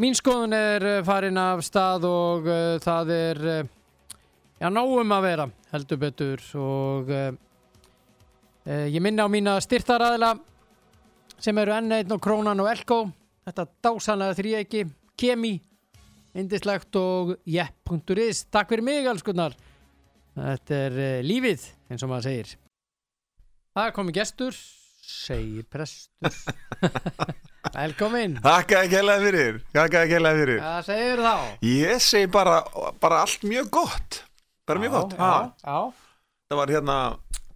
mín skoðun er uh, farin af stað og uh, það er uh, já, náum að vera heldur betur. Og uh, ég minna á mína styrtaræðila sem eru N1 og Krónan og Elko. Þetta dásanlega þrýegi Kemi, indislegt og jepp.is Takk fyrir mig allskunnar Þetta er lífið eins og maður segir. Það komið gestur segir prestur Velkomin. Þakka ekki hella fyrir. Þakka ekki hella fyrir. Hvað segir þá? Ég segi bara, bara allt mjög gott. Bara mjög gott. Já, já, Það var hérna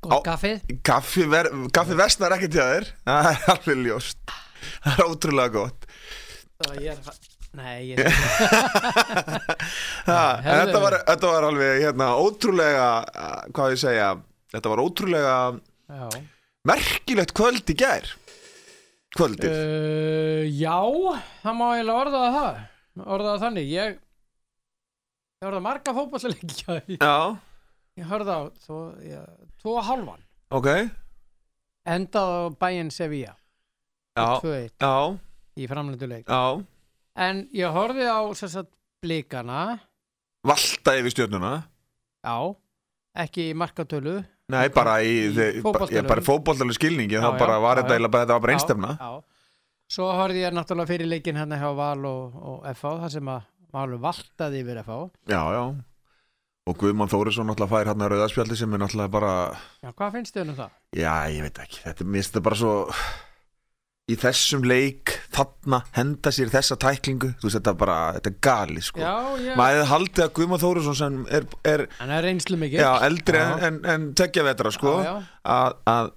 Á- kaffið Kaffi, ver, kaffi vestnar ekkert hjá þér. Það er alveg ljóst. Það er ótrúlega gott. Það er Nei, ég ha, þetta, var, þetta var alveg hérna, ótrúlega uh, Hvað ég segja Þetta var ótrúlega Já, merkilegt kvöld í gær Kvöldið? Uh, já það má eiginlega orða það orða það þannig. Ég horfði á marga fótballleiki Já, ég horfði á tvo, já, tvo og hálfan. Ok. Endað á bæinn Sevilla. Já, 2-1 já, í framlenduleik já. En ég horfði á sem sagt, blikana. Valta yfir stjörnuna. Já, ekki markatölu Nei, bara í, Í fótballtalega skilningi þá já, bara var já, þetta já. bara, þetta var bara einstefna. Svo horfði ég náttúrulega fyrir leikin hérna hjá Val og, og FH þar sem að Valur valtaði yfir FH Já, já Og Guðmann Þórisson náttúrulega fær hann að rauðaspjaldi sem er náttúrulega bara Já, hvað finnst þið um það? Já, ég veit ekki, þetta er mist bara svo Í þessum leik Þarna, henda sér þessa tæklingu. Þú veist, þetta er bara, þetta er gali sko. Já, já, Maður hefði haldið að Guðmann Þórisson sem er, er er já, eldri Já. en, en, tekja vetra sko. Að, að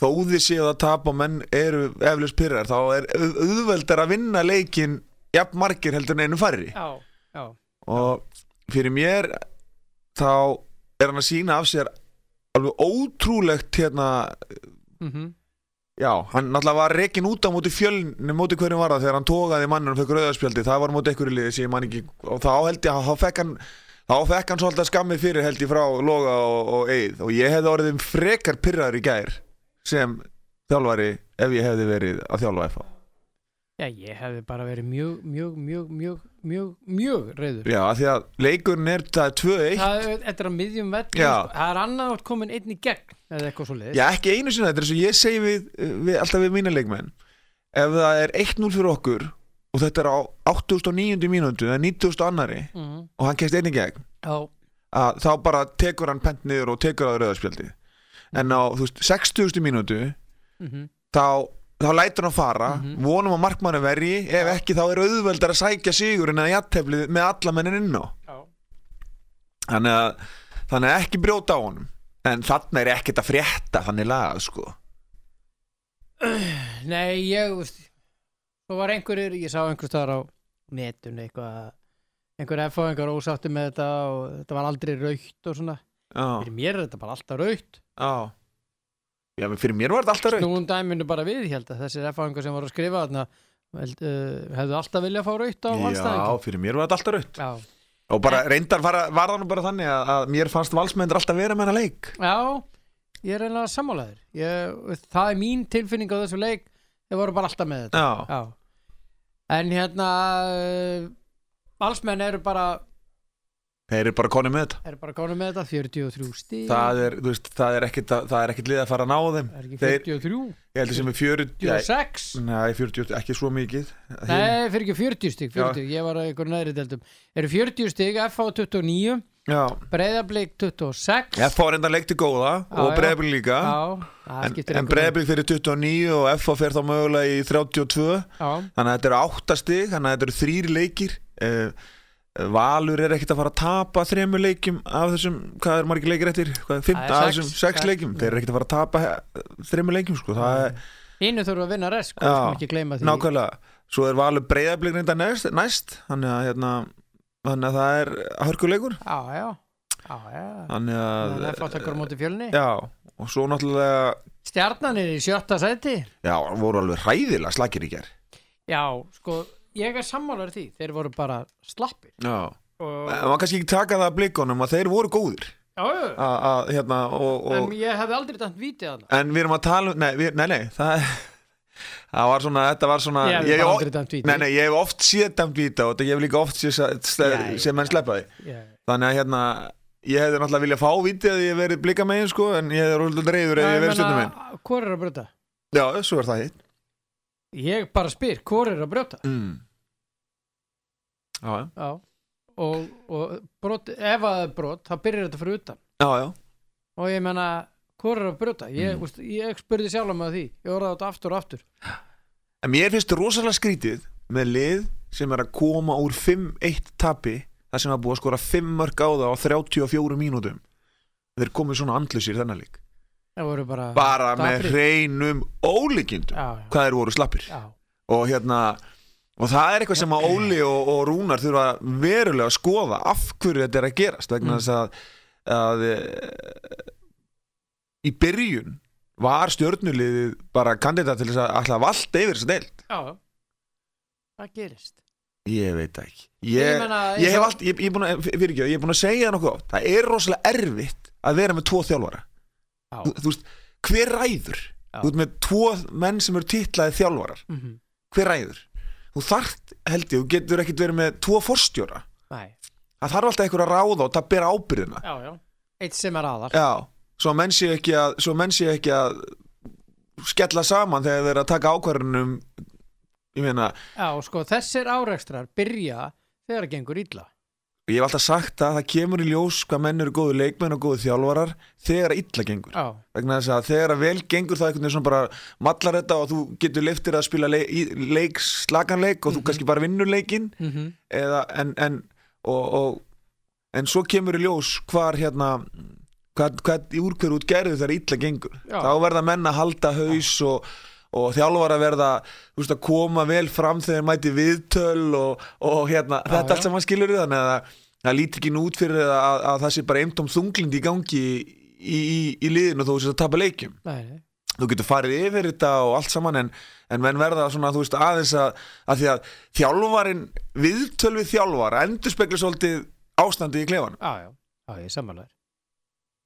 þó þið séu að tapa menn eru eflis pyrrar þá er au- auðveldar að vinna leikin jafn margir heldur en einu já. og fyrir mér þá er hann að sína af sér alveg ótrúlegt hérna Mm já, hann náttúrulega var rekin út á móti fjölni móti hverjum var það þegar hann tókaði mann og fekk rauðarspjaldi, það var móti einhverju liði sem man ekki, og þá held ég að þá fekk hann þá fekk hann svolítið skammið fyrir held ég frá Loga og, og Eið. Og ég hefði orðið frekar pyrraður í gær sem þjálfari ef ég hefði verið að þjálfa FH já, ég hefði bara verið mjög, mjög, mjög, mjög, mjög, mjög reyður já, því að leikurinn er það er 2-1 Það er, er að miðjum vell Já. Það er annað átt komin einn í gegn eða eitthvað svo leiðis Já, ekki einu sinni, þetta er eins og ég segi við, við alltaf við mína leikmenn. Ef það er 1-0 fyrir okkur og þetta er á 8.900 mínútu eða 90.000 annari mm. og hann kemst einnig gegn Já, að þá bara tekur hann pent niður og tekur á rauðarspjaldi en á, þú veist, 60.000 mínútu mm þá, þá lætur hann fara. Mhm. vonum að markmannu verji. Ef ekki þá er auðveldar að sækja sigurinn eða jætteflið með alla mennin inn á. Já. þannig að, þannig að ekki brjóta á honum. En þannig er ekkert að frétta þannig lagað sko. Nei, ég veist, Svo var einhverjir, ég sá einhver staðar á netun eitthvað einhver F-fáingar ósáttu með þetta og þetta var aldrei raukt og svona. Já, fyrir mér er þetta bara alltaf raukt já já, fyrir mér var þetta alltaf raun Snúum dæminu bara við, ég held að þessir F-fáingar sem voru að skrifa þarna uh, hefðu alltaf viljað fá raukt á já, valstæðingum fyrir mér var þetta alltaf raun Já, og bara reyndar var, var það nú bara þannig að, að mér fannst valsmennir alltaf vera með hana leik. Já ég er eiginlega sammálaður. Ég, það er mín tilfinning á þessu leik þeir voru bara alltaf með þetta. Já, Já. En hérna uh, valsmenn eru bara þeir eru bara konið með þetta. Eru bara gáðum með þetta 43 stíð það er, veist, það er ekkit, að- það er ekkit lið að fara að ná þeim. Er ekki þeir- 43 ég heldur sem er 40 nei, 46 nei, 40, ekki svo mikið. Nei, fyrir ekki 40 stík 40, ég var að ykkur neðri deildum. Eru 40 stík, FH 29 já, Breiðablík 26 F fá reynda leikti góða Já, og já. Breiðablík líka. Já, það en, skiptir en engu máli. Breiðablík fyrir 29 og F fer þá mögulega í 32 Já, þannig að þetta eru 8 stig þannig að þetta eru þrýri leikir. Uh, Valur er ekkit að fara að tapa þremur leikjum af þessum, hvað er margir leikir eftir? Hvað 15 Það er af þessum 6 Sex. leikjum, þeir eru ekkit að fara að tapa eh, þremur leikjum sko, Hínu þurfa að vinna rest, sko, sem ekki gleyma því. nákvæmlega. Svo er Valur Breiðablík reynda næst, næst þannig að hérna þannig að það er hörkuleikur. Já, já, já, já. Þannig að Það er flottakar á móti fjölni. Já, og svo náttúrulega Stjarnan er í sjötta sæti. Já, voru alveg hræðilega slakir í ger Já, sko, ég er sammálar því Þeir voru bara slappir. Já, og, en maður kannski ekki taka það að blikunum að þeir voru góðir. Já, já, að, að hérna og, og en ég hefði aldrei dæmt vítið að En við erum að tala um, nei, við, nei, nei, það það var svona, þetta var svona Ég hef bara aldrei dæmt víti. Nei, nei, ég hef oft séð dæmt víta og þetta. Ég hef líka oft séð Já, já, sem menn sleppa því. Yeah. þannig að hérna ég hefði náttúrulega viljað fá víti að ég hef verið blika megin sko en ég hefði rúldið reyður eða ég verið stundum megin Hvor er að brjóta? Já, svo er það hitt Ég bara spyr, hvor er að brjóta? mm. Já, já, Já Og, og brot, ef að það er brot þá byrjar þetta fyrir utan já, já og ég menna, hvor er að brjóta? Ég, Mm. mm. ég spurði sjálf með því ég orðaði þetta aftur og aftur En mér finnst rosalega skrítið með lið sem er að koma úr 5-1 tapi þar sem er búið að skora 5 mörg á það á 34 mínútum þeir komið svona andlusir þennan lík Það voru bara bara með hreinum ólíkindum. Já, já, hvað þeir voru slappir. Og hérna og það er eitthvað sem að Óli og, og Rúnar þurfa verulega að skoða af hverju þetta er að gerast vegna Mm. þess að, að e, í byrjun var stjörnuliðið bara kandidat til þess að alltaf valda yfir þess að deild. Já. Það gerist? Ég veit ekki. Ég ég, ég hef búinn að, búin að segja það nokkuð oft það er rosalega erfitt að vera með tvo þjálfara Já. þú, veist, hver ræður? Já. þú ert með tvo menn sem eru titlaði þjálfarar. Mm hver ræður? Þú þarft held ég, þú getur ekkert verið með tvo forstjóra. Nei, það þarf alltaf einhver að ráða og það bera ábyrðina já, já. Eitt sem er aðal. Já, svo menn sé ekki að svo menn sé ekki að skella saman þegar þeir eru að taka ákvarðunum ég meina, Já, sko, þessir árekstrar byrja þegar það gengur illa ég hef alltaf sagt að það kemur í ljós hvað menn eru góðu leikmenn og góðu þjálfarar þegar að illa gengur. Já, vegna þess að þegar að vel gengur það einhvern veginn svona bara mallar þetta og þú getur liftir að spila leik, leik slaganleik og þú kannski bara vinnur leikinn mm eða en, en og, og, en svo kemur í ljós hvar hérna hvað, hvað úr hverju út gerðu þegar illa gengur. Já. þá verða menn að halda haus og, og þjálfar að verða þú veist, að koma vel fram þegar mæti viðtöl og, og hérna, Já, þetta já. allt sem hann skilur þannig að það líti ekki nú út fyrir að, að, að það sé bara eintóm þunglind í gangi í, í, í liðinu þó þess að tapa leikjum. Nei, þú getur farið yfir þetta og allt saman en, en menn verða svona, þú veist, aðeins að, að því að þjálfarin viðtöl við þjálfara endur spekla svolítið ástandi í klefanum. Já, já, já, ég er sammálaður.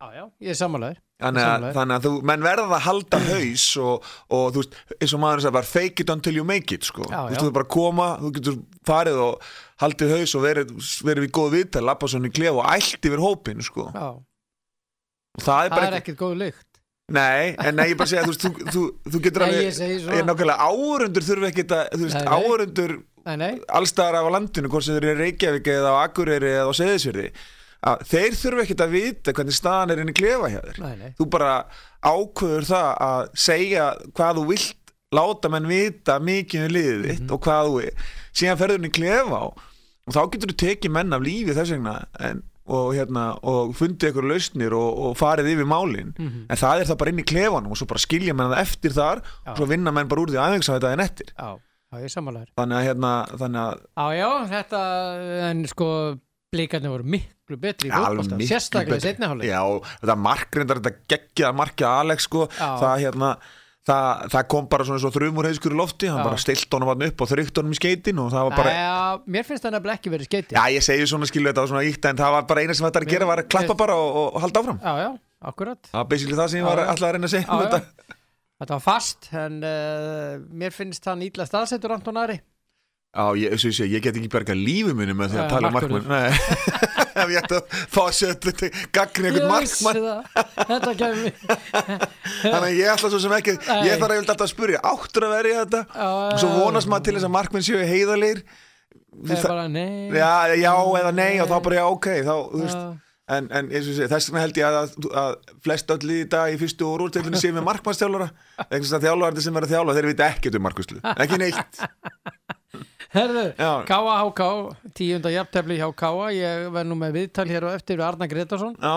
Já, já, ég er sammálaður þannig að, þannig að þú, menn verða að halda haus og, og þú veist, eins og maður sagði bara fake it until you make it sko. Já, þú veist, þú bara koma, þú getur farið og haldið haus og verið, verið við góð viðtal lappa svona í klefa og ælt yfir hópin sko. Já, og það er það bara er ekki, ekkert góð lykt. Nei, en nei, ég bara segja veist, þú, þú, þú getur Nei, alveg ég er nákvæmlega áhörundur þurfi ekki að, þú veist, nei, allstaðar af á landinu, hvort sem þeir eru í Reykjavík eða á Akureyri eða á Seyðisfjörði að þeir þurfa ekkert að vita hvernig staðan er inn í klefa hjá þér nei, nei þú bara ákveður það að segja hvað þú vilt láta menn vita mikið um liðið þitt Mhm. og hvað þú síðan ferður inn í klefa á og þá getur þú tekið menn af lífi þess vegna en, og, hérna, og fundið ykkur lausnir og, og farið yfir málin Mhm. en það er það bara inn í klefanum og svo bara skilja menn það eftir þar Já. og svo vinna menn bara úr því aðeins að þetta en eftir Já, ég er sammálaður þannig að, hérna, þannig að Já, já, þetta, en sko blíkarnir voru miklu betri í miklu sérstaklega í betri. setni hálfleik. Já, þetta markrindar, þetta geggjaða markja Alex sko, það hérna það, það kom bara svona svo þrjumur heiðskur í lofti. Hann Já. bara stilt honum hann upp og þrygt honum í skeitin og það var bara, Já, mér finnst það nefnilega ekki verið skeiti já ég segi svona skilu þetta var svona ítt en það var bara eina sem þetta að gera var að klappa bara og, og halda áfram. Já, já, akkurat. Það var basically það sem ég Já, var já. alltaf að reyna að segja Já, um já. þetta. Þetta var fast, en uh, mér finnst hann ítla staðsettur Anton Ari Já, ég, ég, ég get ekki berga lífi minni með því að tala um markmann Nei, ef ég ætti að fá að setja gaggrin einhvern markmann. þetta kemur þannig að ég ætla svo sem ekki Nei. ég þarf alltaf að spyrja, áttur að verja þetta? Og svo vonast maður til þess að markmenn séu heiðalegir Það er bara nei. Já, já eða nei og þá bara já ok þá, Já. en, en þess vegna held ég að, að, flest öll í dag í fyrstu og úrstæðinu séu með markmannstjálfara eitthvað sem þjálfarandi sem er að þjálfa þeir vita ekkert um markvæslu, ekki neitt Herðu, Já. KHK, tíunda jafntefli hjá KH, ég verð nú með viðtal hér og eftir Arna Gretarsson, já,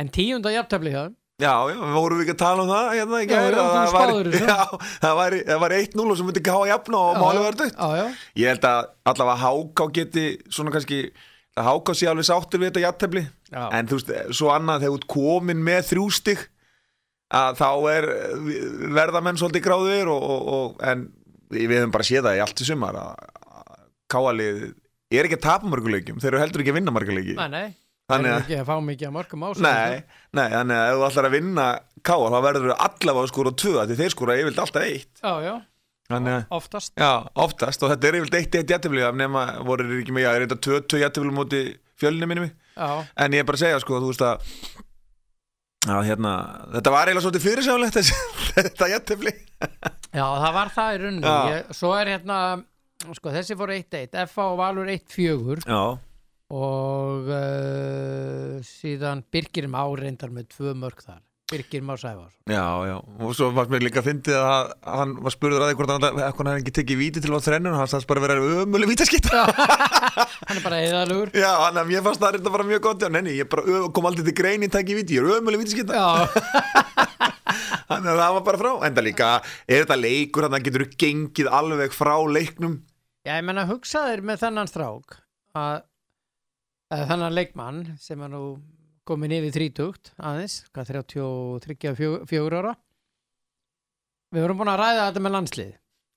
en tíunda jafntefli hjá já, já, vorum við ekki að tala um það hérna í þú það það væri 1-0 og sem myndi káa jafna og málið verið dött. ég held að allavega Háká geti svona kannski Háká sé alveg sáttur við þetta jafntefli. Já. en þú veist, svo annað þegar ert komin með þrjústig að þá er verða menn svolítið gráðir og, og, og, en við hefum bara séð það í allt í sumar að káalið er ekki að tapa mörguleikjum, þeir eru heldur ekki að vinna mörguleiki Nei, nei, þannig það er að, ekki að fá mikið að mörgum ásum nei, nei, þannig að ef þú ætlar að vinna káa þá verður þú allavega að skora tvö því þeir skora yfirleitt alltaf eitt. Já, já, Þannig oftast. Já, oftast og þetta er yfirleitt eitt eitt jættefli af nema voru þeir ekki með, já, er þetta tvö, tvö jættefli móti fjölni Já, en ég er bara að segja, sko, þú veist að að hérna, þetta var eiginlega svolítið fyrirsjáðanlegt þessi, þetta jættefli já, það var það í rauninni. Já. ég, Svo er hérna sko, þessi fór 1-1, FA og Valur 1-4 Já, og uh, síðan Birgir Már reyndar með tvö mörg þar. Birgir Már Sævar já, já. Og svo var mér líka að fyndið að hann var spurður að því hvort hann hefði ekki tekið víti til á þrennun hann. Sagðist bara vera ömuleg vítaskipta. Hann er bara eðalugur Já, hann að mér fannst það reynda bara mjög gott. Já, nenni, ég kom aldrei til grein í takki víti. Ég er ömuleg vítaskipta. Já, Þannig að það var bara frá. Enda líka, er þetta leikur þannig að getur gengið alveg frá leiknum Já, ég menna hugsaðir með þennan strák að, að þennan leikmann sem er nú komin yfir þrítugt aðeins, hvað 33-4 ára? Við vorum búin að ræða þetta með landslið.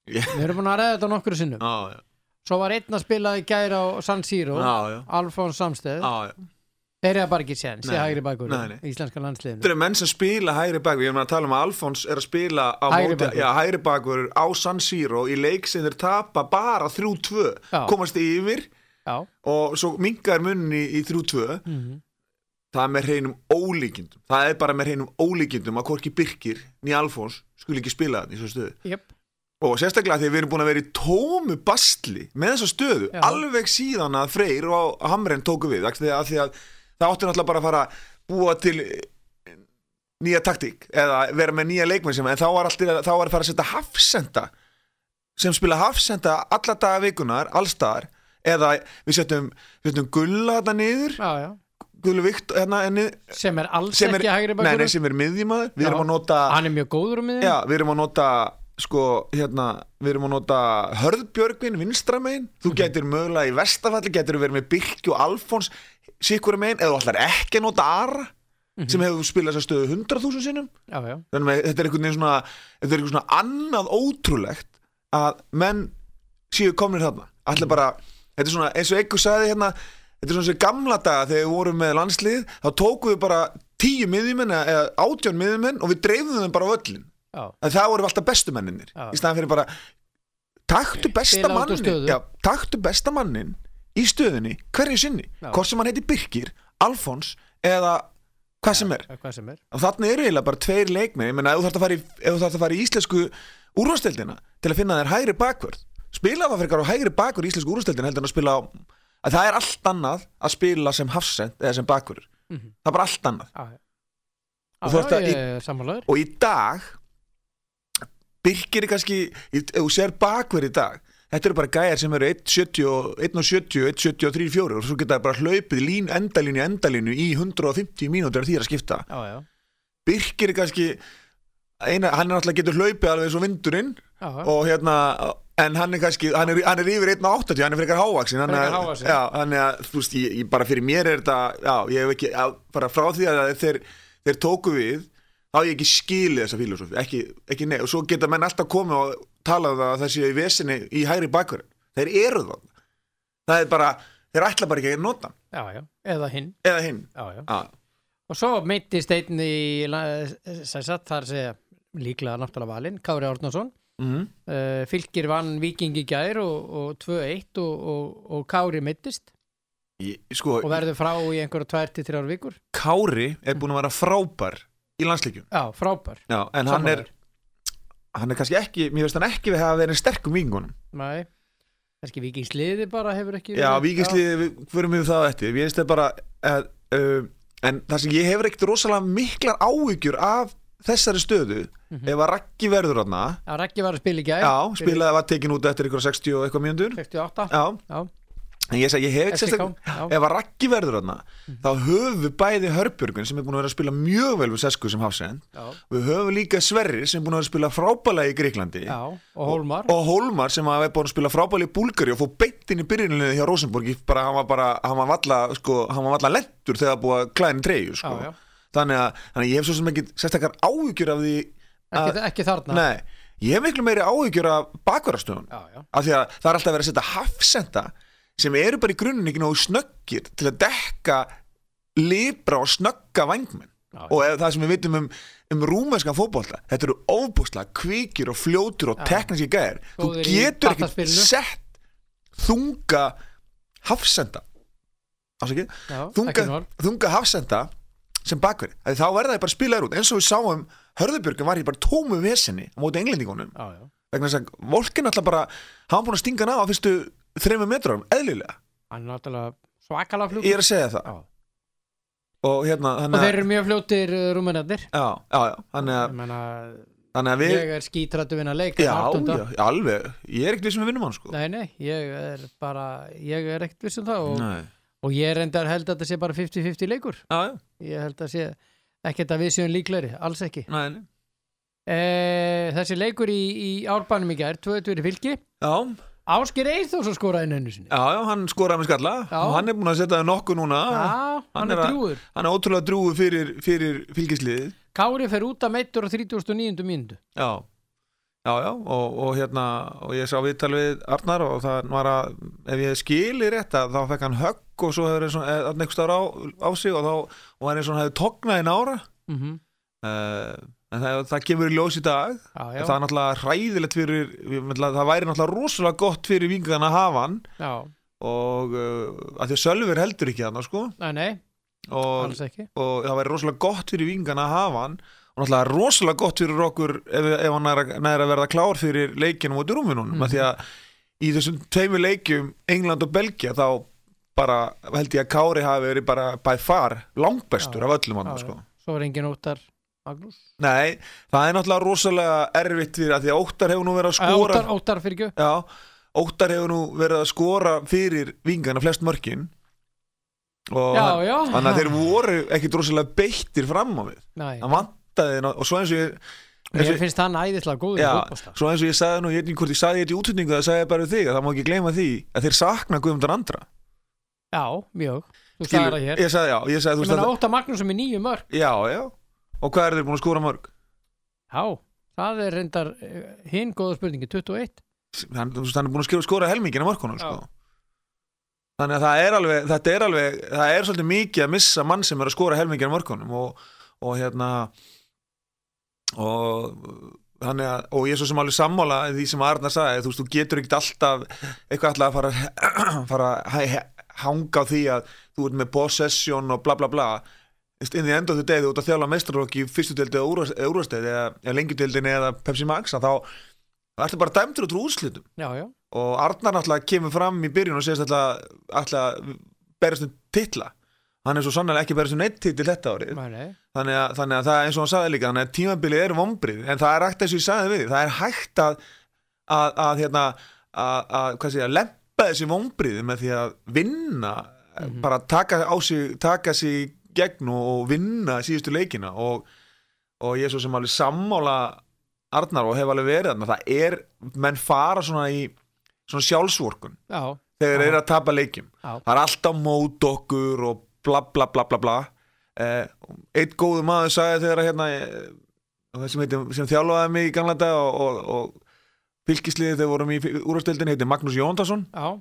Já, Við vorum búin að ræða þetta nokkur sinnum. Já, Svo var einn að spila í gæra á San Siro já, Alfons Samsteð já. Þeir eru bara ekki séns í hægri bakur í íslenska landsliðinu. Þetta eru menn sem spila hægri bakur Ég er með að tala um að Alfons er að spila á Hægri móti, bakvörður. já, hægri bakur á San Siro í leik sem þeir tapa bara 3-2 Já. komast yfir Já, og svo mingar munni í 3-2 mm það er með hreinum ólíkindum. Það er bara með hreinum ólíkindum að Korki Birkir ný Alfons skuli ekki spila þetta í svo stöðu. Jöp og sérstaklega því við erum búin að vera í tómu bastli með þessa stöðu Já. alveg síðan að Freyr og Hamren tóku við. Því að það átti náttúrulega bara að fara að búa til eh, nýja taktík eða vera með nýja leikmenn sem en þá var, alltaf, þá var að fara að setja hafsenda sem spila hafsenda alla daga vikunar, allstaðar eða við setjum, setjum gulla þetta niður, Já, já. Vikt hérna, niður, Sem er alls sem er, ekki hægri nei, bakur nei, sem er miðjumæður við erum að nota Hann er mjög góður um miðin Já, við erum að nota sko, hérna, við erum að nota Hörðbjörgvin, vinstramegin þú Mhm. getur mögulega í vestafalli getur verið með Birki og Alfons sikkur megin, eða þú ætlar ekki að nota Ara Mhm. sem hefur spilað þessa stöðu 100.000 sinnum. Já, já. Þannig að þetta er einhvern veginn svona þetta er eitthvað svona annað ótrúlegt að menn séu komnir þarna. Allir bara, þetta er svona eins og einhver sagði hérna, þetta er svona þessi gamla daga þegar við vorum með landslið, þá tókum við bara tíu miðjumenn eða átján miðjumenn og við dreifðum þeim bara á öllin Já, að það voru alltaf bestu menninir í staðan fyrir bara taktu besta Spila út úr mannin stöðu. já, taktu besta mannin í stöðinni hverju sinni, Já. hvort sem hann heiti Birkir Alfons eða hvað sem er. hvað sem er. Þarna eru eiginlega bara tveir leikmenn ég meina ef þú þarft að í, þarft að fara í íslensku úrvasteldina til að finna þér hægri bakvörð spila það fyrir á hægri bakvörð í íslensku úrvasteldina heldur en að spila á að það er allt annað að spila sem hafsend eða sem bakvörður. Mhm. það er bara allt annað. Já Og þú já, að- sammálaður. og í dag Birkir er kannski í- þú sér bakverð í dag þetta eru bara gæjar sem eru 1.70 og 1.70, 1.73, 4 og svo geta bara hlaupið lín, endalínu, endalínu í 150 mínútur því að skipta. Já, já. Birkir er kannski eina, hann er náttúrulega getur hlaupið alveg og vindurinn Já, og hérna en hann er kannski, hann er, hann er yfir 1.80 hann er frekar hávaksin hann Frekar er, hávaxinn. já, hann er, þú veist, ég, ég, bara fyrir mér er þetta já, ég hef ekki, já, bara frá því að þeir, þeir tóku við þá ég ekki skilið þessa filosofi ekki, ekki nei, og svo geta menn alltaf komið og talað að það séu í vesinni í hægri bakverð, þeir eru það það er bara, þeir ætla bara ekki að nota Já, já. Eða hinn. Eða hinn. Já, já. Já, Og svo meittist einn í Sæsat þar segja líklega náttúrulega valinn Kári Árnason. Mm uh, Fylgir vann Viking í gær og, og 2-1 og, og, og Kári meittist ég, sko, og verður frá í einhverja 2-3 vikur. Kári er búin að vera frábær í landsleikjum. Já, frábær. Já, en hann er, hann er kannski ekki mér veist hann ekki við hafa verið sterkum vingunum. Nei, kannski Vikingsliði bara hefur ekki Já, verið- vikingslið, við förum við það eftir. Við það bara að, uh, En það sem ég hefur ekkert rosalega miklar áhyggjur af þessari stöðu Mhm. Ef að Raggi verður þarna Já, Raggi var að spila í gær. Já, spilaði var tekin út eftir ykkur 60 og eitthvað mínútur. 68 Já, Já, en ég segi, ég hef ekki sérstaklega. Ef að Raggi verður þarna Þá höfum við bæði Hörbjörgun sem er búin að vera að spila mjög vel við Sesku sem hafsend Við höfum líka Sverri sem er búin að vera að spila frábælega í Greiklandi Og Hólmar. Og Hólmar sem hafa búin að spila frábæli í Búlgari og fór beint inn í byrjuninu hjá Rosenborg bara, hann var bara, hann var valla sko, hann var valla lentur þegar búið að klæðin treyju sko. Þannig, að, þannig að ég hef svo sem ekki sérstakar áhyggjur af því ekki, ekki þarna? Nei, ég hef miklu meiri áhyggjur af já, af því að það er alltaf verið að setja hafsenda sem eru bara í grunninn ekki nógu snöggir til að dekka libra og snögga vangmenn og það sem við vitum um, um rúmenskan fótbolta þetta eru óbúslega kvikir og fljótur og tekníski gæðir þú getur ekki sett þunga hafsenda. Ásakið, þunga, þunga hafsenda sem bakverð, þá verða það bara að spila þér út. Eins og við sáum, Hörðubjörgum var í bara tómu vesenni á móti englendingunum. Vegna þess að Volkin alltaf bara var búin að stinga hann á á fyrstu þreymur metrum, eðlilega, Hann er náttúrulega svakalega fljótur. ég er að segja það Já. og hérna, Og þeir að eru mjög fljótir rúmenarnir. já, já, já, þannig að, þannig að við ég er skítrættu vinna leik. já, en áttunda. já, alveg ég er ekkert við sem við vinnum hann sko Nei, nei, ég er bara, ég er ekkert viss um það og, og ég reyndar held að þetta sé bara 50-50 leikur. já, já, Ég held að sé ekkert að við séum líklegri, alls ekki. nei, nei. E, þessi leikur í, í árbænum í gær, 2-2 í fylki. já, Ásker Eithórs að skora einu sinni. já, já, hann skoraði með skalla Já. og hann er búin að setja það nokkuð núna Já, hann hann er er drúur. hann er ótrúlega drúið fyrir, fyrir fylgisliðið Kári fer út að meittur á 39. mínútu. Já, já, já og, og hérna, og ég sá viðtal við Arnar og það var að ef ég skili rétt að þá fekk hann högg og svo hefur og einhver stáður á, á sig og þá, og hann og hann hefði tognað í nára Mm uh, en það, það kemur í ljós í dag. Já, já, það er náttúrulega hræðilegt fyrir það væri náttúrulega rosalega gott fyrir vingan að hafa hann. Já, og uh, að því að Sölver heldur ekki hann sko, nei, nei, og, og það væri rosalega gott fyrir vingan að hafa hann. Og náttúrulega rosalega gott fyrir okkur ef, ef hann er, að- nær að verða klár fyrir leikinu út í rúminunum Mhm. mm. því að í þessum tveimur leikjum England og Belgia þá bara held ég að Kári hafi verið bara by far langbestur Já. af öllum hann sko. Svo er engin óttar Magnús. nei, það er náttúrulega rosalega erfitt fyrir að því að Óttar hefur nú verið að Æ, skora Óttar, óttar fyrir ekki. já, Óttar hefur nú verið að skora fyrir vingana flest mörkin og Já, já. þannig að þeir voru ekkit rosalega beittir fram á við Nei, hann vantaði og svo eins og ég mér og, finnst hann æðislega góður í já, fótbolta. svo eins og ég sagði nú, ég veit ekki hvort ég sagði þetta í útutningu það sagði ég bara þig, að það má ekki gleyma því að þeir sakna Guðmundur andra Já, mjög. Þú sagði það hér. ég sagði já, ég sagði þú Ég meina óttar Magnús sem er nýju mörg. já, já, og hvað er þeir búin að skora mörg Já, það er reyndar eh, hinn góða spurningi, 21. hann, hann er búin að skora helmingina mörkunum sko. Þannig að það er alveg þetta er alveg, það er svolítið mikið að missa mann sem er að skora helmingina mörkunum og, og hérna og þannig að, og ég er svo sem alveg sammála því sem Arnar sagði, þú veist, þú getur ekkert alltaf eitthvað alltaf að fara, fara að hæ- hanga á því að þú ert með possession og bla bla bla inn í enda þú degi þú ert að þjála meistarokk í fyrstu deldi eða úrvastegi eða, lengjudeldinni eða Pepsi Max að þá ertu bara dæmdur út úr já. og Arnar náttúrulega kemur fram í byrjun og segist alltaf berjast um titla hann er svo sannlega ekki berjast um neitt titil þetta árið þannig að, þannig að það er eins og hann sagði líka þannig að tímabilið er vombrið en það er hægt eins og ég sagði við það er hægt að að, að hérna að, að lempa þessi vombrið með því að vinna Mhm. bara taka á sig sig gegn og, vinna síðustu leikina og, og ég er svo sem alveg sammála Arnar og hef alveg verið þarna. Það er, menn fara svona í svona sjálfsvorkun Já, þegar þeir eru að tapa leikjum. Já. það er alltaf mót okkur og bla bla bla bla bla. Eh, eitt góðu maður sagði þegar hérna eh, sem, sem þjálfaði mig í gamla dag og, og, og fylgisliði þegar vorum í úrvastöldin heiti Magnús Jóndarsson, Já,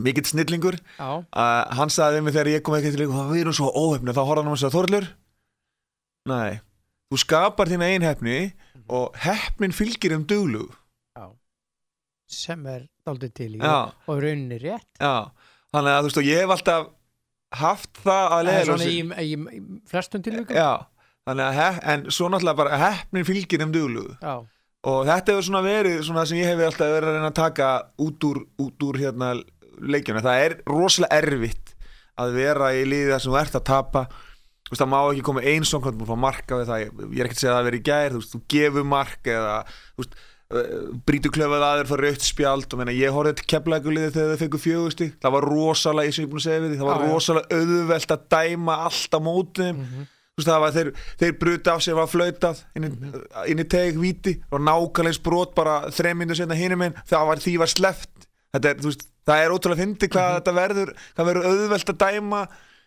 mikill snillingur. Uh, hann sagði mig þegar ég kom ekki til það við erum svo óhefni, þá horfði hann að segja Þorlur nei, þú skapar þína einhefni og hefnin fylgir um duglug. Já. Sem er daldið til í já, og í rauninni rétt. já, þannig að þú veist og ég hef alltaf haft það að svona í, í, í flestum tilvíkum. En svo náttúrulega bara heppnin fylgir um duglugu Já, og þetta hefur svona verið svona sem ég hef alltaf verið að reyna að taka út úr, út úr hérna leikjuna, það er rosalega erfitt að vera í liði þar sem þú ert að tapa. Þú veist, það má ekki koma svona hvernig þú fá marka við það, ég, er ekkert að segja að það veri í gær þú veist, þú gefur mark eða þú veist, brítur klöfað aður fyrir rautt spjald. Og meina, ég horfði til keflækuliði þegar þau fengu fjögusti það var rosalega, eins og ég er búin að segja við því það var já. rosalega auðvelt að dæma allt á mótið Mhm. þú veist það var þeir, þeir bruti af sér var flautað inn í, inn í teg víti og nákvæmlega eins brot bara þreim minnur setna hinum einn það var því var sleppt. Þetta er, þú veist, það er ótrúlega fyndi hvað Mhm. þetta verður hvað verður auðvelt að dæma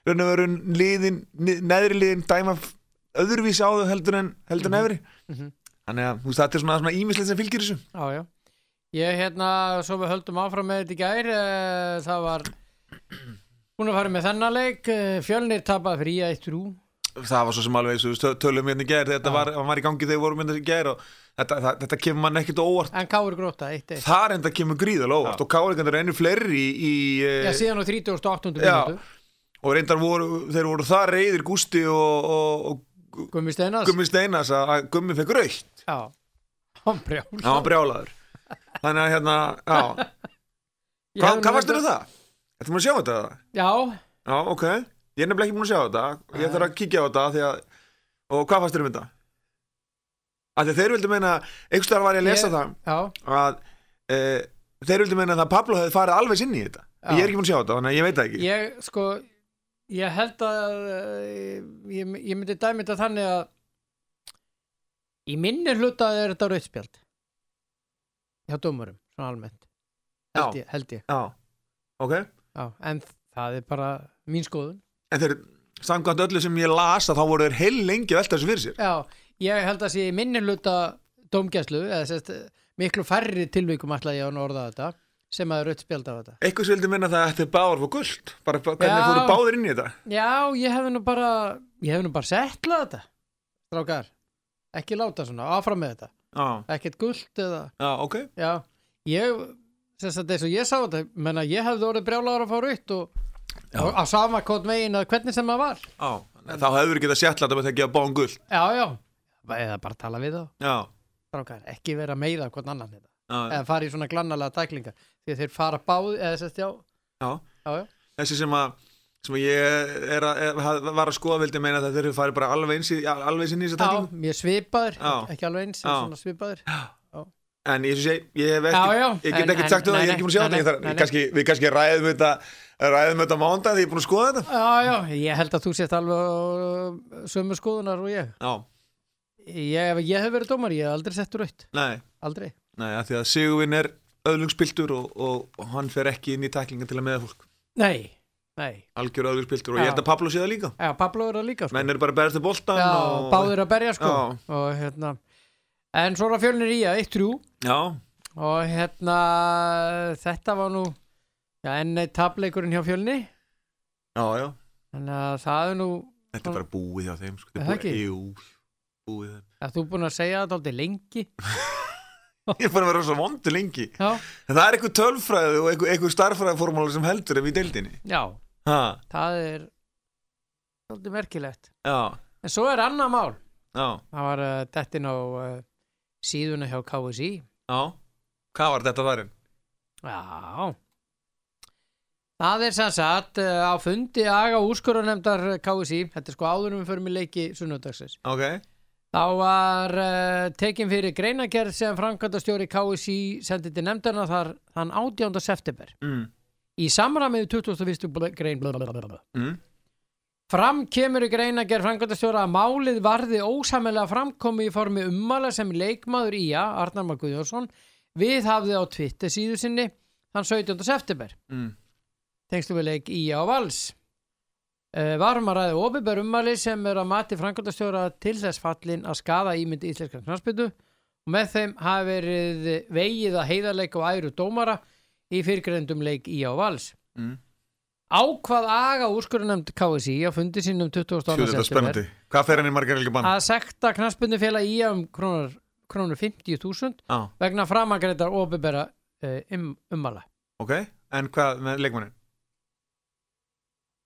raun og veru liðin, neðri liðin dæma öðruvísi á þau heldur en heldur en efri Mhm. þannig að veist, þetta er svona, ímislegt sem fylgir þessu já, já. Ég hérna, svo við höldum áfram með þetta í gær, uh, það var búin að fara með þennan leik, uh, fjölnir tapað fyrir í 1-3, það var svo sem alveg og við tölum hérna í gær þetta var, var í gangi þegar við vorum hérna í gær og þetta, það, þetta kemur mann ekkit á óvart. En Káur gróta, 1-1 það enda kemur gríðalega óvart og Káringandur er einu fleiri í, í Já, eh, síðan á 38. Já. minútu og reyndar voru, þeir voru það reyðir Gústi og, og, og Gummi Steinas Gummi Steinas að Gummi fekk raukt Já, hann brjál hann brjálaður. Þannig að hérna, já. Hva, hvað varstu það? Þetta maður að sjá þetta? Já, Já, ok, ég er nefnilega ekki búin að sjá þetta. Ég þarf að kíkja á þetta því að og hvað fannst þér um þetta? Að þeir vildu meina einhverstaðar var ég að lesa Ég- það að e, þeir vildu meina að Pablo hefði farið alveg inn í þetta. Já. ég er ekki búin að sjá þetta, þannig að ég veit það ekki. Ég sko ég held að eh, ég, ég myndi dæmi þetta þannig að í minni hluta er þetta rauðspjald. Hjá dómurum, svona almennt. Held ég, held ég. Já, ok. Já, en það er bara mín skoðun. En þeir, samkvæmt öllu sem ég las þá voru þeir heil lengi að velta þessu fyrir sér. Já, ég held að sé í minni hluta dómgæslu, eða sérst miklu færri tilvíkum ætla ég að orða þetta sem að er rauðspjald af þetta. Eitthvað sem vildi minna það að þetta er báður fór guld bara hvernig fóru báður inn í þetta? Já, ég hefði nú bara ég hefði nú bara settlað þetta strákar, ekki láta svona áfram með þetta, Já, ekkert gult eða já, ok. Já, ég þess að þess að ég sá þetta menna ég hefði orðið brjálaður að fá raut og, og á sama kótt veginn að hvernig sem það var. Já, þá hefur við getað sértla þetta með það að gefa báðum guld Já, já, eða bara tala við þá. Strákar, ekki vera að meiða hvern annan þetta já, eða fara í svona glannalega tæklingar. Því að þeir fara báð eða sérst já, já. Já, Þessi sem að sem ég er að, er, var að skoða vildi meina að þeir eru farið bara alveg eins í, alveg eins í þessa tæklingu mér svipaður, ekki, ekki alveg eins svona svipaður En ég, sé, ég hef ekki, Já, já, ég get en- sagt um það, ég er ekki búin að sjá þetta Við kannski ræðum þetta ræðum þetta mándag því ég er búin að skoða þetta. Já, já, ég held að þú sést alveg sömu skoðunar og ég. Já, ég, ég hef verið dómar, ég hef aldrei sett raut nei, aldrei. Nei, að því að Sigurvin er öðlungspiltur og, og, og hann fer ekki inn í tæklinga til að meða fólk. Nei, nei. Algjör öðlungspiltur og ég held að Pablo sé það líka. Já, Pablo er það líka sko. menn eru bara að berðast til boltan Já, og, báðir að berja sko. Og hérna en svo er að fjölnir í að 1-3 Já, og hérna þetta var nú já, enn eitt tableikurinn hjá fjölni. Já, já. Þannig að það er nú Þetta er bara búið hjá þeim sko. Er það er búið, jú, búið að þú búin að segja þetta aldrei lengi. Ég er bara að vera svo vondu lengi. Já, En það er eitthvað tölfræði og eitthvað, eitthvað starffræðiformúla sem heldur ef í deildinni. Já, Ha, það er svolítið merkilegt. Já, en svo er annað mál. Já, það var uh, dettin á uh, síðuna hjá KSI já. Hvað var þetta þarinn? Já. Það er sem sagt uh, á fundi aga úrskurðarnemdar KSI, þetta er sko áður en við förum í leiki sunnudagsis. Ok, Þá var uh, tekin fyrir greinagerð sem framkvæmdastjóri KSI sendi til nefndarna þar þann 18. september. mm, Í samræmið 21. bl- grein blablabla. mm, Fram kemur í greinagerð framkvæmdastjóra að málið varði ósamilega framkomi í formi ummala sem leikmaður ía, Arnar Már Guðjónsson, við hafði á Twitter síðu sinni þann 17. september. mm. tengslu við leik Ía og Vals. Uh, varum að ræða ofinbær ummæli sem er að mati framkvæmdastjóra til þess fallin að skada ímyndi íslenska knarspytu og með þeim hafi verið vegið að heiðarleik og æru dómara í fyrirgrendum leik Ía og Vals. Mm. Ákvað aga úrskurðunemnd KSI á fundi sínum 22. Sjú, þetta er september spennandi Hvað fer hann í margar helgi bann? að sekta knarspytu félag Ía um krónur, krónur 50.000 Já, vegna framangreitar ofinbæra uh, um, ummæla. ok, en hvað með leikmannin?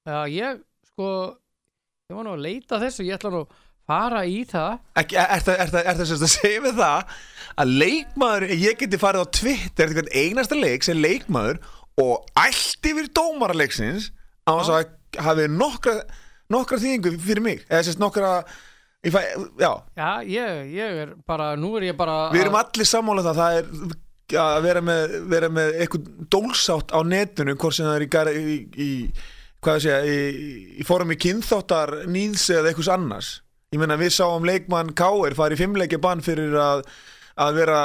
Já, ég sko ég var nú að leita þessu, ég ætla nú að fara í það. Ekki, er, það sem að segja við það að leikmaður, ég geti farið á Twitter hvern einasta leik sem leikmaður og allt yfir dómaraleiksins á þess að hafi nokkra, nokkra þýðingu fyrir mig. Eða sérst nokkra fæ, já, Já, ég, ég er bara, nú er ég bara við erum allir sammála um það það er að vera með, vera með eitthvað dólsátt á netinu hvort sem það er í, í, í hvað ég segja, í, í fórum í kynþáttar nýðs eða eitthvað annars. Ég meina við sáum leikmann K.R. fara í fimmleikja bann fyrir að, að vera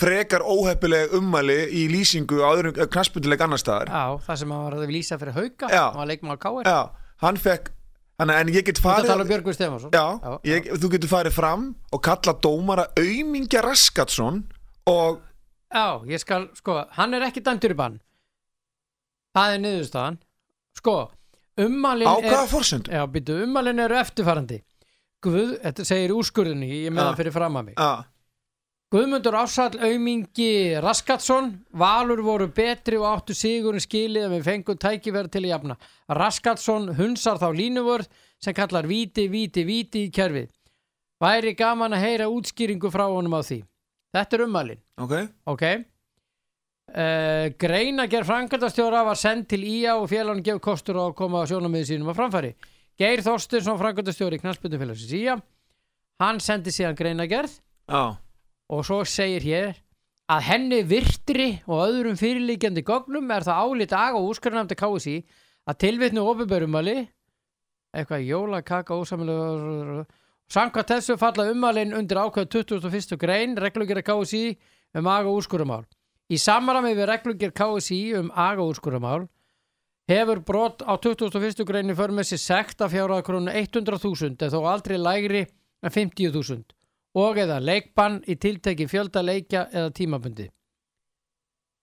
frekar óheppileg ummæli í lýsingu á öðrum knaspunduleik annar staðar. Já, það sem að var að lýsa fyrir hauka Já. og að leikma á káir já, hann fekk en ég get Þú farið tala um Björgvin Stefansson já, ég, þú getur farið fram og kalla dómara aumingja Raskatsson og Já, ég skal, sko, hann er ekki dæmtur í bann. Það er niðurstaðan Sko, Ummalin Á hvaða forsendum? Já, býtu, ummalin eru eftirfarandi. Guð, þetta segir úrskurðinni ég með Já. það fyrir fram að mig. Já, Guðmundur Ársall Aumingi Raskatsson Valur voru betri og áttu sigurinn skilið að við fengum tækifæri til að jafna. Raskatsson hunsar þá línuvörð sem kallar víti, víti, víti í kerfið. Væri gaman að heyra útskýringu frá honum á því. Þetta er ummalin ok. Ok uh, greinagerð frangatastjóra var send til IA og félagunum gefur kostur á að koma á sjónamiði sínum á framfæri. Geir Þorstinsson frangatastjóri knallspöndufélagsins IA hann sendi síðan greinagerð Já, og svo segir hér að henni virtri og öðrum fyrirlíkjandi gögnum er það álit aga og úrskarnamdi KSI að tilvitnu ofinbörumali eitthvað jóla, kaka, ósamilega samkvæmt þessu falla umalinn undir ákveð 21. grein reglugjara um aga og úrskurumál í samræmi við reglugjara KSI um aga og úrskurumál hefur brot á 21. greinu för með sér sekt af fjárað krónu 100.000 eða þó aldrei lægri en 50.000 og eða leikbann í tilteki fjölda leikja eða tímabundi.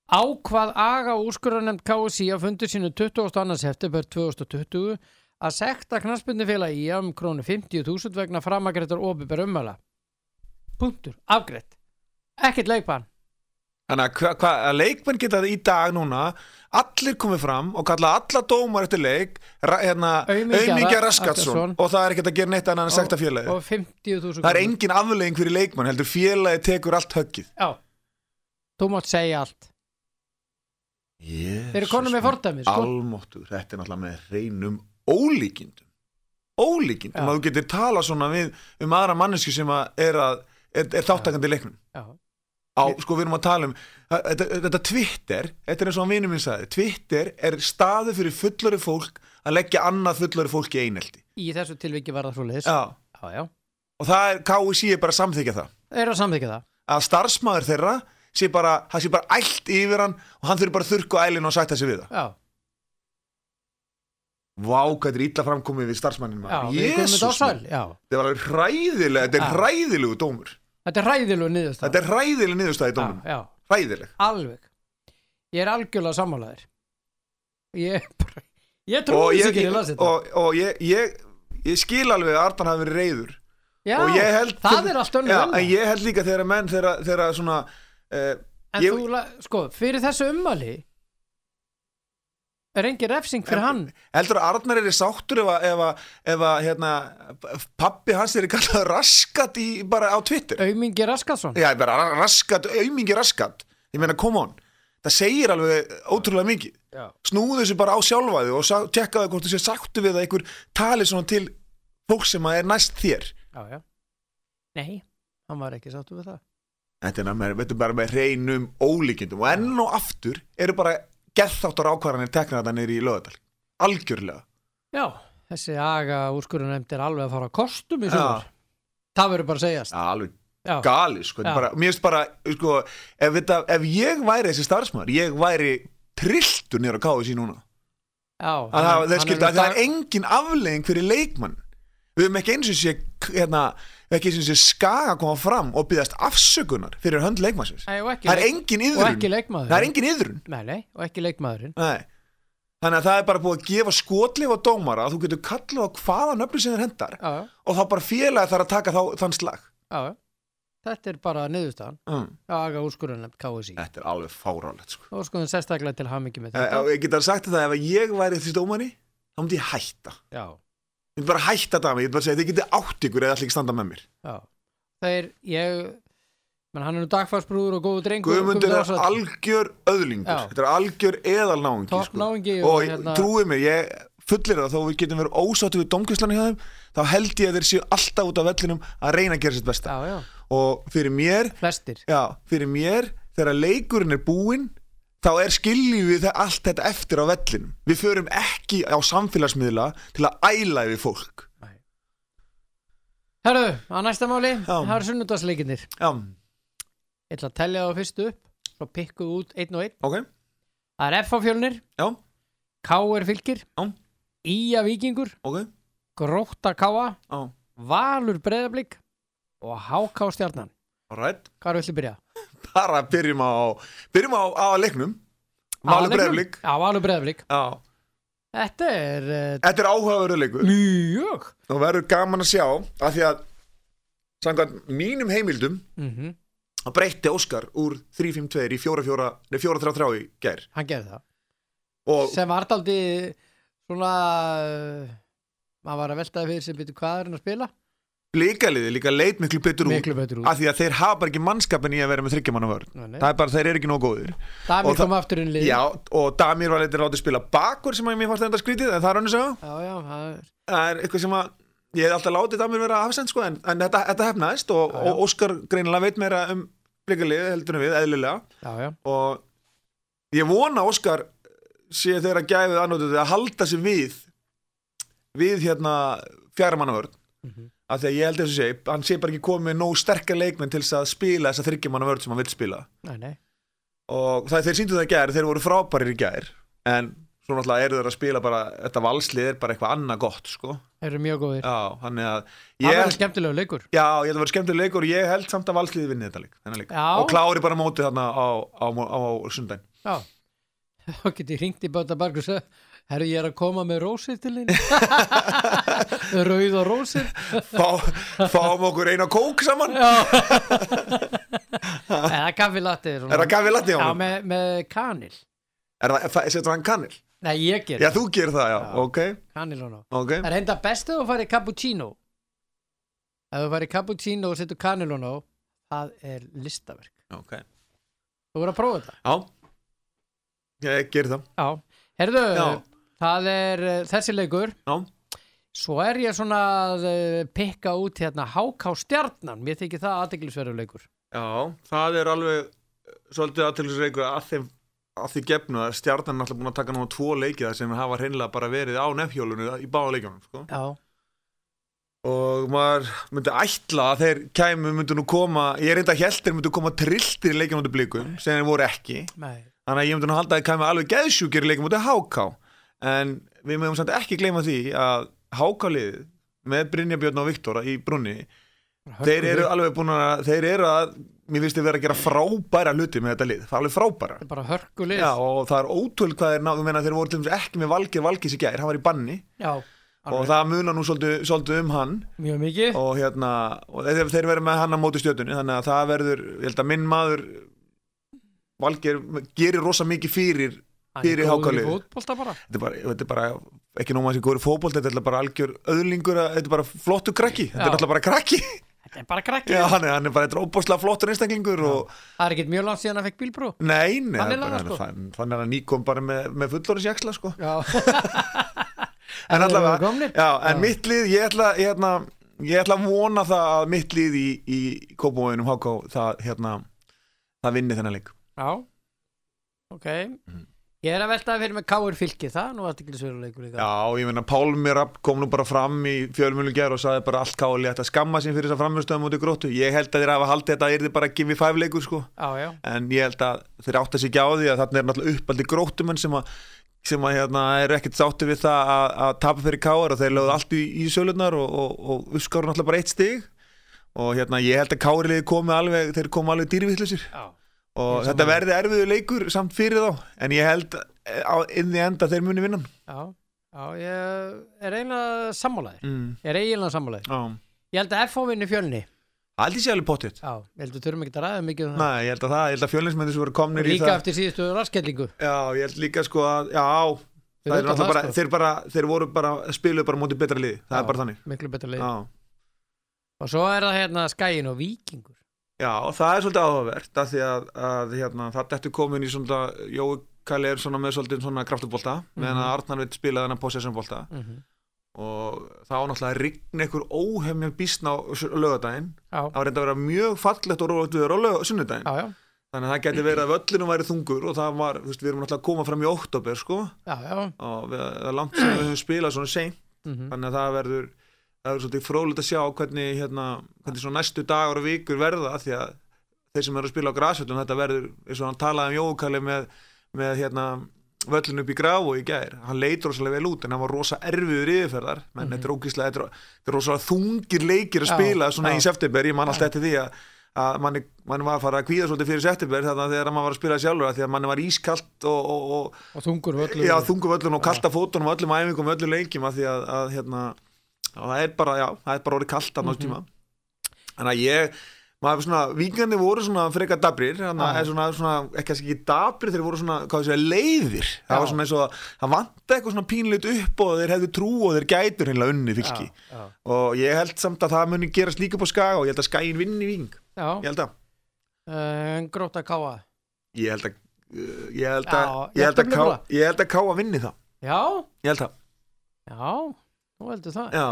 Ákvað aga og úrskurðarnemnd KSI á fundu sínu 22. september 2020 að sekta knarsbundifélagi í um krónu 50.000 vegna framagrættar opiðber ummæla. Punktur, afgreitt. Ekkert leikbann. Þannig að, að leikmenn geta í dag núna allir komið fram og kalla alla dómar eftir leik hérna, Raskarsson. Raskarsson og það er ekkert að gera neitt annað en að sekta félagi Og 50.000 Það er engin aflegging fyrir leikmann heldur félagi tekur allt höggið. Já, þú mátt segja allt. Þeir eru konum með fordæmi, sko. Almóttur, þetta er náttúrulega með hreinum ólíkindum. Ólíkindum. Já. að þú getur tala svona við um aðra mannesku sem að er, er, er þáttakandi leiknum. Já, á, sko við erum að tala um þetta, þetta Twitter, þetta er eins og hann vinur minn sagði Twitter er staðu fyrir fullori fólk að leggja annað fullori fólk í einelti. Í þessu tilviki var það liðs. Já, Já, já. og það er KSI er bara að samþykja það. Er að samþykja það. að starfsmæður þeirra sé bara, það sé bara ælt yfir hann og hann þurfi bara að þurrka á ælinu og sætta sig við það. Já, Vá, hvað þetta er illa framkomið við starfsmænin já, maður við komum Jésús, þetta á sæl. Já, þetta var alveg hræðilega þetta er hræðilegu dómur þetta er ræðilegu niðurstað. þetta er hræðileg niðurstæði já, dómur já, hræðileg alveg. Ég er algjörlega sammálaðir. Ég, ég trúi þess ekki að ég las þetta. og, og ég, ég, ég skil alveg að Ardan hafi verið reyður já, það er allt önnur já, en ég held líka þegar menn þegar, svona uh, En ég- þú, la- sko, fyrir þessu ummali er engin refsing fyrir hann. heldur að Arnar er sáttur ef að, ef að, ef að hérna, pappi hans er kallað raskat í, bara á Twitter Aumingi Raskarsson. já, bara ra- raskat, aumingi raskat ég meina, come on það segir alveg ótrúlega mikið snúðu þessu bara á sjálfaði og tekkaðu hvort þessu sáttu við að einhver tali svona til fólk sem að er næst þér Já, já. Nei, hann var ekki sáttu við það. Þetta er, bara með hreinum ólíkindum og enn og aftur eru bara getháttar ákvarðanir tekna þetta niður í lögadal algjörlega Já, þessi aga úrskurinn er alveg að fara að kostum í sumar. Það verður bara að segjast. ja, alveg Já, gali sko. Bara, mér finnst bara sko, ef, þetta, ef ég væri þessi starfsmæður ég væri trilltur niður á KSI núna já. að það, það, að það er engin aflegging fyrir leikmann við höfum ekki eins og sé hérna, ekki eins og sé skaga að koma fram og byggðast afsökunar fyrir hönd leikmannsins það er engin yðrun það er engin yðrun og ekki leikmaðurinn. Þannig að það er bara búið að gefa skotlif á dómara að þú getur kallað á hvaða nöfnum sem þér hendar já, og þá bara félagi þarf að taka þá, þann slag. já. Þetta er bara niðurstaðan. Mm. Aga úrskurinn nefnt KSI. Þetta er alveg fárálegt sko. Þess sérstaklega til hamingi með Eh, þetta. og Ég get að sagt þetta ef að ég væri þessi dómari þá myndi ég hætta. Já, Ég myndi bara hætta þetta að mig, ég myndi bara segja þið getið átt ykkur eða allir ekki standa með mér. já. Þeir, ég, menn hann er nú dagfarsbrúður og góðu drengur. Guðmundur er algjör öðlingur, þetta er algjör eðalnáingi Topp sko. og og hérna... trúið mér, ég fullir það þó við getum verið ósáttu við domkvæslan hjá þeim þá held ég að þeir séu alltaf út af vellinum að reyna að gera sitt besta Já, já, og fyrir mér flestir. Já, fyrir mér, þegar leikurinn er búinn þá er skiljum við allt þetta eftir á vellinum. Við förum ekki á samfélagsmiðla til að æla yfir fólk. Herðu, að næsta máli, það eru sunnudagsleikinir. Já, Ég ætla að tellja það fyrstu upp, svo pikkuð út einn og einn. ok, Það er F á fjölnir, já, K er fylgir, Já. Ía vikingur, ok, Gróta já, Valur breyðablík og HK stjarnan. alright. Hvað er villi byrja? Bara byrjum á, byrjum á, á leiknum. Aðaleiknum? breyflik. Já, Valur breyðablík. Já, Þetta er uh, Þetta er áhugaverður leikur mjög og verður gaman að sjá af því að samkvæmt mínum heimildum mm að breytti Óskar úr 3-5-2 í 4-4 nei, 4-3-3 í gær Hann gerði það og sem var daldi svona uh, maður var að veltaði fyrir sem byrju hvað er hann að spila blíkaliði líka leit miklu betur út betur út. af því að þeir hafa bara ekki mannskapin í að vera með þryggjamanna nei. það er bara, þeir eru ekki nóg góðir. Damir kom aftur inn í lið. Já, og Damir var eitthvað látið spila bakur sem að mér fannst þetta skrítið, en það er hann að já, já, það er það er eitthvað sem að ég hef alltaf látið Damir vera afsend sko, en, en þetta, þetta hefnaðist og, Já, já. og Óskar greinilega veit meira um blikalið heldur en við, eðlilega. Já, og ég vona að Óskar sé þeirra gæfið annótið að halda sig við við hérna. Af því að ég held þess að sé, hann sé bara ekki komið nóg sterkar leikmenn til þess að spila þessa þryggjamanavörn sem hann vil spila. Nei, nei. Og það þeir síndu það í gær, þeir voru frábærir í gær en svo náttúrulega eru þeir að spila bara þetta valslið er bara eitthvað annað gott sko. þeir eru mjög góðir. Já, þannig að það verður skemmtilegu leikur. Já, ég held að vera skemmtileg leikur og ég held samt að valsliði vinni þetta leik, leik. Og klári bara mótið þarna á, á, á, á sundaginn já. Þá get ég hringt í Böta Barg og herru ég er að koma með rósir til þín rauð og rósir Fá, fáum okkur eina kók saman. Já. Eða kaffilatte er það gafið latti á já, hann? með, með kanil. Það, það setur hann kanil? nei, ég ger já, þú gerir það, já, Já. ok, kanil og ná ok. Það er enda best ef þú farið cappuccino. Ef þú farið cappuccino og setur kanilun á Það er listaverk. Ok, Þú voru að prófa þetta. Já, ég gerir það. Já. Herðu, Já. Það er uh, þessi leikur. Já, Svo er ég svona að uh, pikka út hérna HK Stjarnan. Mér þykir það aðteglisverður leikur. Já, það er alveg eh, svolítið aðtilsreikur að þeim að því gefnu að stjarnan er náttúrulega búin að taka núna tvo leikið sem hafa hreinlega bara verið á nefhjólunu í báða leikjunum sko. Og maður myndi ætla að þeir kæmu myndi nú koma, ég enda að heldur myndi koma trilltir í leikjum mútið blikum sem þeir voru ekki. Nei. Þannig að ég myndi nú halda að þeir kæmu alveg geðsjúkir í leikjum mútið háká en við mögum samt ekki gleyma því að hákáliðið með Brynja Björn og Viktor í brunni þeir eru alveg búin að þeir eru að, mér finnst þeir vera að gera frábæra hluti með þetta lið, það er alveg frábæra. Það er bara hörkulið Já, og það er ótöl hvað þeir náðu þeir voru til dæmis ekki með Valgir Valgis í gær, hann var í banni. Já, og það munar nú svolítið, svolítið um hann. Mjög mikið. Og hérna og þeir, þeir verður með hann á móti stjötunni þannig að það verður, ég held að minn maður Valgir gerir rosa mikið fyrir fyrir bara. Þetta er bara, þetta er ekki nóma þessi góður fótbolt, þetta er bara algjör öðlingur, þetta er bara flottu krakki. Þetta er alltaf bara krakki. Þetta er bara krakki. Já, hann, er, hann er bara eitthvað óbúslega flottur einstaklingur og Það er ekkert mjög langt síðan að fekk bílbrú nei, nei, Hann er lagað, sko. hann- þannig að hann nýkom bara með, með fullorins jaksla sko. En allavega, já, en Já. mitt lið ég ætla, ég, ætla, ég ætla að vona það að mitt lið í, í Kópavóinum HK, það, hérna það vinni þennan leik. Já. Ok. Mhm. Ég er að veltaði fyrir með káur fylki það er nú aðtiklisverður leikur líka. Já, ég meina Pálmi Rapp kom nú bara fram í fjölmjölu ger og sagði bara allt káli að skamma sín fyrir þess að framhjörnstöðum út í gróttu. Ég held að þeir hafa haldið þetta að yrði bara give me five leikur sko. Já, já, en ég held að þeir átta sig ekki á því að þarna er náttúrulega uppaldi gróttumenn sem að sem að hérna eru ekkert sátti við það að, að tapa fyrir káar og þeir lögðu allt í, í sölunar og, og, og uppskáru náttúrulega bara eitt stig. Og hérna ég held að káriðið komi alveg þeir komi alveg dýrvillisir já. Og þetta sammála. verði erfiðu leikur samt fyrir þá en ég held eh, á í enda þeir muni vinna hann. já, já ég er eiginlega sammálaðir mm. ég er eiginlega sammálaðir Já, ég held að FH vinni fjölni. Aldrei sé alveg pottitt já, ég held að þurfum ekki að ræða mikið um Nei, ég held að það, ég held að fjölinsmenni sem voru komnir í líka það eftir síðustu raskellingu Já, ég held líka sko að, já það er náttúrulega bara, sko. þeir bara, þeir voru bara spiluðu bara mútið betra liði, það Já. er bara þannig. miklu betra leið Já, og svo er það hérna skæin og vikingur já það er svolítið áhugavert af því að, að hérna, það dettur komin í svona, Jói Kalli er svona með svolítið svona kraftubólta, meðan Mhm. að Arnar vil spila þennan possessionbólta mm -hmm. og það var náttúrulega að rigna einhver óhemjan bísna á lögadaginn það var reynda að vera mjög fallegt og rólega viður á lög, sunnudaginn. Já, já, þannig að það geti verið að völlinu væri þungur og það var, þú veist, við erum náttúrulega að koma fram í oktober sko, já, og við, það er langt sem við höfum spilað svona seint. Mm þannig að það verður það verður svolítið fróðilegt að sjá hvernig, hérna, hvernig svona næstu dagar og vikur verða því að þeir sem eru að spila á grasvöldum þetta verður, eins og hann talaði um Jókali með, með hérna völlin upp í og í gær, hann leit rosalega vel út en hann var rosa erfiður yfirferðar. Menn Mhm. þetta er ógíslega, þetta er, þetta er rosalega þungir leikir að Já, spila svona já. í september, ég man alltaf eftir því að að manni, manni var að fara að kvíða svolítið fyrir september þannig að þegar maður var að spila sjálfur að því að manni var ískalt og, og, og og þungur já, öllum og kalta fótunum og öllum æfingum öllum leikjum að því að, að hérna, að það er bara, já, það er bara orðið kalt að náttúrulega tíma. Þannig að ég maður svona, vikandi voru svona frekar dabrir þannig að er svona, svona, ekki kannski ekki dabrir þeir voru svona, hvað þessi, leiðir. Það Já. var svona eins og að það vanta eitthvað svona pínleitt upp og þeir hefðu trú og þeir gætur heimlega unni fylki. Já, og ég held samt að það muni gerast líka á skaga og ég held að skagin vinni ving ég held að. Uh, gróta káa ég held að ég held að að að að vinni það. Já, ég held að já, þú heldur það. Já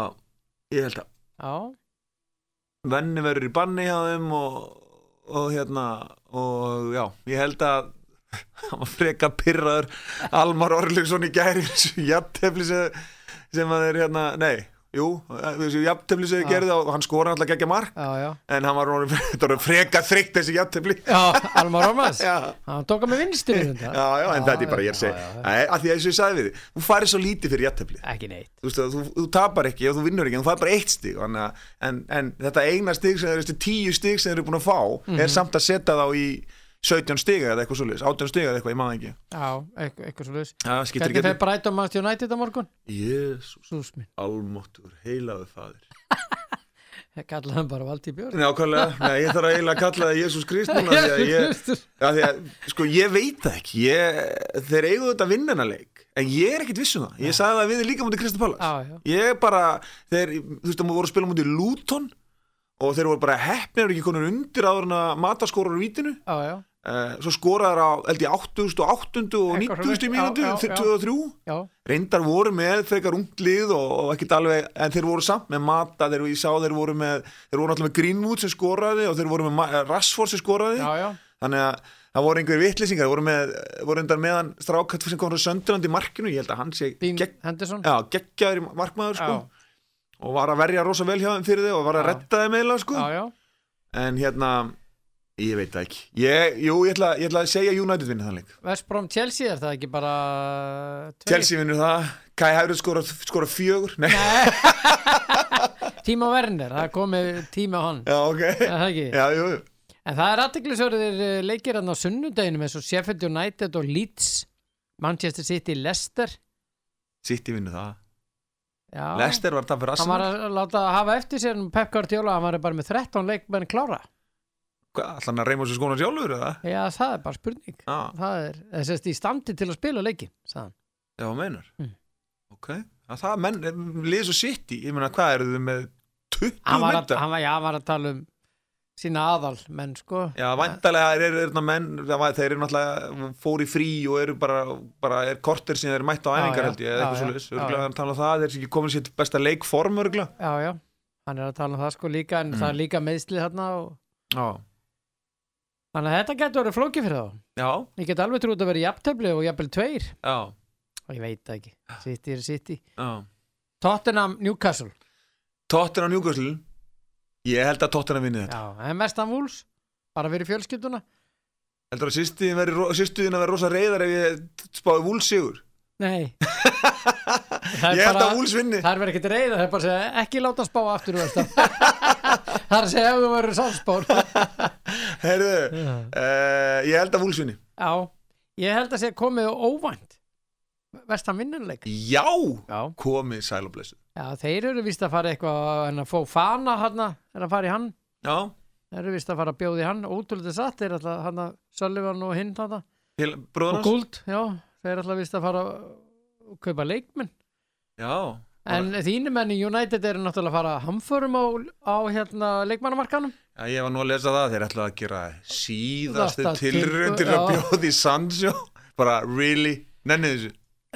ég held að venni verður í banni hjá þeim og, og hérna og já, ég held að hann var freka pyrraður Almar Orlíksson í gæri jafntefli sem, sem að þeir hérna, nei, jú þessu jafntefli sem þeir Já. gerði og hann skora alltaf geggja mark. Já, já. En hann var var freka þryggt þessi jafntefli. Já, Almar Ormas hann tók að með vinstri já, já, en þetta er bara ég að segja. Nei, að því að þessu ég sagði við þig, þú farið svo lítið fyrir jafntefli ekki neitt. Þú, veist, þú, þú tapar ekki og þú vinnur ekki en þú fær bara eitt að- en, en þetta eina stig sem þeir eru tíu stig sem þeir eru búin að fá Mhm. er samt að setja þá í 17 stiga eða eitthvað svoleiðis 18 stiga eða eitthvað, ég maður ekki. Já, eitthvað, eitthvað svo leiðis það skiptir hvernig ekki fer Brighton Manchester United á morgun? Jésús, almáttur, heilaðu fadir ég kallaði hann bara Valdi Björn. Nákvæmlega, nei, ég þarf að eiginlega að kalla það Jésús Krist núna því að ég, að því að, sko, ég veit það ekki. Ég, þeir eigu þetta að vinna hennar leik en ég er ekkit viss um það, ég sagði það við líka mútið Krista Pallas já, já, ég bara, þeir, þú veist, það voru að spila mútið Luton og þeir voru bara heppnir ekki konur undir áður en að mataskórar í vítinu já, já, uh, svo skoraður á, held ég, 8000 og 8000 og Eitthvað 9000 svoleiðis. mínútu, Já, já, já. 2 og 3 já, reyndar voru með frekar unglið og, og ekkit alveg, en þeir voru samt með mata, þeir, sá þeir voru með þeir voru alltaf með Greenwood sem skoraði og þeir voru með eh, Rashford sem skoraði. Já, já, þannig að það voru einhver vitlýsingar voru, með, voru reyndar meðan strákat sem kom frá Söndrand í markinu, ég held að Henderson. Já, geggjaður í markmaður sko, og var að verja rosa vel hjá þeim fyrir þig og var að redda þeim eiginlega sko. já, já, en hérna ég veit það ekki. Ég, jú, ég ætla, ég ætla að segja United vinni þann leik. West Brom Chelsea er það ekki bara tveir? Chelsea vinnur það, Kai Havertz skora, skora fjögur. Nei, Tíma Werner, það komið tíma hann. Já, ok. Það? Já. En það er aðteglisverðir leikir hann á sunnudeginu eins og Sheffield United og Leeds Manchester City, Leicester. City vinnur það Lester var það fyrir hann var að láta hafa eftir sér Pep Guardiola, hann var bara með 13 leikmenn klára ætla hann að reyma sér skóna sjálfur eða? Já, það er bara spurning Já, Það er, þess að í standi til að spila leikin sagði hann. já, meinar Mm. Ok, að það menn, liðs og City Ég meina, hvað eru þið með 20 hann var, að, mynda? já, hann var að tala um sína aðal menn sko. Já, væntalega er, er, er, menn það var- Þeir eru náttúrulega fór í frí og eru bara, bara er korter sem þeir eru mætt á æfingar held ég, eða eitthvað Já, Örgulega já. að tala um það, þeir eru ekki komin sér besta leikform örgulega Já, já, hann er að tala um það sko líka en Mm. það er líka meðslið þarna og... Þannig að þetta getur verið flókið fyrir þá. Já, Ég get alveg trúið að vera jafntefli og jafnvel tveir. Já, og ég veit ekki, City er City. Tottenham, Newcastle. Tottenham Newcastle Ég held að Tottenham vinni þetta. Já, en mestan vúls bara fyrir fjölskylduna. Heldur að sýstuðin vera rosa reyðar ef ég spáði Wools sigur? Nei. Ég held að Wools vinni. Það er verið ekkert reyða, það er bara að segja ekki láta spá aftur úr þetta Það. Er að segja ef þú verður sálspár Heyrðu, Já, uh, ég held að Wools vinni. Ég held að segja komið og óvænt Vestan vinnanleik. Já, Já, komið sæl og blessu Já þeir eru vist að fara eitthvað en að fá fana hann er að fara í hann. Já, þeir eru vist að fara að bjóða í hann ótrúlega satt, þeir ætla hann að Sullivan og hinn hann til og Gould, já, þeir ætla vist að fara að kaupa leikmenn. Já, En þínu menn í United eru náttúrulega að fara hamförum á, á hérna, leikmannamarkanum. Já, ég var nú að lesa það, þeir ætlaði að gera síðastu tilraun til að í Sancho. Bara, really, nennið þessu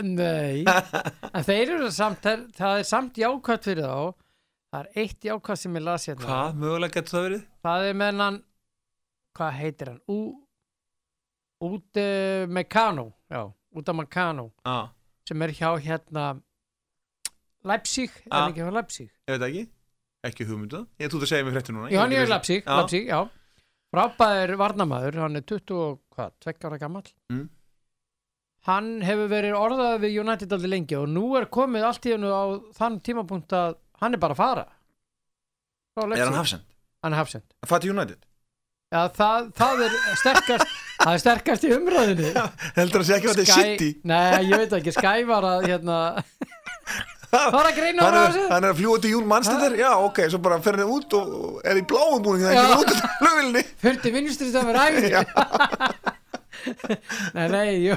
Nei, en þeir eru samt, það er, það er samt jákvæmt fyrir þá. Það er eitt jákvæmt sem ég las hérna. Hvað, mögulega getur það verið? Það er með hann, hvað heitir hann? Út uh, Mekano, já, út af Mekano, Já, sem er hjá hérna Leipzig, er Ah. hann ekki hjá Leipzig? ég veit ekki Ekki hugmyndu Ég þú að segja mér fréttu núna Já, hann er ekki Leipzig. Leipzig, já. Frábæður varnamaður, hann er 20 og hvað, 2 ára gammal. Mm. Hann hefur verið orðað við United aldrei lengi og nú er komið allt í hennu á þann tímapunkt að hann er bara að fara. Er hann hafsend? Hann er hafsend. Að fæta United? Já, það, það er sterkast það er sterkast í umræðinni heldur að sé ekki að þetta er City. Nei, ég veit ekki, Sky var að hérna Það var að greina á þessu. hann er að fljúa til Jún Manstættir já ok, svo bara fer hann út og er í bláum búning það er ekki út af flugvilni Fyrti vinstri það var æfing Nei, nei, jú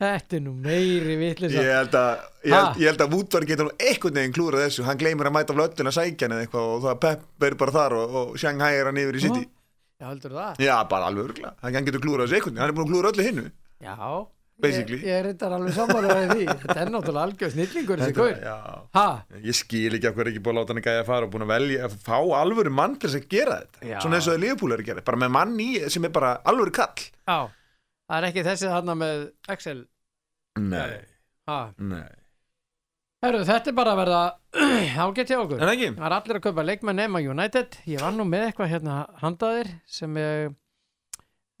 Þetta er nú meiri vitlis ég held að ég held, að Woodward getur nú einhvern veginn klúrað þessu. Hann gleymir að mæta löllin að sækja hann eða eitthvað og það Pep er bara þar og, og Shanghai er hann yfir í City. Já, heldur það? já, bara alveg örgla, hann getur klúrað þessu einhvern veginn. Hann er búin að klúra öllu hinnu Já. Basically. Ég, ég reyndar alveg í því. Þetta er náttúrulega algjör snillingur þessi gaur. ég skil ekki hverju ekki búin að láta hann gæja að fara og búin að velja að fá alvöru mann til að gera þetta. Svona eins og það er að Það ekki þessi þarna með Excel? Nei, nei. Herru, þetta er bara að verða ágætt hjá okkur. En ekki, Það er allir að kaupa leikmenn nema United. Ég var nú með eitthvað hérna handaðir sem ég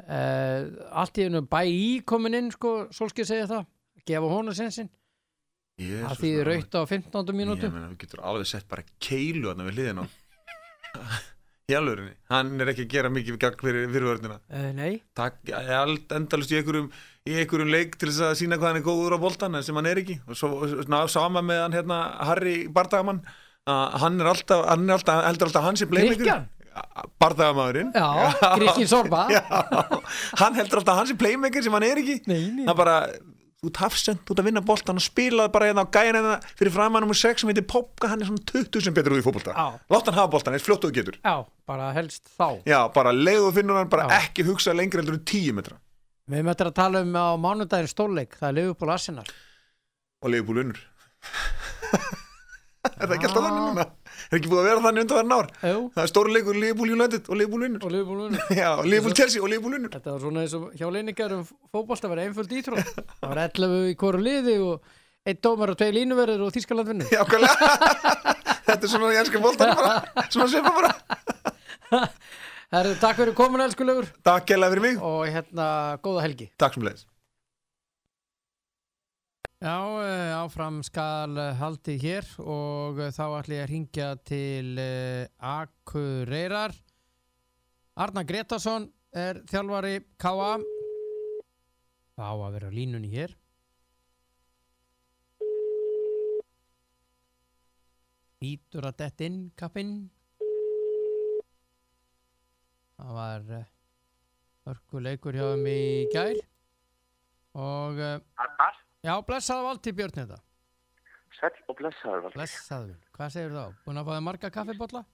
uh, allt í einu bæ í komin inn sko, Solskið segja það. Gefa honum sensin, það þýðir raut á 15. mínútu. Ég meina, þú getur alveg sett bara keilu þarna við hliðin á Hjálfurinni, hann er ekki að gera mikið gagn fyrir fyrirvörnina uh, Takk, allt endalust í einhverjum í einhverjum leik til þess að sína hvað hann er góður á boltan en sem hann er ekki. Og svo ná, sama með hann hérna Harry Bardagamann að hann er alltaf, hann er alltaf heldur alltaf hans í Grikkin Sorba Já, hann heldur alltaf hans í playmaker sem hann er ekki. Nei, nei. það bara, þú ert hafsend, þú ert að vinna boltan og spilaði bara hérna á gæðin hérna fyrir framan nummer 6 sem heitir Popka, hann er svona 20 sem betur út í fótbolta, Já. látt hann hafa boltan eins fljótt og þú getur, Já, bara helst þá. Já, bara leiðu og finnur hann bara Já. ekki hugsa lengur heldur en 10 metra. Við möttum að tala um á mánudaginn stórleik Það er Liverpool Arsenal. Og leiðu unnur er það ekki alltaf þannig núna er ekki búið að vera þannig undan verðan ár. Jú, það er stóri leikur Liverpool United og Liverpool unnur og Liverpool vinnur. já, og Liverpool Chelsea og Liverpool unnur Þetta var svona eins og hjá leiningar um fótbolta var einföld ítrótt Það var 11 í hvoru liði og einn dómar og tvei línuverður og Þískaland vinnur. Já, þetta er svona ennska boltan bara. Svona svipa bara. Herðu, takk fyrir komin elskulegur takk kærlega fyrir mig, og hérna góða helgi. Takk sem leiðis Já, eh, áfram skal eh, haldið hér og eh, þá ætlum ég að ringja til Akureyrar. Arna Gretarsson er þjálfari K.A. Það á að vera línunni hér. Ítur að dett inn kappinn. Það var örkuleikur hjá þeim í gær. Og Arnar, Já, blessaðu valdi Björn þetta. sæll og blessaður Valdi. Blessaðu. Hvað segir þá? Búin að fá þig marga kaffibotla?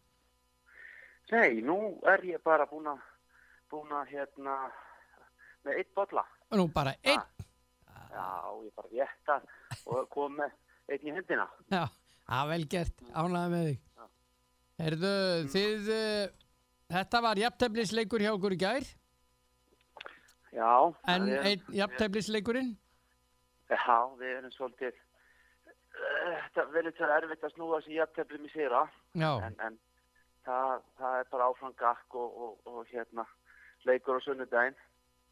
Nei, nú er ég bara búin að, búin að hérna, með eitt bolla. Nú bara einn. Já, ég bara rétta og kom með einn í hendina. Já, að vel gert. Ánæði með þig. Herðu, þið, uh, þetta var jafnteflisleikur hjá okkur í gær, Já, en einn jafnteflisleikurinn? Já, við erum svolítið, eh, þetta verður til erfitt að snúa þessi jafnteflum í sýra, en, en það, það er bara áfram gakk og, og, og hérna, leikur á sunnudaginn.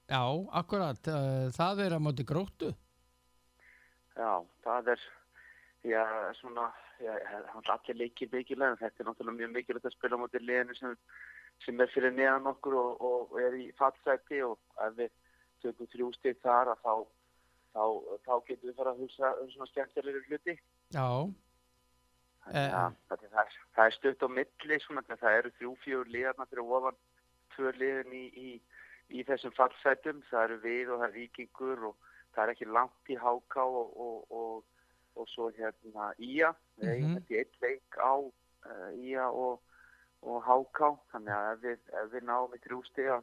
já, akkurat. Uh, það er að móti gróttu. Já, það er, já, svona, já, allir leikir mikilvæg, en þetta er náttúrulega mjög mikilvægt að spila móti liðinu sem, sem er fyrir neðan okkur og, og er í fallsæti og ef við tökum þrjú stig þar að þá, þá, þá getum við fara að hugsa um svona skemmtilegri hluti. Já, Þannig Eh, að það, það, er, það er stutt á milli, svona, það eru þrjú, fjögur liðarna fyrir ofan tvö liðin í, í, í þessum fallsætum. Það eru við og það er vikingur og það er ekki langt í HK og, og, og, og svo hérna Ía. Eigum Mhm. þetta í eitt leik á uh, Ía og, og HK. Þannig að ef við, ef við náum þrjú stiga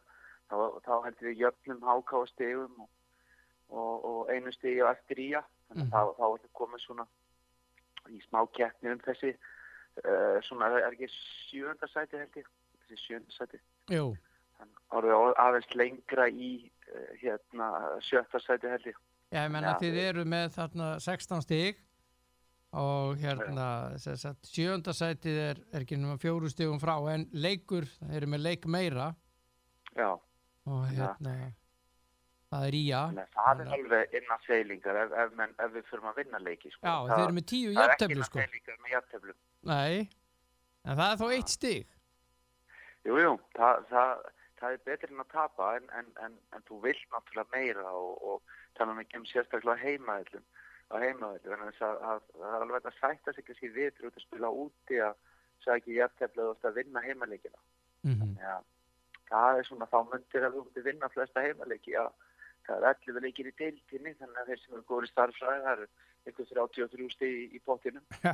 þá, þá heldur við jöfnum HK á stigum og, og, og einu stigi á eftir Ía. Þannig að þá, þá er þetta komið svona í smá keppni um þessi uh, svona er ekki sjönda sæti held ég? Þessi sjönda sæti. Jú. þannig að það er aðeins lengra í uh, hérna sjötta sæti held ég. Já, ég menna Já. þið eru með þarna 16 stig og hérna sem sagt, sjönda sætið er, er ekki nema fjóru stigum frá en leikur, það eru með leik meira. Já, og hérna það er þannig að það er alveg innan seilingar ef, ef, menn, ef við förum að vinna leiki sko. Já, það, þeir eru með tíu það er ekki innan sko. seilingar með jafnteflum Nei, en það er þó eitt stig. Jú, jú, það, það það er betur en að tapa en, en, en, en þú vilt náttúrulega meira og, og tala um ekki um sérstaklega heimaðilum að, að, að það er alveg að sætta sig kannski við fyrir út að spila úti að segja þú ert að vinna heimaleikina. Mhm, Já, það er svona þá myndir að þú myndir vinna flesta heimaleiki að það er 11 leikir í deildinni þannig að þeir sem eru góður í starfsræði það eru ykkur 33 stig í, í pottinum. Já,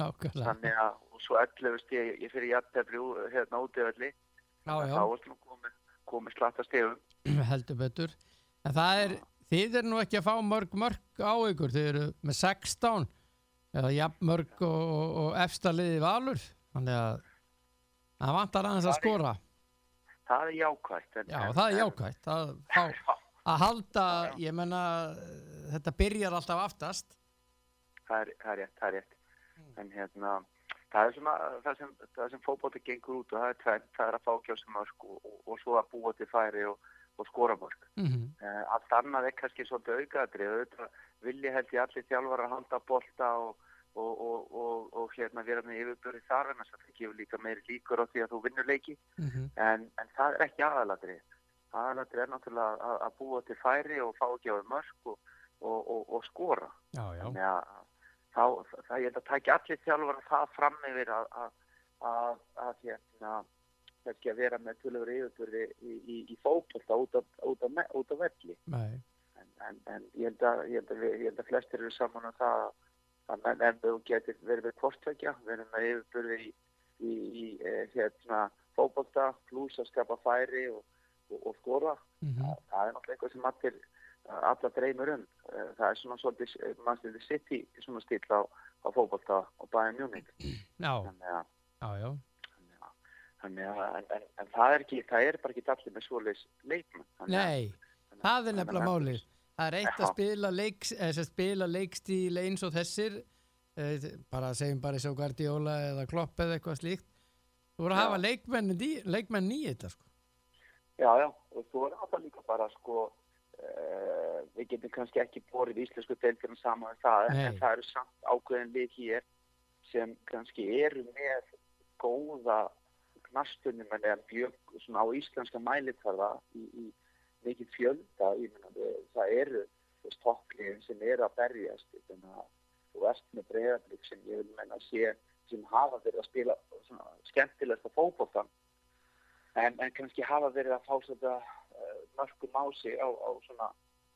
nákvæmlega. Þannig að og svo 11 stig ég fyrir jættefli hérna útiðvelli já, já, þá ertu nú komið, komið slatta stegum heldur betur. En það er, þið er nú ekki að fá mörg mörg á ykkur, þið eru með 16 eða jafn mörg og, og, og efsta liði valur. Þannig að það vantar aðeins að Það er- skora. það er jákvægt en, já, það er jákvægt að, fá, Já, halda, ég menna þetta byrjar alltaf aftast. Það er, það er rétt, það er rétt. Mm. en hérna það er sem, það sem fótbóti gengur út og það er tvenn, það er að fá kjósa mörg og, og, og svo að búa til færi og, og skora mörg mm uh, allt annað er kannski svolítið aukaðri auðvitað vilji held ég allir þjálfar að halda bolta og, og, hérna vera með yfirbörði þar en það gefur líka meiri líkur á því að þú vinnur leiki. En, en það er ekki aðalatri aðalatri er náttúrulega að, að búa til færi og fá ekki á mörg og, og, og, og skora. Já, já, þannig að þá, það ég held að tækja allir þjálfar það fram yfir að, að, að, að hérna kannski að vera með tölur yfirbörði í, í, í fótbolta út af, af, af velli. En, en, en ég, held að, ég, held að ég held að flestir eru saman um það að menn en þú getur verið með kvortvekja verið með yfirbörði í, í, eh, hérna fótbolta pluss að skapa færi og, og, og skora. Mm það, það er náttúrulega eitthvað sem allir alla dreymur um. Eh, það er svona svolítið mannstæði sitt í svona stíl á, á fótbolta og bæði mjóning þannig að, þannig að, að en, en, það er ekki, það er bara ekki allir með svoleiðis leikmenn. Að- nei að- það er að nefnilega málið. Það er eitt að spila, eða, sem sagt, spila leikstíl eins og þessir eh, bara segjum bara svo Guardiola eða Klopp eða eitthvað slíkt. Þú voru að Já. hafa leikmenn, í- leikmenn í þetta sko. Já, já, og þú er það líka bara sko uh, við getum kannski ekki borið íslensku deildina saman með það, Nei. en það eru samt ákveðin lið hér sem kannski eru með góða knastunum en eða mjög svona á íslenska mælitarða í, í mikið fjölda, ég meina við- það eru þess toppliðin sem eru að berjast þannig að þú ert með breyðablík sem ég vil menna sé sem hafa verið að spila svona skemmtilegsta fótboltan en, en kannski hafa verið að fá þetta uh, mörgum á sig á, á svona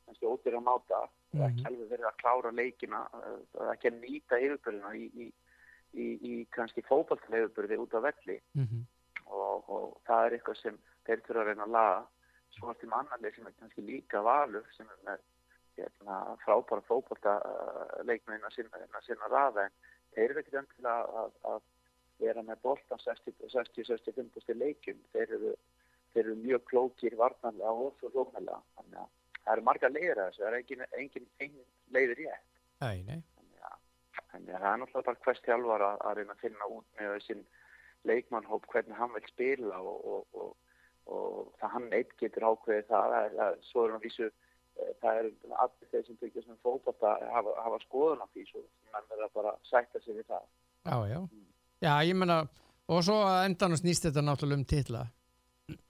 kannski ódýra máta. Og Mhm. ekki alveg verið að klára leikina uh, ekki að nýta yfirbyrðina í, í, í, í kannski fótballtlega yfirbyrði út af velli. Mm og, og það er eitthvað sem þeir þurfa að reyna að laga. Svo er til mannarleik sem er kannski líka valur sem er með hérna, frábæra fótbolta leikmenn að sinna, að sinna raða. En þeir eru ekkert endilega að, að vera með boltan 60-65 bústi leikjum. Þeir eru, þeir eru mjög klókir varnarlega og hlóknarlega þannig að það eru marga leiðir að þessu það er engin, engin, engin leiðir nei, þannig að, þannig að það er náttúrulega bara hvers þjálfar að, að reyna að finna út með þessin leikmannhóp hvernig hann vil spila og, og, og, og það hann eitt getur ákveðið það, er- það svo er hann vísu eh, það er allir þeir sem byggja sem fótbolta hafa, hafa skoðun á því svo mann verður að bara sætta sig við það. Já, já já, ég menna, og svo að endanum snýst þetta náttúrulega um titla.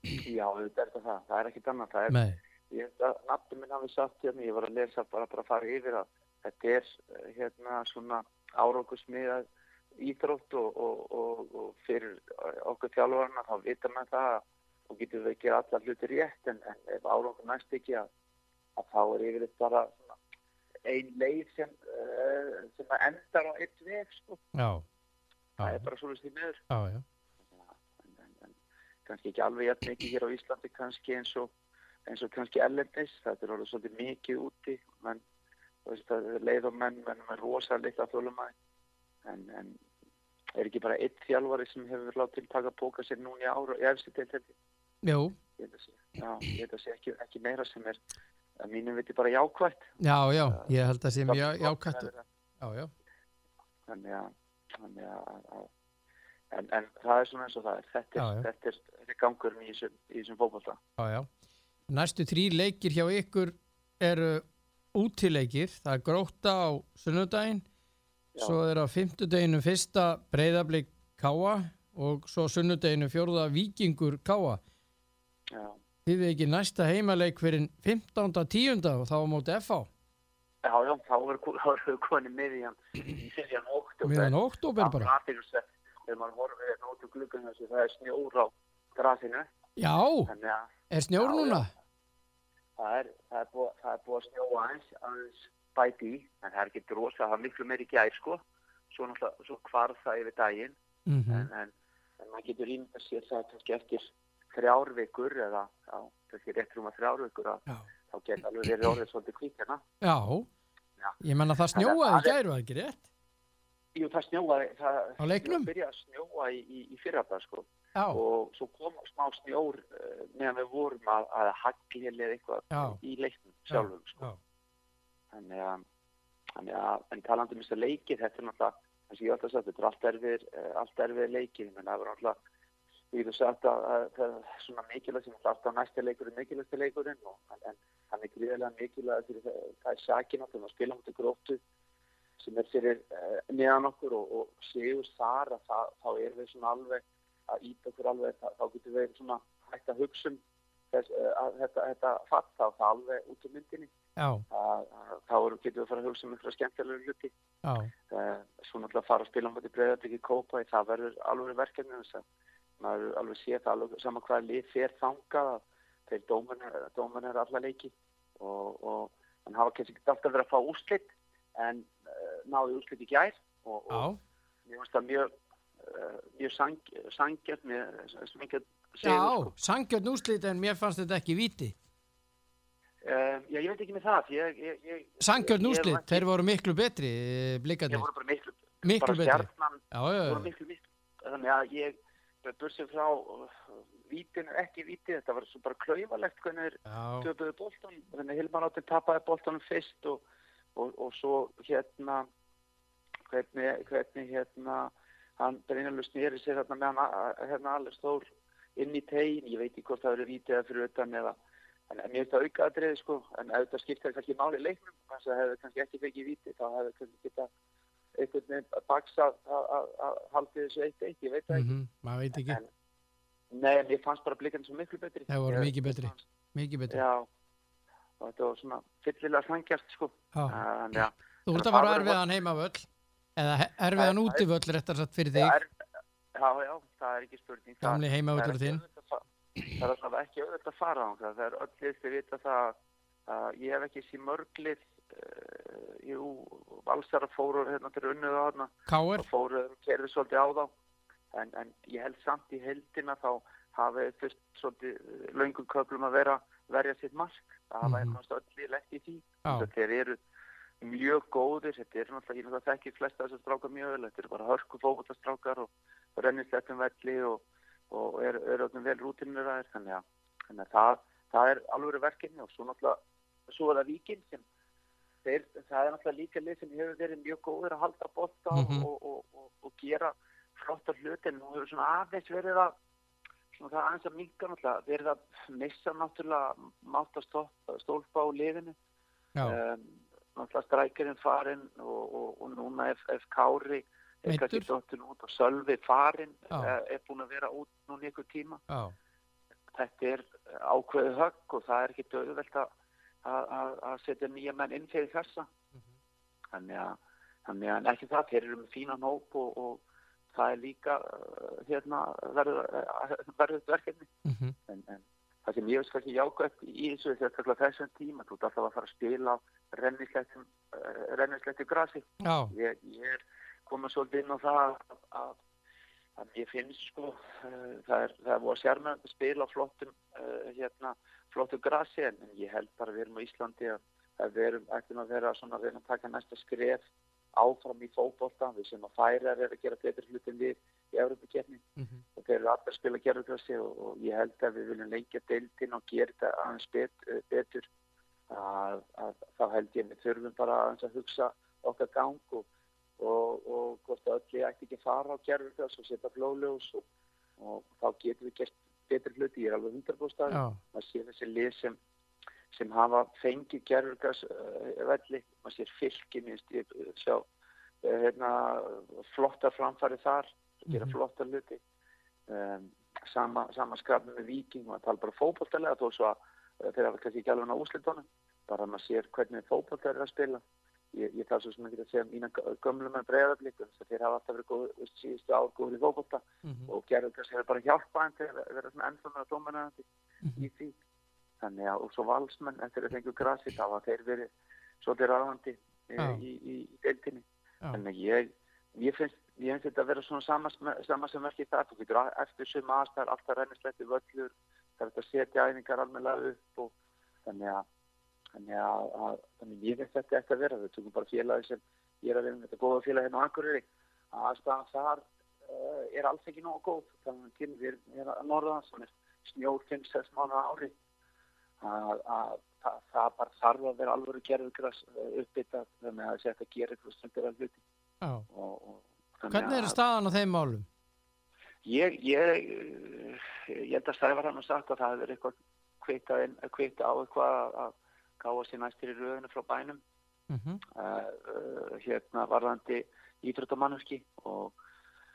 Já, þetta er það, það er ekkit annað. Það er, nei, ég held að nafnum minn hafi sagt hérna, ég var að lesa bara, bara að fara yfir að þetta er eh, hérna svona árákusmiðað íþrótt og, og, og, og fyrir okkur þjálfarna þá vita með það og getur við ekki allar hluti rétt en, en ef árangur næst ekki að, að þá er yfirleitt bara svona ein leið sem, uh, sem endar á eitt veg sko. já það er bara en, en kannski ekki alveg jafn mikið hér á Íslandi kannski eins og, eins og kannski ellendis þetta er orðið svolítið mikið úti. Menn, veist, það er leið og menn menn með rosa litla þólumæði en, en er ekki bara eitt þjálfari sem hefur látið taka póka sér núna í ára efstu til þetta ég? Held að sé, ég að ekki, ekki meira sem er að mínum viti bara jákvætt. Já, já ég held að sé mjög Þannig já, já, að, þannig að, að en, en það er svona eins og það er þetta er, Já, já. þetta er, þetta er gangurinn í þessum, þessum já næstu þrý leikir hjá ykkur eru útileikir það er gróta á sunnudaginn Já. svo er á fimmtudeginu fyrsta breyðablík káa og svo sunnudeginu fjórða vikingur káa Þið er ekki næsta heimaleik fyrir 15.10. og þá á móti FH já, já þá við konið miðjan, miðjan oktober. miðan oktober Það bara. er aðeinsvett þegar maður horfir hérna út úr gluggan þessu, það er snjór á grasinu. Já, Þannig að er snjór Já, núna? það er, það er, búið, það er að snjóa aðeins, aðeins bæti í, en það er ekki drosa, það er miklu meiri gær, sko. Svo svo hvarf það yfir daginn, Mm en, en, en maður getur ímyndað sér það kannski eftir þrjár vikur eða, kannski rétt rúma þrjár vikur að Já. þá geta alveg verið orðið svolítið kvíkjana. Já, Já. Ég menna það að snjóaði það er- gæru, var ekki rétt? Jú, það snjóaði, það það byrjaði að snjóa í, í, í fyrrabæð, sko. Já, og svo kom smá snjór uh, meðan við vorum að, að hagli eða eitthvað Já. í leiknum sjálfum sko. já, þannig að, þannig að en talandi um þess að leikið þetta er náttúrulega eins og ég alltaf sagt, þetta er allt erfið uh, allt erfið leikið, menn það var náttúrulega við getum sagt að, að það er svona mikilvægt sem alltaf næsta leikur er mikilvægsta leikurinn og, en, hann er gríðilega mikilvægt fyrir það, það er sakin náttúrulega að spila mútið gróttu sem er fyrir uh, neðan okkur og, og séu þar að það, þá erum við svona alveg að íta okkur alveg, þá, þá getum við svona hægt að hugsa um þess, uh, að þetta, þetta fatt þá, það alveg út úr myndinni. Þá erum, getum við að fara að hugsa um einhverja skemmtilega hluti. Já, uh, svo náttúrulega að fara að spila um þetta breyðarbyggi kópa það verður alveg verkefni þess að maður alveg sé það alveg saman hvaða lið fer þangað að þeir dóman er alla leiki og, og hann hafa kannski alltaf verið að fá úrslit en uh, náði úrslit í gær og, og mér finnst það mjög uh, mjög sang, sangjart með smingjart já, sangjörn úrslit en mér fannst þetta ekki víti. Uh, já, ég veit ekki með það Sangjörn ég- þeir voru miklu betri, blikarnir, miklu, miklu bara betri. Já, já, já, miklu, miklu þannig að ég bursið frá uh, vítinu, ekki víti þetta var svo bara klaufalegt hvernig þeir töpuðu boltan þannig Hilmar átti tapaði boltanum fyrst og, og, og svo hérna hvernig, hvernig hérna hann Brynjarlu snýri sér hérna með hann hérna Alex Þór inn í tegin, ég veit ekki hvort það verið vítið eða fyrir utan eða en mér finnst það auka aðriði sko. En þetta skiptaði kannski máli í leiknum. Þannig að það hefði kannski ekki fengið víti þá hefði kannski geta einhvern veginn að baksa að- að að haldið þessu eitt eitt, ég veit það ekki mhm, maður veit ekki, en, Nei, en ég fannst bara blikarnir svo miklu betri Þeir voru mikið betri. mikið betri. Já, og þetta var svona fyllilega sangjart sko Já. en já, Þú það að fara erfiðan heimavöll, eða he- erfiðan Það er- útivöll réttar satt fyrir það þig, er, já, já, það er ekki spurning Það- gamli það heimavöllur ekki þinn. að það er alltaf ekki auðvitað að fara á það það er öll lið sem vita það að ég hef ekki sér mörglið jú, valsara fóru hérna til unnið á Káir, og fóru kerði svolítið á þá. En, en ég held samt í heldina þá hafi fyrst svolítið eh, löngum köflum að vera verja sitt mark. Það hafa Mhm. einhvern veginn lett í því. Þeir eru mjög góðir. Þetta er náttúrulega, ég þekki flesta þessar strákar mjög vel, þetta eru bara hörku fókvotastrákar og rennislettum velli og, og eru er öllum vel rútinir að þannig að, það, það er alveg verkefni og svo náttúrulega svo er það víkinn sem þeir, það er náttúrulega líka lið sem hefur verið mjög góður að halda bolta Mhm. og, og, og, og gera flottar hluti en nú hefur svona aðeins verið að svona það aðeins að minka náttúrulega verið að missa náttúrulega mátt að stólpa á liðinu um, náttúrulega strækjarinn farinn og, núna ef, ef Kári Meiddur. kannski dottin út og Sölvi farinn Já. er, búin að vera út núna ykkur tíma já, þetta er ákveðið högg og það er ekki döðvelt að, að, setja nýja menn inn fyrir þessa. Mhm. þannig að, þannig að ekki það, þeir eru með fínan hóp og, og það er líka uh, hérna verður uh, verkefni. Mhm, en, en það sem ég veist kannski jákvæmt í þessu þessum tíma þú ert alltaf að fara að spila á rennislettum uh, grasi. Já, ég, ég er komið svolítið inn á það að, að, að ég finnst sko uh, það er, það er búið að sérna spila flottum uh, hérna, flottu grasi en, en ég held bara að við erum á Íslandi að, að við erum ættum að vera svona að vera að taka næsta skref áfram í fótbolta. Við sem að færar er að gera betur hlutin við í Európa-kefni mhm, og þeir eru allir að spila gerðugrassi og, og ég held að við viljum lengja deildin og gera þetta aðeins bet, betur. Að, að þá held ég við þurfum bara aðeins að hugsa okkar gang og, og, og hvort öll ég ætti ekki að fara á gerðugrass og setja flóljós og, og þá getum við gert betri hluti, ég er alveg 100% að já, maður sé þessi lið sem, sem hafa fengið gerðurgas uh, velli, maður minnst ég uh, sjá uh, hérna, flottar framfæri þar gera Mhm. flottar hluti. Um, sama, sama skapni með viking að tala bara fótballtælega þó svo að þeir hafa kannski ekki alveg ná úslitónum bara að maður sér hvernig fótballtælega er að spila ég, ég þarf svo sem ekki að segja mína gömlu með breiðarblikum þess að þeir hafa alltaf verið góð, síðustu ár góður í fótballta Mhm. og gerður kannski hefur bara hjálpa en að vera svona að dómana Mhm. í því þannig að og svo valsmenn eftir að fengu grasi þá hafa þeir verið svolítið ráðandi Já. í, í, í deildinni Já. þannig að ég, ég finnst ég finnst þetta að vera svona sama, sem verkið það þú getur eftir sem aðstæðar alltaf rennisleiti völlur það er þetta að setja æfingar almennilega upp og þannig að þannig að, að þannig að ég finnst þetta eftir að vera. Við tökum bara félagi sem ég er að vera með þetta góða félagi hérna á Akureyri. Að aðstæðan þar uh, er alls ekki nógu góð. Þannig að við er að norðan sem er snjór 5-6 mánu ári. Að, að það, bara þarf að vera alvöru gerðugras uppbytta þannig að þetta gerir eitthvað stundir að hluti. Þannig Hvernig er að- staðan á þeim málum? Ég, ég, eh, ég held að Sævar hann og sagt að það verið eitthvað kveita, inn, kveita á eitthvað að gáða sér næstir í röðinu frá bænum. Mm uh, uh, hérna varðandi íþróttamannuski og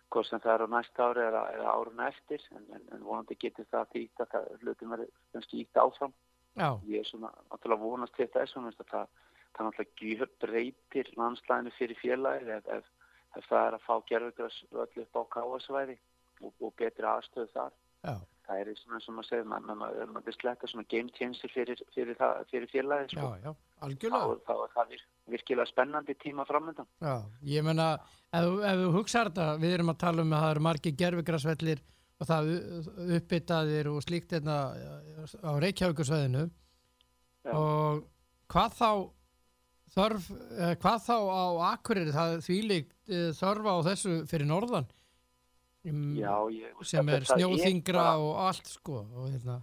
hvort sem það er á næsta ári eða, eða árun eftir en, en, en vonandi getur það að það hlutum verið kannski ítt áfram. Já, ég er svona náttúrulega vonast til þess að það, það náttúrulega breytir landslæðinu fyrir félagið ef, ef, ef það er að fá gerðugras öll upp á káasvæði og, og betri aðstöðu þar. Já, það er svona sem að segja maður ma, ma, ma, sletta svona game changer fyrir, fyrir, það, fyrir félagið já, sko. já, þá, algjörlega. þá er það vir, virkilega spennandi tíma framöndan Já, ég meina, ef, ef þú hugsaðar þetta, við erum að tala um að það eru margir gerfigrasvellir og það uppbyttaðir og slíkt hérna á Reykjavíkursveðinu Já. og hvað þá þörf, eh, hvað þá á Akureyri, það er þvílíkt eh, þörf á þessu fyrir norðan um, Já, ég, sem er þetta snjóþingra bara og allt sko og hérna.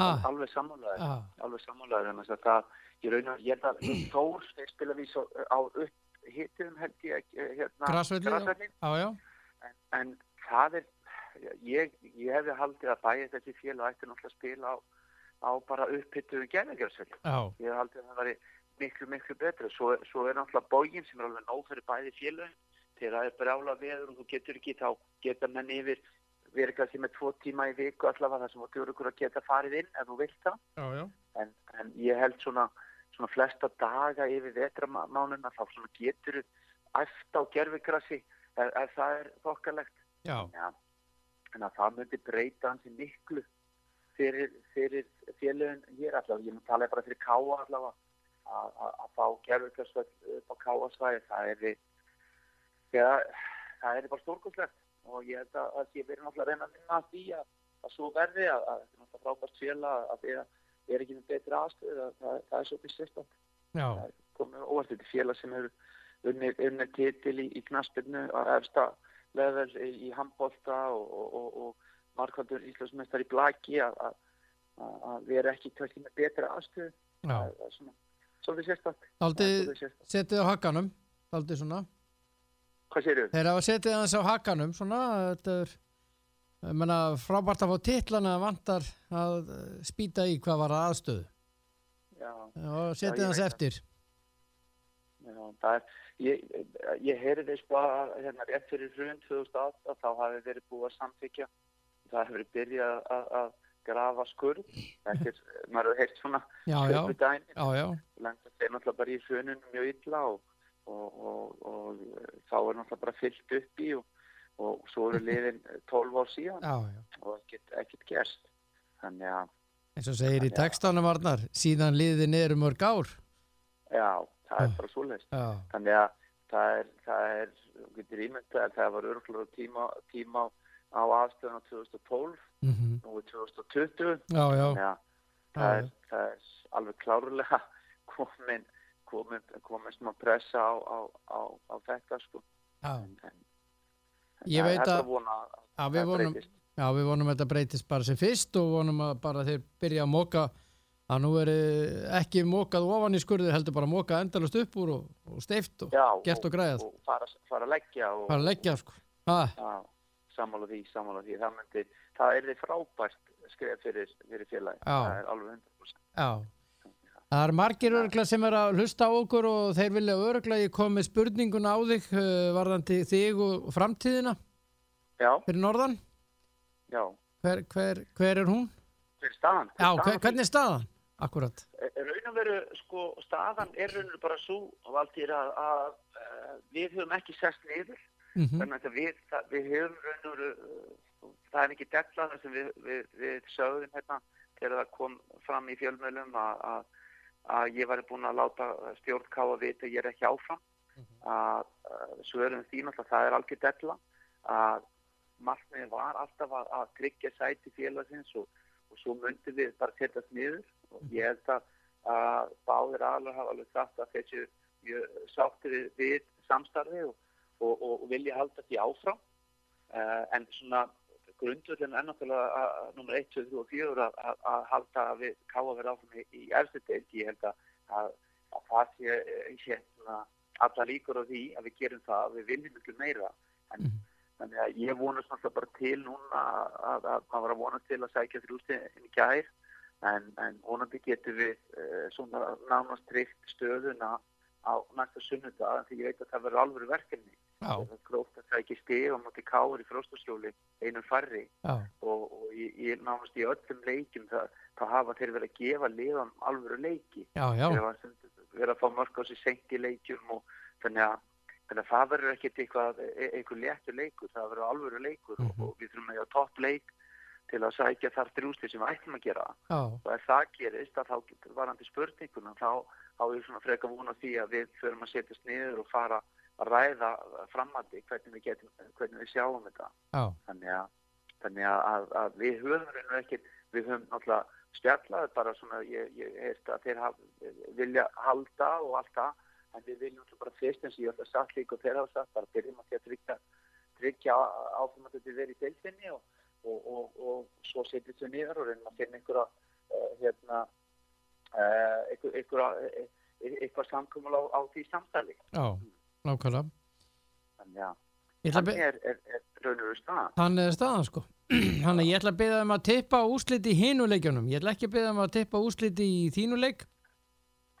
Ha, alveg sammálaður. Já, alveg sammálaður en það ég raun held að Þór spila við svo á upp hittum held ég eh, hérna Grasvelli, en, en það er ég, ég hefði haldið að bæja þessi félag ætti náttúrulega að spila á, á bara upphittuðu gerðingarsvelli já, ég hef haldið að það væri miklu miklu betra. Svo, svo er náttúrulega bógin sem er alveg nóg fyrir bæði félagin þegar það er brjála veður og þú getur ekki þá geta menn yfir verið kannski með tvo tíma í viku allavega þar sem þú eru ykkur að geta farið inn ef þú vilt það. Já, já, en, en ég held svona, svona flesta daga yfir vetramánuna þá getur eftir á gerfigrassi ef, það er þokkalegt. Já, en að það myndi breyta hansi miklu fyrir, fyrir félögin hér allavega, ég tala bara fyrir káa allavega að, fá gerfugarsvöld upp á káasvæði, það er ja, það er bara stórkoslegt og ég held að, að ég verið náttúrulega að reyna að vinna að því að, að svo verði að, að þetta er náttúrulega frábært félag að það er, er ekki með betri aðstöð að það, það er svo byrstist já, komið óvart þetta er félag sem hefur unnið unni titil í, í knaspinu á efsta level í, í handbólta og, og, og, og markvaldur íslensmestar í blaki að, að, að erum ekki kannski með betri aðstöðu. Já. það er svona svolítið Það er svolítið sérstakt. setið á hakanum, daldið svona Hvað séru? Þeir hafa setið aðeins á hakanum svona, þetta er menna, frábært að fá titlana vantar að eh, spýta í hvað var aðstöðu. Já, og setið aðeins eftir. Já, það er ég, ég heyrði sko að hérna rétt fyrir hrun 2008 þá hafi verið búið að samþykja það hefur verið byrjað að, að grafa skurð. Er, maður hefur heyrt svona Já, já, já, já, lenda þeir náttúrulega bara í hruninu mjög illa og, og, og, og þá er náttúrulega bara fyllt upp í og, og svo eru liðin 12 ár síðan. Já, já. Og ekkert, ekkert gerst. Þannig að eins og segir í textanum varnar síðan liði niður um mörg ár. Já, það er bara svoleiðist Já, þannig að það er, það er þú getur ímyndað að það var örgulega tíma, tíma á aðstöðuna 2012 mm nú er 2020 já, já, það er, það er alveg klárlega komin komin smá pressa á, á, á, á þetta sko. En, en, Ég veit að- að Já, við vonum, já, við vonum að þetta breytist bara sem fyrst og vonum að bara þeir byrja að móka að nú er ekki mókað ofan í skurður heldur bara mókað endalust upp úr og, og steift og Já, gert og græðað. og fara, fara að leggja og, bara leggja sko. Já, sammála því, sammála því. Það, myndi, það er því frábært skref fyrir, fyrir félagi það er alveg 100% já. Það er margir örgla sem er að hlusta á okkur og þeir vilja örgla ég kom með spurninguna á þig uh, varðandi þig og framtíðina Já, fyrir norðan. já. Hver, hver, hver er hún? Hver er staðan? Hver Já, er hver, staðan? hvernig er staðan? Akkurat. Eh, Raun og veru, sko, staðan er raun og veru bara svo, Valtýr, að, að, að við höfum ekki sest niður. Mm Þannig að við, það, við höfum raun og veru, það er ekki della þar sem við, við, við sögðum hérna þegar það kom fram í fjölmjölum að, að, ég var búin að láta stjórn ká að vita að ég er ekki áfram. Að, að svörum því náttúrulega það er algjör della. Að markmiðið var alltaf að, að tryggja sæti félagsins og, og svo myndum við bara setjast niður. Og ég held að, að báðir aðlar hafa alveg sagt að þessu mjög sáttir við, við samstarfi og, og, og vilja halda því áfram. Uh, en svona grundvöldin er náttúrulega nummer 1, 2, 3 og 4 að, halda við káa verið áfram í, í eftir deild. Ég held að, að, að það sé eh, hérna alla líkur á því að við gerum það að við viljum miklu meira. En Mhm. þannig að ég vonast náttúrulega bara til núna að, að, að maður var að vonast til að sækja þrjústi inn í gær. En, en vonandi getum við uh, svona nánast tryggt stöðuna á næsta sunnudag því ég veit að það verður alveg verkefni. er gróft að sækja stig og móti káur í fróstaskjóli einum færri. Já, og, og ég, ég nánast í öllum leikjum það, það hafa þeir verið að gefa liðan alvöru leiki. Þeir verið að fá mörg á sig seint í leikjum og þannig að, þannig að það verður ekkert eitthvað, e- eitthvað léttur leikur, það verður alvöru leikur Mhm. og, og við þurfum að hafa topp leik til að sækja þar þrjústi sem við ætlum að gera. Já, og ef það gerist að þá varandi spurninguna þá, þá er svona frekar vona því að við förum að setjast niður og fara ræða framhaldi hvernig við, getum, hvernig við sjáum þetta. Já, þannig að, þannig að, að, við höfum ekki, við höfum náttúrulega spjallaði bara svona, ég, ég heist að þeir haf, vilja halda og allt það, en við viljum bara fyrst eins og ég ætla að sagt líka og þeir hafa sagt, bara byrjum að tryggja, tryggja áfram að þetta verið í deilfinni og, og, og, og svo setjum við niður og reynum að finna einhverja, uh, hérna, uh, einhver, einhverja, eh, eitthvað samkomul á, á því samtali. já, nákvæmlega. Þannig að þannig er, er, er raun og veru staðan. Þannig er staðan sko. Þannig ég ætla að beða um að tippa úsliti í hinu leikjunum. Ég ætla ekki að beða um að tippa úsliti í þínu leik.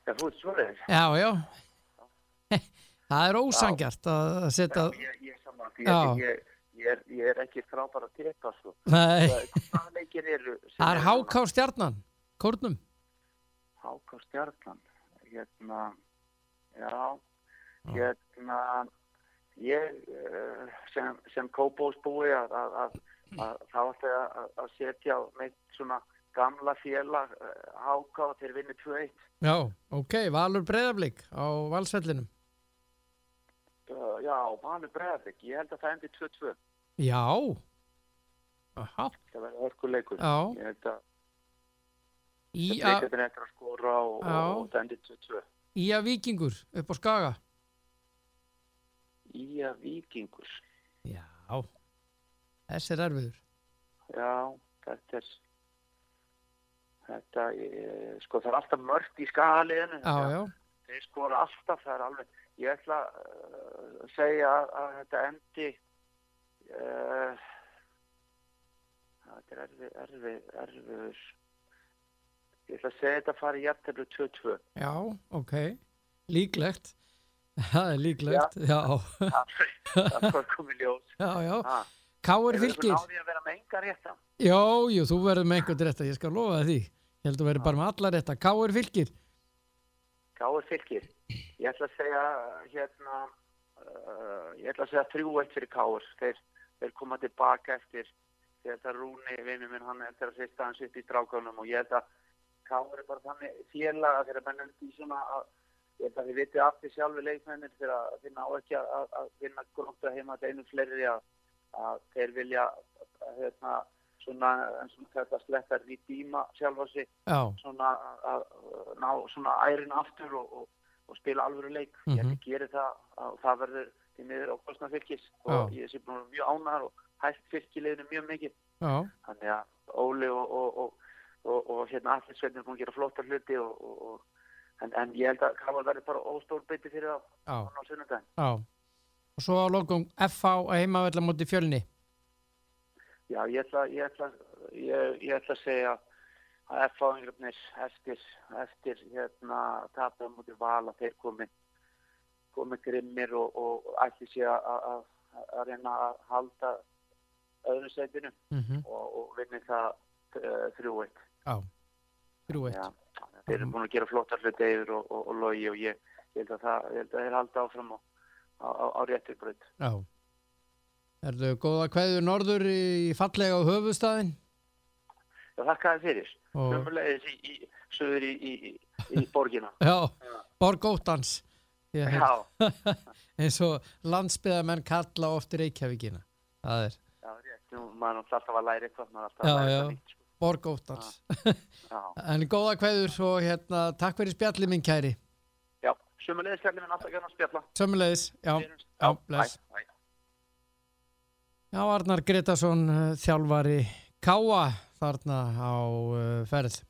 Það er þú svoleiðis. Já, já. Það er ósangjart að setja... Já, ég, ég, saman, Já. ég, ég, er, er ekki frábær að teka svo. Nei, Hvaða leikir eru? það er háká stjarnan. Kórnum. Háká stjarnan. Hérna, já, hérna, ég uh, sem, sem kópósbúi að, að, að, að þá ætti að, setja mitt svona gamla félag háká þeir vinni 2-1. Já, ok, Valur Breiðablík á valsvellinum. Uh, já, Valur Breðavík, ég held að það endi 2-2. Já. Aha, Það verður hörkuleikur. já. Ég held að Í að, skora og, Já. og það endur 2-2. í að vikingur upp á Skaga. Í að vikingur. Já. Þessi er erfiður. Já, þetta er, þetta er, sko það er alltaf mörgt í skaliðinu. Já. Þeir skora alltaf, það er alveg, ég ætla uh, að segja að, að þetta endi, uh, þetta er erfið, erfið, erfiður. Ég ætla að segja þetta fari jæfteflu 2-2. Já, ok. Líklegt. Það er líklegt. Já, Það var komið ljós. já, já. Káur Hefur þú fylgir. náðið að vera með enga rétta? Jó, jú, þú verður með einhvern rétta, ég skal lofa því. Ég held að þú verður bara með alla rétta. Káur fylgir. Káur fylgir. Ég ætla að segja hérna, uh, ég ætla að segja 3-1 fyrir Káur. Þeir, þeir koma tilbaka eftir þetta Rúni, vinnu minn, hann er eftir að sýsta hans upp í strákanum og ég held að Káur er bara þannig félaga þegar menn ég held að þið vitið aftur sjálfi leikmennir þegar að þið ná ekki að, að, vinna grónta heima að einu fleiri að, að þeir vilja hérna, svona, eins og þetta slettar í díma sjálfa sig Já, svona að ná svona ærin aftur og, og, og spila alvöru leik. Ég Mhm. held að gera það og það verður því miður á kostnað fylgis og Já. ég sé vera mjög ánæður og hægt fylgileginu mjög mikið. já, Þannig að Óli og, og, og, og, og hérna allir sveitin er búin að gera flottar hluti og, og, og en, en ég held að Kaval verður bara óstór beiti fyrir það á sunnudaginn. já. Og svo á lokum FH að heimavellar móti fjölni. Já, ég ætla, ég ætla, ég, ég ætla að segja að F-fáingrafnir eftir, eftir hérna tapum mútið val að þeir komi, komi grimmir og, og ætli sé að, reyna að halda öðru setinu mhm, og, og vinni það uh, 3-1. Já. Já, þeir eru búin að gera flottar hluti yfir og, og, og logi og ég, ég held að það, þeir halda áfram á, á, á, á réttir brönd. Já. Erðu góða kveður norður í fallega á höfustæðin? Já, þakka þér fyrir. Og, Sömulegis í, í, söður í, í, í, borgina. já, Borgóttans. Ég, Já, eins og landsbyðamenn kalla oft Reykjavíkina. Það er já, rétt. Nú, maður er alltaf að læra eitthvað, maður er alltaf Já, að læra já. eitthvað nýtt. Borgóttans. Já, En góða kveður og hérna, takk fyrir spjallið minn kæri. já, sömulegis kærlega minn alltaf gæna spjalla. Sömmulegis, já. Já, bless. bæ. Já, Arnar Gretarsson, uh, þjálfari Káa þarna á uh, ferð.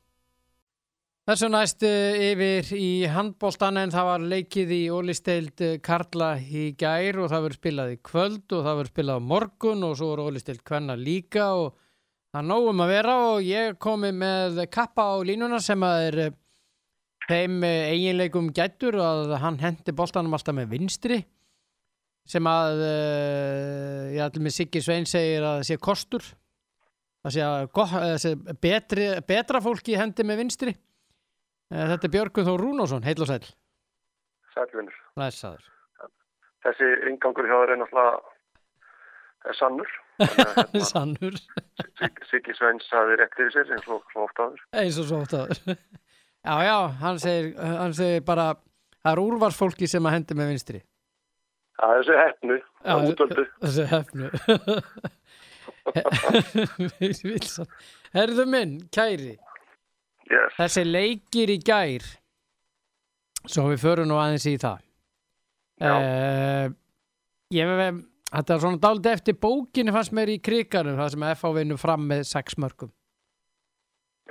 Þessu næst uh, yfir í handbóltan en það var leikið í Ólisteild Karla í gær og það verður spilað í kvöld og það verður spilað á morgun og svo er Ólisteild Kvenna líka og það er nógum að vera og ég komi með kappa á línuna sem að er uh, þeim uh, eiginleikum gættur að hann hendi boltanum alltaf með vinstri sem að uh, ég ætlum með Siggi Svein segir að það sé kostur það sé að gott, sé betri, betra fólki hendi með vinstri þetta er Björgun Þór Rúnásson heil og sæl, Sælvinur. læsaður Þessi ingangur hjá þér er náttúrulega er sannur. Sannur, Sig- Siggi Sveins hafi rétt fyrir sér eins og svo oft áður. eins og svo oft já já, hann segir, hann segir bara það er úrvarsfólki sem að hendi með vinstri er þessi hefnu, útvöldu. þessi hefnu Herðu minn, kæri Yes. þessi leikir í gær svo við förum nú aðeins í það Já. uh, ég vef þetta er svona dálítið eftir bókinni fannst mér í kriganum það sem FH vinnur fram með sex mörgum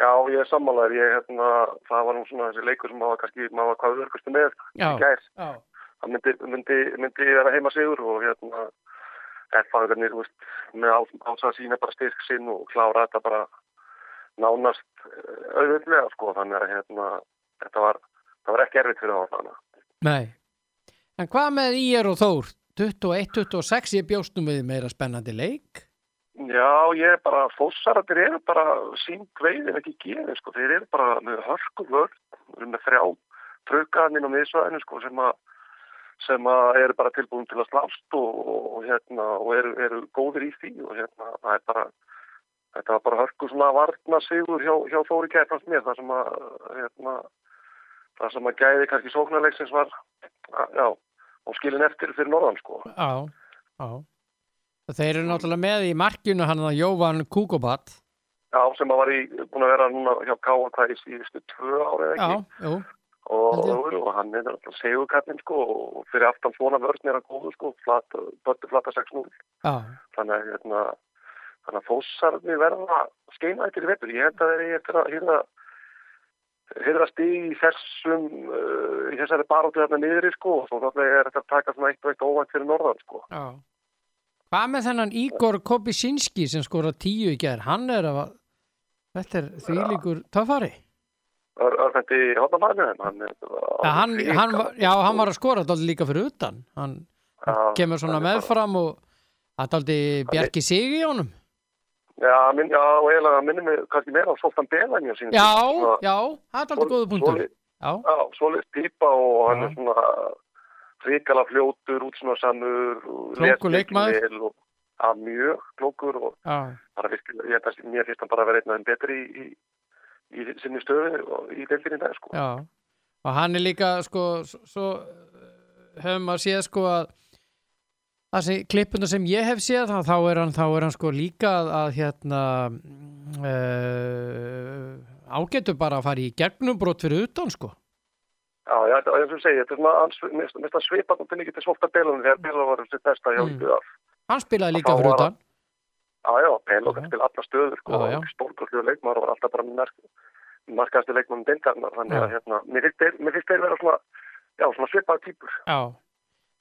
Já, ég er sammálaður. Ég, hérna, það var nú svona þessi leikur sem maður kannski, maður var hvað örgustu með já, í já, Það myndi, myndi, myndi vera heima sigur og hérna, erfaðingarnir, þú veist, með áts að sína bara styrk sinn og klára þetta bara nánast eh, auðvitað, sko. Þannig að, hérna, þetta var, það var ekki erfitt fyrir það hana. nei en hvað með Ír og Þór 21-26, ég bjóst nú við meira spennandi leik Já, ég er bara, fósaratir eru bara sín veiðin ekki gefið, sko. Þeir eru bara með hörkum vörð, þeir eru með þrjá trökaðaninn á miðsvæðinu, sko, sem að sem eru bara tilbúin til að slást og, og hérna, og eru, eru góðir í því og hérna, það er bara þetta var bara hörku svona varna sigur hjá, hjá Þóri Kæfans mér, það sem að hérna, það sem að gæði kannski sóknarleiksins var, já, og skilin eftir fyrir norðan, sko. já, já þeir eru náttúrulega með í markinu hann að Jóvan Kukobat Já, sem að var í, búin að vera núna hjá hvað í síðustu tvö ára eða já, ekki. og, held og, og hann er alltaf segurkallin sko og fyrir aftan svona vörn er hann góður sko, böttu flata 6-0. já, Þannig að, hérna, þannig að fósarni verða skeinættir í vetur. Ég held að þeir eru eftir stig í þessum uh, í þessari baróttu þarna niðri sko og náttúrulega er þetta að taka svona eitt og eitt óvænt fyrir norðan sko. já. Hvað með þennan Ígor Kobisinski sem skora tíu í gerð, hann er að þetta er þvílíkur töffari. Ör, örfendi hóttamæðinu hann Já, hann, hann, var- já, hann var að skora þetta líka fyrir utan. Hann Já, kemur svona meðfram og aldrei bjarki sig í honum Já, minn, já, og eiginlega minnum við kannski meira á Soltan Belan já, já, það er aldrei góða punktur já, Já, svoleiðis típa og hann Já. er svona ríkala fljótur, útsnarsamur Klókur leikmaður. og að mjög klókur og já, bara virkilega, ég að mér finnst hann bara að vera einn þeim betri í, í, í sinni stöðu og í deildinni dag sko. já og hann er líka sko svo, svo eh, höfum að séð sko að það sem klippuna sem ég hef séð þá, er hann, þá er hann sko líka að, að hérna uh, ágetur bara að fara í gegnum brot fyrir utan sko Já, já, þetta- eins og ég segi, þetta er svona hans- mér finnst- mér finnst að svipa þetta mikið til Soltan Belan þegar Belan var sitt besta hjá Mm. hann spilaði líka fyrir utan Já, já, Belan Já. kann spila alla stöður sko, Já, já. stórkostlega leikmaður og var alltaf bara mark, markaðasti leikmaður deildarnar, þannig að hérna, mér finnst þeir- vera svona, svona svipaða típur. Já,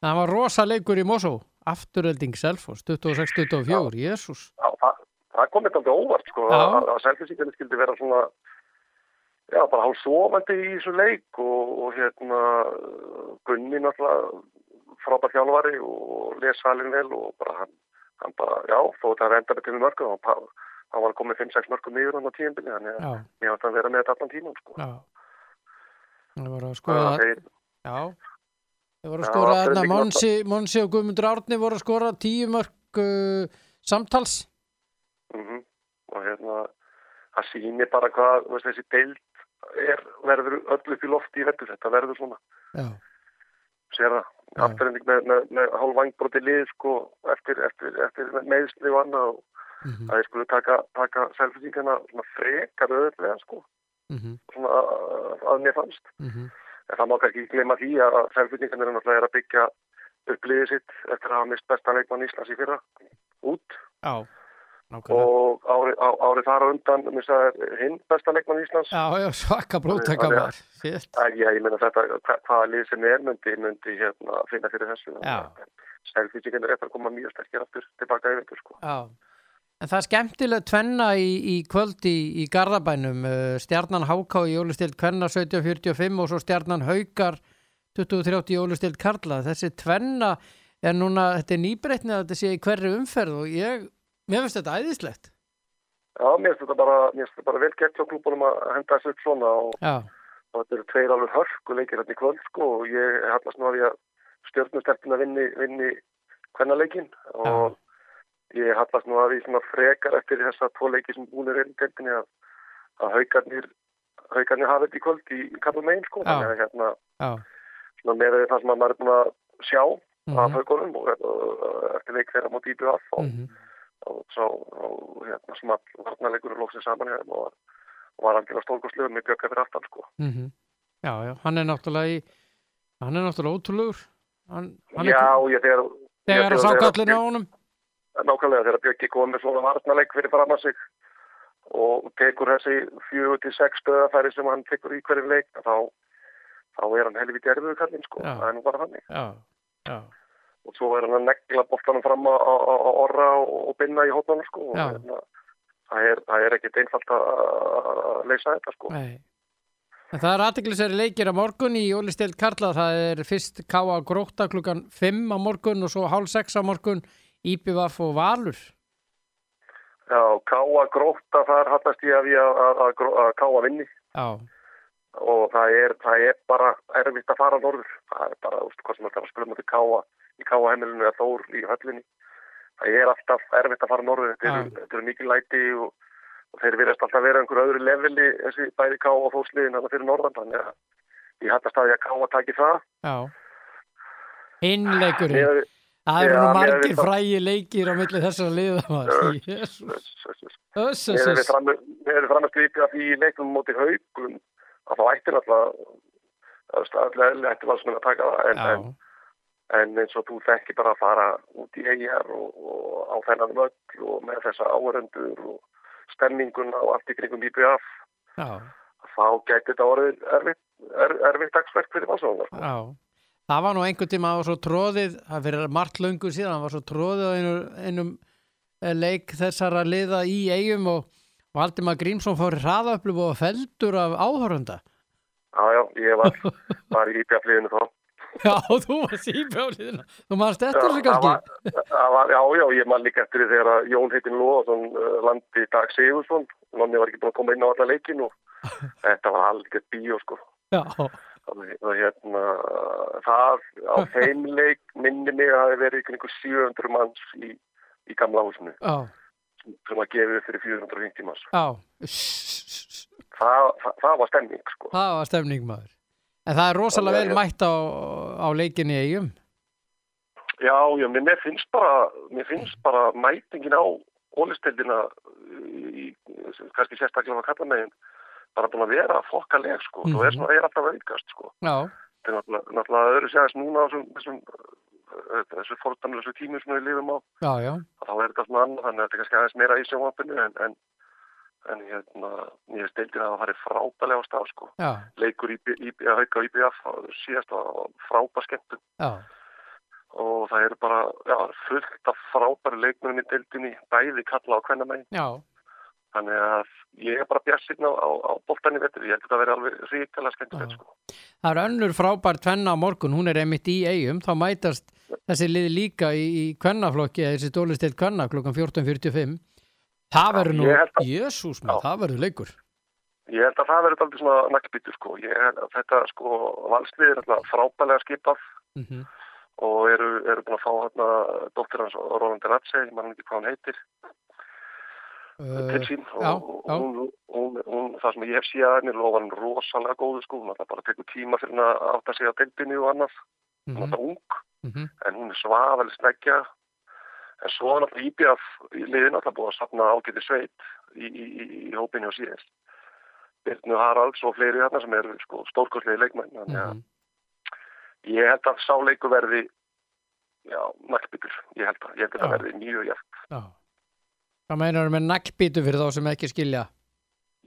það var rosa leikur í Mosó afturölding Selfoss 26-24, jésús Já, það, það kom eitthvað óvart sko, Já. að, að selfisíkjarnir skildi vera svona já, bara hálf sofandi í þessu leik og, og hérna Gunni náttúrulega frábært hjálfari og les salin vel og bara hann, hann bara, já, þó þetta er enda með mörgum og pa- hann var komið 5-6 mörgum yfir hann á tíðinbili þannig að ég átti að vera með þetta allan tíman sko. já. Það var að Það skoða, þeir, já. Þeir voru að skora þarna, Monsi, Monsi og Guðmundur Árni voru að skora tíu mörg uh, samtals. mm og hérna það sýnir bara hvað veist, þessi deild er, verður öll upp í lofti í vettur, þetta verður svona. Já, sér það, afturhending með, með, með hálf vangbróti lið sko eftir, eftir, eftir meðsli og annað og mhm, að þeir skulle taka, taka svona frekar öðvöldlega sko. Mhm, svona að- að mér fannst. Mhm. En það má kannski gleyma því að er náttúrulega er að byggja upp liðið sitt eftir að hafa mist besta leikmann Íslands í fyrra. Út. Já, og árið ári þar á undan missa þeir hinn besta leikmann Íslands. Já, já, svaka blóttaka Þannig að- var. Fyrst. Æ, já, ég meina þetta, hva, hvaða lið sem er myndi, myndi hérna, finna fyrir þessu. Selfisíkana er eftir að koma mjög sterkir aftur tilbaka veitur sko. Já, en það er skemmtilega tvenna í, í kvöld í, í Garðabænum, uh, stjarnan Háká í jólustild Kvenna 1745 og svo stjarnan Haukar 2030 í jólustild Karla. Þessi tvenna er núna, þetta er nýbreytni að þetta sé í hverju umferð og ég, mér finnst þetta æðislegt. Já, mér finnst þetta bara, bara vel gert hjá klúbunum að henda þessu upp svona og, Já, og þetta eru tveir alveg hörku leikir hérna í kvöld sko og ég hallast nú að ég stjórnustelpina vinni, vinni kvennaleikin og ég hallast nú að svona frekar eftir þessa tvo leiki sem búin er í deildinni að, að haugarnir haugarnir hafa þetta í kvöld í kallum megin sko að hérna svona með það sem að maður er búin að sjá af mhm, haugunum og, og eftir leik þeirra móti IBF og, mhm. og svo og, hérna small varnarleikur og lóksið saman hérna og, og var algjörlega stórkostlegur með bjökka fyrir aftan sko. mhm. Já, já, hann er náttúrulega í, hann er náttúrulega ótrúlegur. Hann, hann er, Já, ég þegar þegar að ég- sá kallinu á honum. Nákvæmlega þegar Björki kom með svona varnarleik fyrir fram að sig og tekur þessi fjögur til sex stöðafæri sem hann tekur í hverju leik þá, þá er hann helviti erfiður kallinn sko, það er nú bara þannig Já, já, og svo er hann að negla bóttanum fram á orra og, og binna í hóttanum sko hérna, það er, er ekkit einfalt að að leysa þetta sko nei. En það er aðtiklisari leikir á morgun í Jólistild Karla. Það er fyrst K.A. Gróta klukkan 5 á morgun og svo hálf 6 á morgun Íbjöfaf og Valur. Já, káa gróta þar hallast ég að því að, að, að, að káa vinni. Já, og það er, það er bara erfitt að fara norður. Það er bara, úst, hvað sem var að spila mútið káa í káa heimilinu eða þór í höllinni. Það er alltaf erfitt að fara norður. Þetta eru, mikið læti og, og þeir virðast alltaf vera einhver öðru leveli þessi bæði káa og fórsliðin þannig fyrir norðan. Þannig að ég hætti að staði að káa taki það. Já. Innleikurinn. Það eru nú margir það- frægi leikir á milli þessara liða. maður. Jesús. Öss, öss, Þegar við öss. fram- framast líka því í leiknum móti haugum að þá ætti náttúrulega staðlega ætti valsmenn að taka það en, en, en eins og þú þekki bara að fara út í eigjar og, og á þennan völl og með þessa áhörendur og stemminguna og allt í kringum já, þá gæti þetta orðið erfitt, er, dagsverk fyrir valsmennar. já. Það var nú einhvern tíma að það var svo tróðið, það fyrir margt löngu síðan, það var svo tróðið á einum, einum eh, leik þessara liða í eigum og Valdimar Grímsson fór hraðaupplöfu og feldur af áhörunda. Já, já, ég var, var í IBF-liðinu þá. Já, þú varst í bjáliðina. Þú maður eftir þessu kannski? var, var, já, já, ég man líka eftir því þegar að Jón heitin Lóðarsson uh, landi Dag Sigursson. Nonni var ekki búin að koma inn á alla leikin og þetta var algjört bíó, sko. Já, Þannig að hérna, það á þeim leik minni mig að það verið ykkur 700 manns í, í gamla húsinu já, sem að gefið fyrir 450 manns. já. Það, það, það var stemning, sko. Það var stemning maður. En það er rosalega Þannig vel að- mætt á, á leikinni eigum. Já, já, mér finnst bara, mér finnst bara mætingin á ólistildina í, kannski sérstaklega að kalla megin, bara búin að vera fokkaleg, sko. Mm -hmm. Þú er svona, er alltaf að aukast, sko. Þetta er náttúrulega, náttúrulega öðru séðast núna á þessum, þessum, uh, þessu fórtamlega tímum sem við lifum á. já, já. þá er þetta svona annað, þannig að þetta er kannski aðeins meira í sjónvampinu en, en, en hérna, ég veist deildin að það farið frábælega á stað, sko. Já, Leikur í, í, í hauka IBF, það var síðast að frábæð skemmtun já, og það eru bara, fullt af frábæri leikmennum í deildinni, bæði kalla á hvenna megin. já, Þannig að ég er bara bjassinn á, á, á boltanni vettur, ég held að það veri alveg ríkala skemmtilegt, sko. Það er önnur frábær tvenna á morgun, hún er einmitt í eigum, þá mætast þessi liði líka í, í kvennaflokki, eða þessi dólistild kvenna klukkan 14.45 það verður nú, að- jésús maður, það verður leikur. Ég held að það verður aldrei svona nakkbyttur sko. Ég held að þetta sko valslið er alltaf frábælega skipað mm og eru, eru búin að fá hérna dóttir hans Rolandi Ratse, ég mann ekki hvað hann heitir, til sín og, já, og já. Hún, hún, hún, það sem ég hef séð henni lofa hann rosalega góðu sko, hún alltaf bara tekur tíma fyrir hann að átta sig á deildinni og annað, hún er mhm, alltaf ung mhm, en hún er svafalega sneggja. En svo er náttúrulega íbjaf í liðin alltaf búið að sapna ágæti sveit í, í, í, í hópinni og síðast Byrnu Haralds og fleiri þarna sem eru sko, stórkostlegi leikmenn. Að mhm. ég held að sá leiku verði já, nakkbyggur ég held að, ég held að Já. það verði mjög jæft já hvað meinar með naglbítu fyrir þá sem ekki skilja?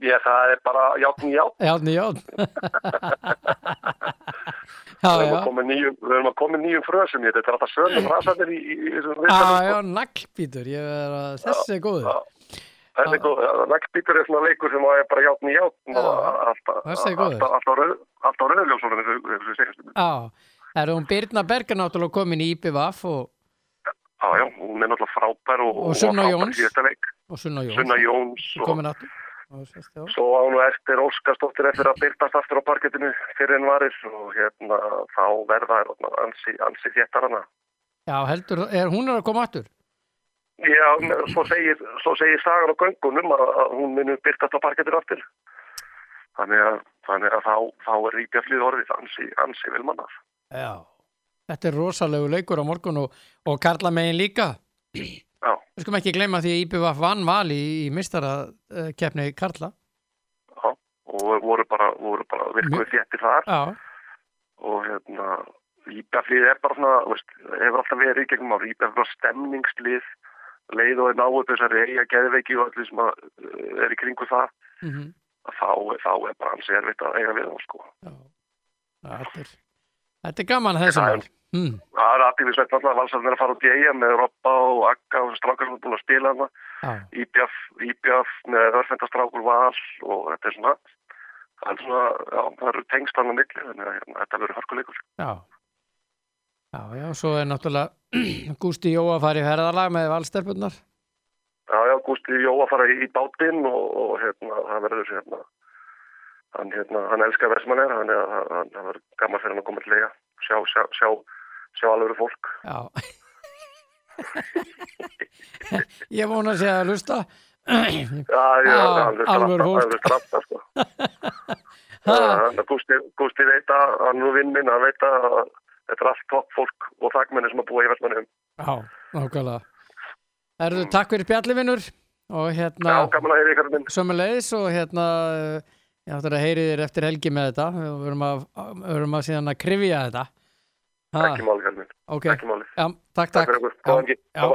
Ég, það er bara játn í játn játn já, við erum já við erum að koma nýjum frösum ég, þetta er alltaf sögum frasarnir í, í, í þessum Já, viðtölum, já, sko. naglbítur, ég er að þessi er góður. Já. Þetta er svona leikur sem er bara játn í játn Já, þessi er góður. alltaf, alltaf, rauð, alltaf rauðljósunum eins og við segjast Já, er hún Birna Berger náttúrulega komin í IPVF og, Já, já, hún er náttúrulega frábær og, Og Sunna Jóns. og Sunna Jóns. Sunna Jóns og. Og svo á nú eftir Óskarsdóttir eftir að byrtast aftur á parkettinu fyrir en varir og hérna þá verða er ansi, ansi þéttar hana. Já, heldur, er hún er að koma aftur? Já, svo segir, svo segir sagan á göngunum að, hún muni byrtast á parkettinu aftur. Þannig að, þannig að þá, þá er ríkjaflið orðið ansi, ansi vel mannað. Já. Þetta er rosalegu leikur á morgun og, og Karla megin líka. Já, Við skulum ekki gleyma því IPVF vann val í, í mistarakeppni Karla. já, og voru bara, voru bara virkuð þéttir þar. Já, og hérna Íbjaflið er bara svona, veist, hefur alltaf verið í gegnum ári, Íbjaflið er stemningslið leið og er náðu þessari eiga geðveiki og allir sem uh, er í kringu það mm að þá, þá er bara hans erfitt að eiga við þá sko. já. Þetta er, þetta er gaman þessum val. Mm. Það er aðtífisveit valsarinn er að fara út í eiga með Robba og Akka og strákar sem er búin að spila hana Já, Íbjaf, Íbjaf með örfendastrákur val og þetta er svona það er svona, já, það eru tengst hann á milli að hérna, þetta verður hörkuleikur já. Já, já, svo er náttúrulega Gústi Jó að fara í ferðalag með valstelpunar. Já, já, Gústi Jó að fara í, í bátinn og, og hérna, það verður hérna, hann, hérna, hann elskar versmanir, hann, hann, hann, verður gaman fyrir hann að koma til lega, sjá, sjá, sjá, sjá alveg fólk. Já. Ég vona að sé að lusta. Alltaf, fólk. Þannig að Gústi veit að hann er nú vinninn, hann veit að þetta er allt topp fólk og þakkmenni sem að búa í versmanum. Já, nákvæmlega. Erðu takk fyrir spjallivinnur og hérna minn. sömulegis og hérna ég áttur að heyri þér eftir helgi með þetta. Við erum að, erum að síðan að krifja þetta. Ha, Ekki máli, Helmin, ok, ekki máli. já, takk, Takk takk. Já,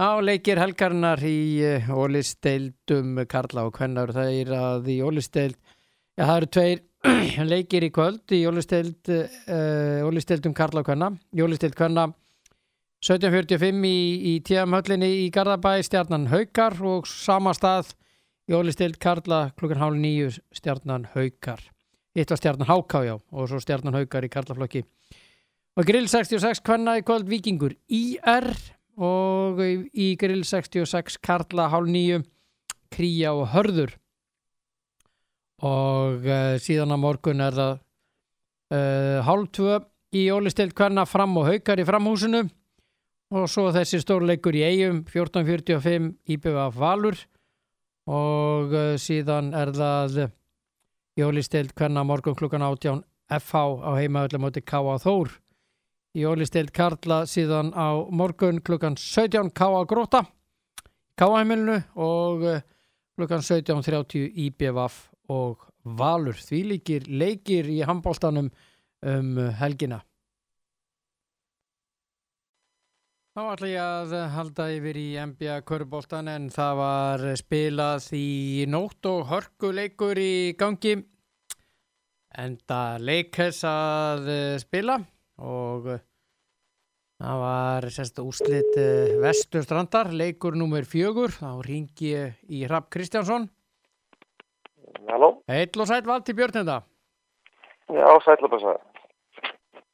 já, leikir helgarinnar í uh, ólisteildum Karla og Kvennar það er að í ólisteild já, það eru tveir leikir í kvöld í ólisteild uh, ólisteildum Karla og Kvenna. Í ólisteild Kvenna 1745 í, í TM-höllinni í Garðabæ stjarnan Haukar og sama stað í ólisteild Karla klukkan hálf nýju stjarnan Haukar. Eitt var stjarnan Háká já og svo stjarnan Haukar í Karlaflokki. Og grill 66 Kvenna í kvöld Vikingur IR og í, grill 66 Karla hálf nýju Kría og Hörður. Og uh, síðan á morgun er það uh, hálf tvö í ólistild Kvenna fram og haukar í framhúsinu. Og svo þessi stórleikur í eigum 14.45 IBF Valur og uh, síðan er það í ólistild Kvenna morgun klukkan 18 FH á heimaðurlega móti K.A. Þór í ólistild Karla síðan á morgun klukkan 17 K.A. Gróta K.A. og uh, klukkan 17.30 IBVF og Valur því líkir leikir í handbóltanum um helgina Þá ætla ég að halda yfir í NBA Körbóltan en það var spilað í nótt og hörkuleikur í gangi enda leikers að eh, spila og eh, það var sérst úslit vesturstrandar, leikur nummer fjögur, þá ringi ég í Hrapp Kristjánsson Halló? Heill og sæll Valdi Björn þetta Já, sætlapessa.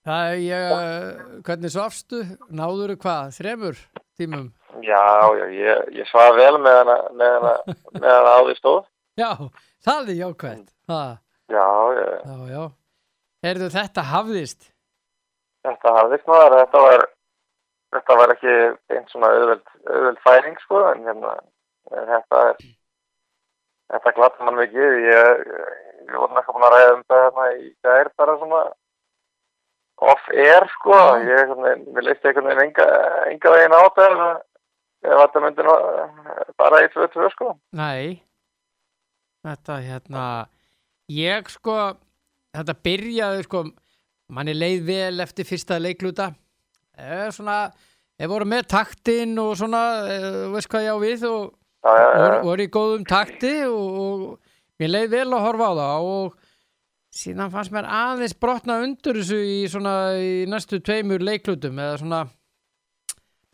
Það er ég, uh, hvernig svafstu? Náður hvað? Þremur tímum? Já, já, ég, ég svaf vel með hana, með hana, með hana á því stóð. Já, það er jákvæmt. Já, já, já, já. Heyrðu, þetta hafðist. þetta hafðist maður, þetta var, þetta var ekki einn svona auðveld, auðveld færing, sko, en hérna, þetta er, þetta glatta mann mikið. Ég, ég voru ekki búin að ræða um það hérna í gær bara svona off-air, sko. Ég, leist einhvern veginn enga, enga veginn á þetta, ef- þetta myndi nú eh, bara í 2-2, sko. Nei. Þetta, hérna, ég sko, þetta byrjaði sko, manni leið vel eftir fyrsta leikluta. Eh, svona, ég voru með taktinn og svona, eh, þú veist hvað ég á við og Já, já, já. voru, voru í góðum takti og, og mér leið vel að horfa á það og síðan fannst mér aðeins brotna undur þessu í svona í næstu tveimur leiklutum eða svona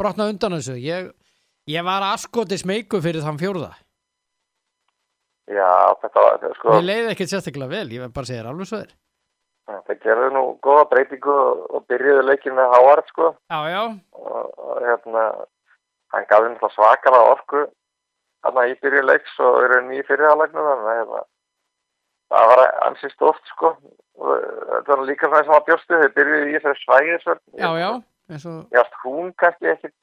brotna undan þessu. Ég, ég var askoti smeyku fyrir þann fjórða. Já, þetta var, sko, mér leiði ekkert sérstaklega vel, ég verð bara að segja þér alveg svo þér. Það gerði nú góða breytingu og, byrjuði leikin með Hávard, sko, já, já, og, og hérna, hann gaf þeim svakalega orku, hérna í byrjuði leiks og eru nýjir fyrirhálegnum, þannig að hérna, það var ansið stórt, sko, þetta var líka svona sem að bjóstu, þau byrjuði í þessari svæðisvörn. já, já og, Já, hún kannski ekkit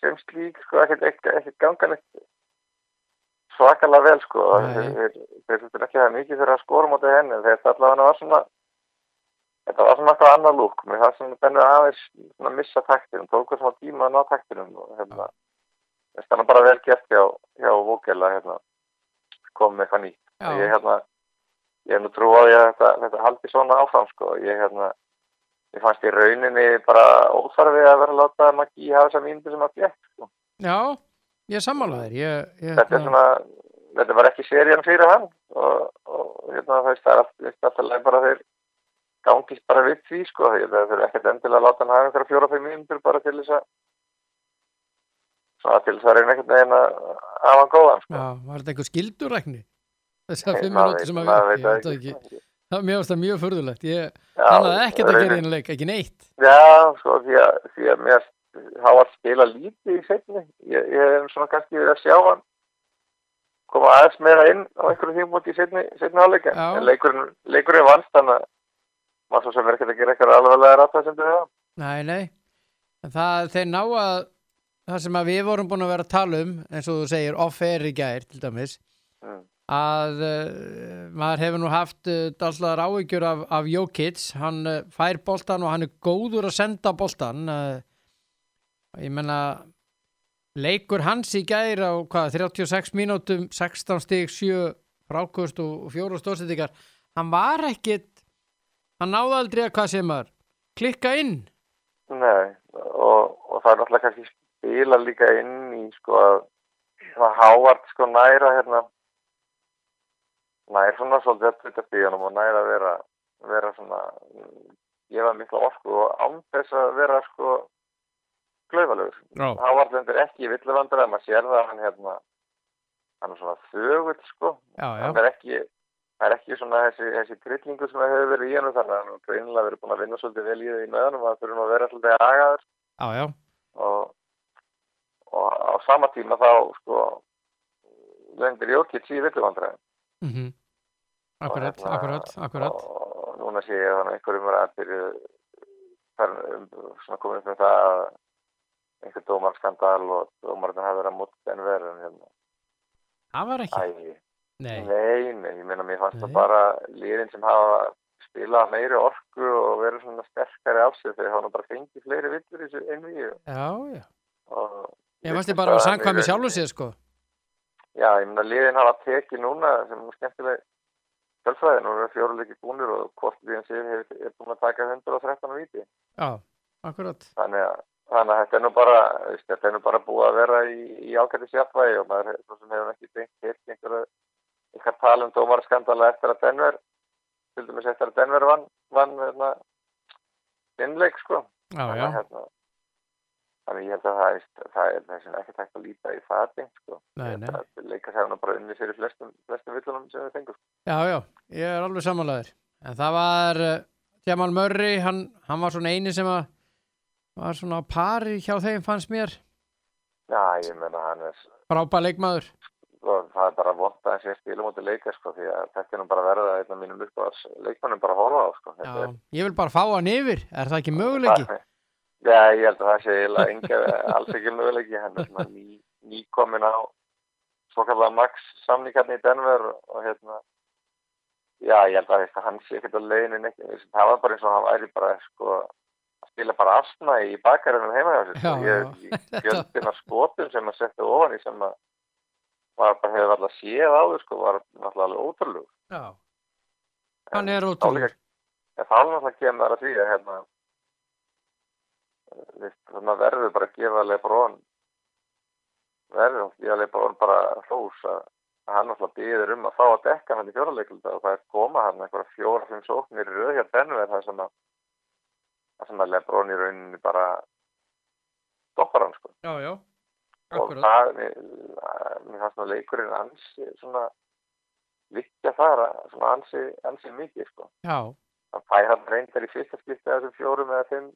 sem slík, sko, ekkit, ekkit, ekkit ganga neitt svakalega vel, sko. Þeir, þeir, þeir þurftu ekki það mikið fyrir að skora mótið henni. Þetta allavega var svona, þetta var svona eitthvað annar lúk. Mér fannst svona bennu aðeins að missa taktinum, tóku svona tíma að ná taktinum og hérna, þetta er bara vel gert hjá, hjá Vókela, hérna, kom með eitthvað nýtt. já, Ég, hérna, ég hef nú trú á því að þetta, þetta haldi svona áfram, sko. Ég, hérna, ég fannst í rauninni bara óþarfi að vera að láta Maggi hafa þessa mínúti sem að fjekk, sko. já, ég sammála þér ég, ég, Þetta er svona, þetta var ekki serían fyrir hann og, og hérna það er alltaf bara þeir gangist bara við því, sko. Það er ekkert endilega að láta hann hafa einhverja fjóra-fimm mínútur bara til þess að til þess að reyna ekkert neginn að hafa hann góðan, sko. já, var þetta einhver skildurækni þessar fimm minúti sem að það ekki. ekki það, varst það mjög förðulegt ég, Já, hann hafði ekkert að gera einu leik, ekki neitt Já, sko, því að, því að mér hafa að spila lítið í setni. Ég, ég hef svona kannski verið að sjá hann koma aðeins meira inn á einhverju tímúti í setni, setni áleika. En leikurinn, leikurinn vannst þannig að maður svo sem er ekki að gera eitthvað alveglega rætta sem þau hafa. Nei, nei. En það, þeir ná að, það sem að við vorum búin að vera að tala um, eins og þú segir, off-air í gær, til dæmis, Mm. Að uh, maður hefur nú haft uh, alltaf áhyggjur af, af Jókits, hann uh, fær boltan og hann er góður að senda boltan. Uh, ég menna, leikur hans í gær á hvað, 36 mínútum, 16 stig, 7 frákust og 4 stóðsendingar, hann var ekkit, hann náði aldrei að hvað sem var, klikka inn. Nei, og, og það er náttúrulega kannski spila líka inn í sko að það hávart sko næra hérna nær svona svolítið þetta stíðanum og næra að vera, vera svona gefa mikla orku og án þess að vera sko klauðalegur. Já. Hávart lendur ekki í villuvandra, maður sér það að hann hérna hann er svona þögull sko Já, já. hann er ekki það er ekki svona þessi, þessi trillingu sem hefur verið í hennu þannig að hann greinilega verið búin að vinna svolítið vel í því með hann og það þurfum að vera svolítið agaður Já, já. og, og á sama tíma þá sko lendir Jókits í villuvandræðin Mm Akkurat, Og hérna- akkurat, akkurat. og núna sé ég þannig einhverjum er að byrju um, komið upp með það að einhver dómarskandal og dómarinn hafi verið að mútt en verið en hérna Það var ekki. æ, Nei. Nei, nei, ég meina mér fannst Nei. það bara liðin sem hafa spilað meiri orku og verið svona sterkari af sig þegar hafa nú bara fengið fleiri villur í þessu einvíu Já, já. og Ég fannst þið bara að vera samkvæmi sjálfu sér, sko. Já, ég meina liðin hafa tekið núna sem er skemmtileg tölfræði, nú eru fjóruleiki búnir og hvort liðin hefur er búin að taka 113 á víti Já, akkurat. þannig að, þannig að þetta er nú bara veist, þetta er nú bara búið að vera í, í ákvæði sjálfvægi og maður hefur ekki beint heilt einhverja eitthvað tala um dómarskandala eftir að Denver til dæmis eftir að Denver vann vann hérna innleik sko Já, já. hérna, þannig ég held að það er, það er þess að ekki tækt að líta í það beint sko Nei, nei. leikast hefur nú bara unni sér í flestum, flestum villunum sem við fengum Já, já. Ég er alveg samanlegaður. En það var uh, Jamal Murray, hann, hann var svona eini sem að var svona á pari hjá þeim fannst mér Já, ég menna hann er frábæð leikmaður og það er bara vont að spilum út í leika sko því að þetta er nú bara verða einn af mínum uppáðs leikmannum bara að horfa á sko. Já, ég vil bara fá hann yfir, er það ekki möguleiki? Já, ég held að það sé eiginlega enga, alls ekki möguleiki. Hann er svona ný, nýkomin á svo kallar Max samningarni í Denver og hérna já, ég held að hann sé ekkert á leiðinu neitt, það var bara eins og hann væri bara sko að spila bara astna í bakarinn heima hjá sér. Sko. Ég, ég fjöldin af skotum sem að setja ofan í sem að var bara hefur alltaf séð áður sko, var alltaf alveg ótrúlug Já, hann er En þá þá náttúrulega kemur það að því að hérna þannig að verður bara að gefa Lebrón verður að gefa Lebrón bara hlós að að hann náttúrulega býður um að fá að dekka hann í fjóraleikulda og það er koma hann einhverja fjóra, fimm sóknir í hér Denver það sem að að Lebrón í rauninni bara stoppar hann sko. Já, já, og það, mér, mér fannst nú leikurinn ansi svona vikja þar að- ansi, ansi mikið sko. Já, hann fær hann reyndar í fyrsta skipti af þessum fjórum eða fimm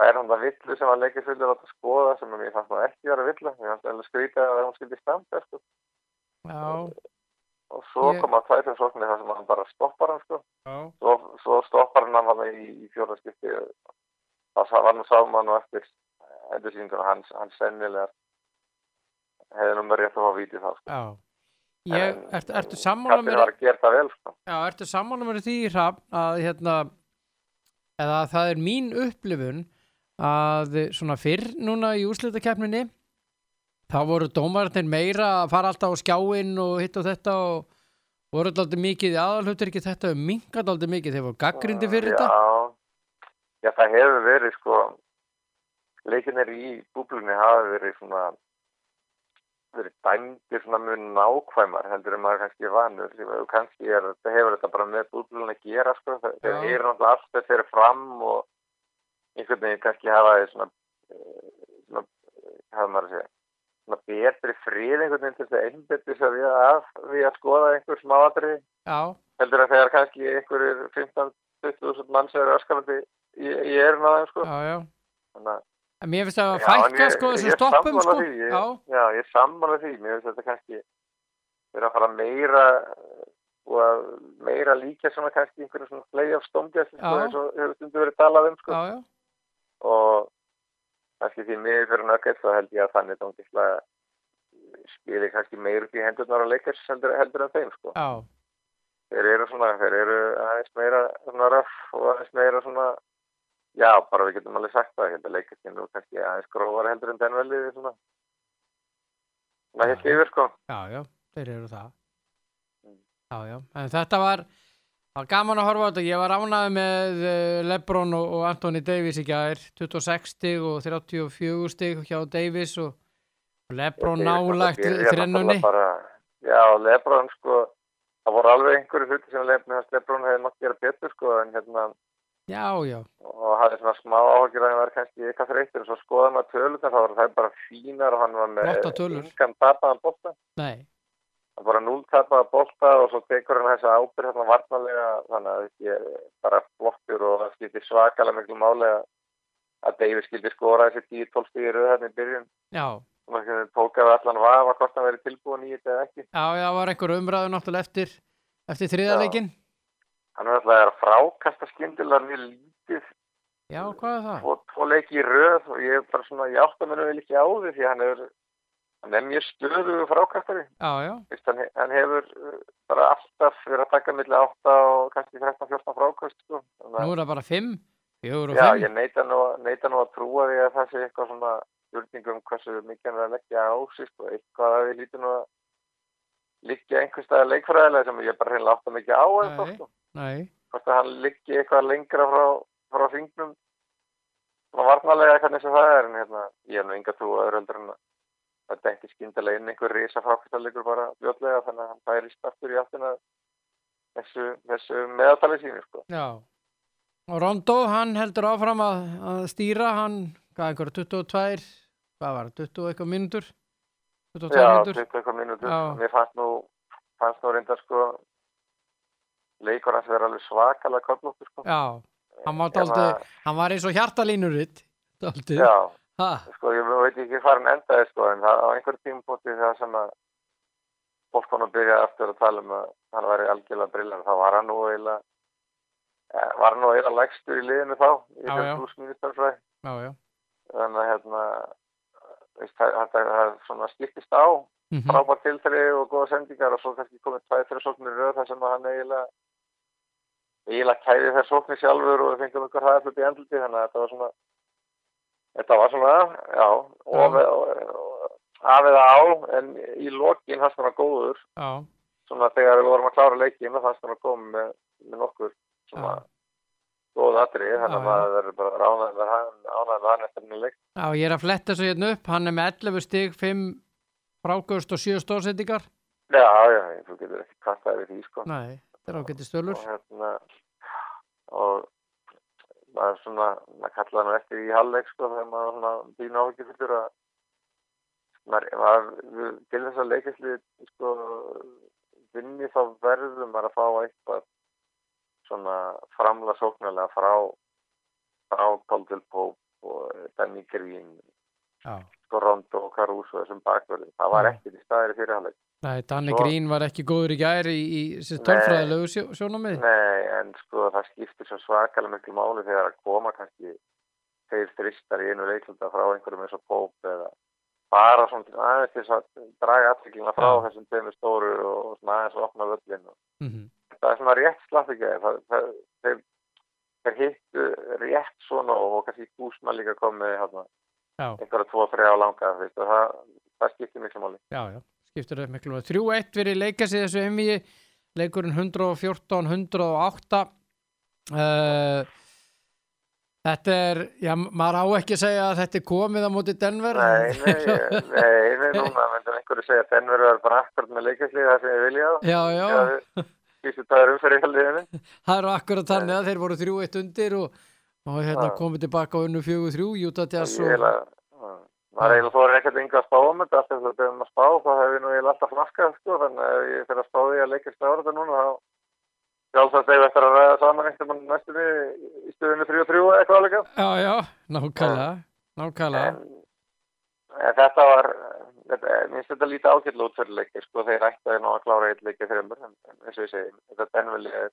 það er hann það villu sem hann leikir svolítið að skoða sem að mér fannst maður ekki vera villu mér fannst alveg skrítið að hún skildi standa sko. já, og svo Ég- kom að sóknir þar sem hann bara stoppar hann sko. svo, svo stoppar hann hann í, í fjóra skipti það var nú sá maður nú eftir endursýningur hans, hans sennilega hefði nú með rétt að fá vítið þá sko. Ég, En- ertu, ertu sammála mér að það vel sko. Já, ertu sammála mér því að hérna að það er mín upplifun að svona fyrr núna í úrslitakeppninni þá voru dómarnir meira að fara alltaf á skjáinn og hitt og þetta og voru alltaf mikið í aðalhutur ekki þetta um mingat alltaf mikið þeir voru gaggrindi fyrir þetta. Já, já, það hefur verið sko leikinir í búblunni hafa verið svona verið dæmdir svona mjög nákvæmar heldur en maður kannski vanur. Kannski er, hefur þetta bara með búblunni að gera sko, það Já. það er náttúrulega allt þetta fyrir fram og einhvern veginn kannski hafa þeir svona eh, svona, hafa maður að segja svona betri frið einhvern veginn til þess að einbyttu sér við að, við að skoða einhver smáatriði. Já, heldur að þegar kannski einhverjir 15-20.000 manns eru öskarandi í, erun á þeim sko. já, já. Þannig að mér finnst það að fækka sko þessum stoppum sko. því, ég- Já, já, ég er sammála því, mér finnst þetta kannski vera að fara meira og að meira líka svona kannski einhverjum svona play-off stómgæsli sko, eins og hefur stundu verið talað um sko. já, já, og kannski því miður fyrir nöggett þá held ég að þannig tóngislega spili kannski meir upp í hendurnar á leikars heldur, heldur en þeim sko. já, þeir eru svona, þeir eru aðeins meira svona röff og aðeins meira svona já, bara við getum alveg sagt það hérna leikast nú kannski aðeins grófar heldur en den velið svona. Svona hitt yfir sko. Já, já, þeir eru það. Mm. Já, já, en þetta var það var gaman að horfa á þetta, ég var ánægð með uh, Lebron og, Anthony Davis í gær, 26 stig og 34 stig hjá Davis og Lebron náttúrulega þrennunni já, Lebron sko það voru alveg einhverju hluti sem Lebron, hefði mátt gera betur sko en hérna Já, já, og hafði svona smá áhugir að hann var kannski eitthvað þreytur og svo skoða maður tölunar þá voru það bara fínar og hann var með tölur. engan tapaðan bolta. Nei það bara núl tapaða bolta og svo tekur hann þessa ábyrð hérna varnalega þannig að þetta er bara flottur og það skiptir svakalega miklu máli að að Davis skildi skora þessi 10-12 stíði röð hérna í byrjun. Já, og maður tókaði allan vafa hvort hann verið tilbúin í þetta eða ekki. Já, það var einhver umræðu náttúrulega eftir eftir þriðarleikin hann er alltaf að frákasta skyndilega mjög lítið. Já, hvað er það? tvo, leiki í röð og ég er bara svona, ég átta mér nú ekki á því því að hann er, hann er mjög stöðu frákastari. Hann, hann hefur uh, bara alltaf verið að taka milli 8 og kannski 13-14 frákast. Sko. Nú að- er það bara 5 4 og Já, 5 ég neita nú, neita nú að trúa því að það sé eitthvað svona spurningum hversu mikið hann er að leggja á sig sko. eitthvað að við lítum að liggja einhvers staðar leikfræðilega sem ég bara hreinlega átta mikið á Nei. sko. Hvort að hann liggi eitthvað lengra frá, frá hringnum svona varnalega hvernig sem það er en hérna, ég hef nú enga trú að heldur en að þetta ekki skyndilega inn einhver risa frákvæmstalegur bara fljótlega þannig að hann færist aftur í áttina þessu, þessu meðatali sínu sko. já Og Rondo, hann heldur áfram að, að stýra hann, hvað einhverja 22 hvað var það, 20 og eitthvað mínútur 22 Já, mínútur 20 eitthvað mínútur Já. mér fannst nú, fannst nú reyndar sko leikur hans vera alveg svakalega köflóttur sko. Já, hann var, Hérna- dálítið, hann var eins og hjartalínuritt. Já, Ha, sko, ég veit ekki hvað hann endaði, sko, en það, á einhverjum tímpúti það sem að fólk hann að byrja aftur að tala um að hann væri algjörlega brillan, þá var hann nú eiginlega, eh, var hann nú eiginlega lægstur í liðinu þá, í þessum já. þannig að hérna, það, skiptist á, Mhm. frábært tilþri og góða sendingar og svo kannski komið tvæ, þrjá sóknir röð þar sem að hann eiginlega eiginlega kæði þær sóknir sjálfur og við fengum ykkur hæðaflut í endluti þannig að þetta var svona þetta var svona, já og, Já. og, og af eða á en í lokin fannst hann að góður Já, svona þegar við vorum að klára leikin og fannst hann að koma með, með nokkur svona Já. góð atrið þannig að maður verður bara ánægð með hann hann eftir henni leik já, ég er að fletta svo hérna upp, hann er með 11 stig, 5 frákvöst og 7 stóðsendingar. já, já, þú getur ekki kastaði við því sko Nei, þetta er ágætti stölur. og hérna og maður svona, maður kallaði nú eftir í halvleik sko þegar maður svona býna áhugið fyrir að maður, maður til þess að leikisli sko vinni þá verður maður að fá eitthvað svona framla sóknarlega frá frá Baldur Póp og Danny Green Já. sko Rondo og Caruso þessum bakverðin það var Já. ekkert í staðir fyrir halvleik Nei, Danny Svo- Green var ekki góður í gæri í, í tölfræðilegu sjó, sjónamið. Nei, en sko það skiptir svo svakalega miklu máli þegar að koma kannski þeir þristar í einu leiklunda frá einhverjum eins og Póp eða bara svona aðeins til að draga afteklina frá Já. þessum tveimur stóru og svona aðeins að opna völlin og Mm það er svona rétt slatt ekki það, þeir, þeir hittu rétt svona og kannski Gúsmann líka komið einhverja tvo, þrjá langa það, það skiptir miklu máli. Já, já, skiptir upp miklu. 3-1 fyrir leikast í þessu emíi, leikurinn 114-108. Uh, þetta er, já, maður á ekki að segja að þetta er komið á móti Denver. Nei, nei, nei, nei, núna myndum einhverju segja að Denver er bara akkurat með leikastlið það sem ég vilja. Á Já, já, dagur umferð í heldiðinu það eru akkurat þannig að þeir voru 3-1 undir og, og hérna komið tilbaka á unnu 4-3, Utah Jazz Ég og... já, maður eiginlega þóri ekkert enga að spá um þetta alltaf þegar við erum að spá þá hefur ég nú eiginlega alltaf flaskað sko, þannig að ef ég fyrir að spá því að leikast ára þetta núna þá sjálfsagt við eftir að ræða saman einhvern veginn næstunni í stöðinu 3-3 eða eitthvað alveg Já, já, nákvæmlega, nákvæmlega. en, en þetta var þetta, minnst þetta lítið ágætla út fyrir leiki sko, þeir ætti að ná að klára eitt leiki en, en eins og ég segi, þetta er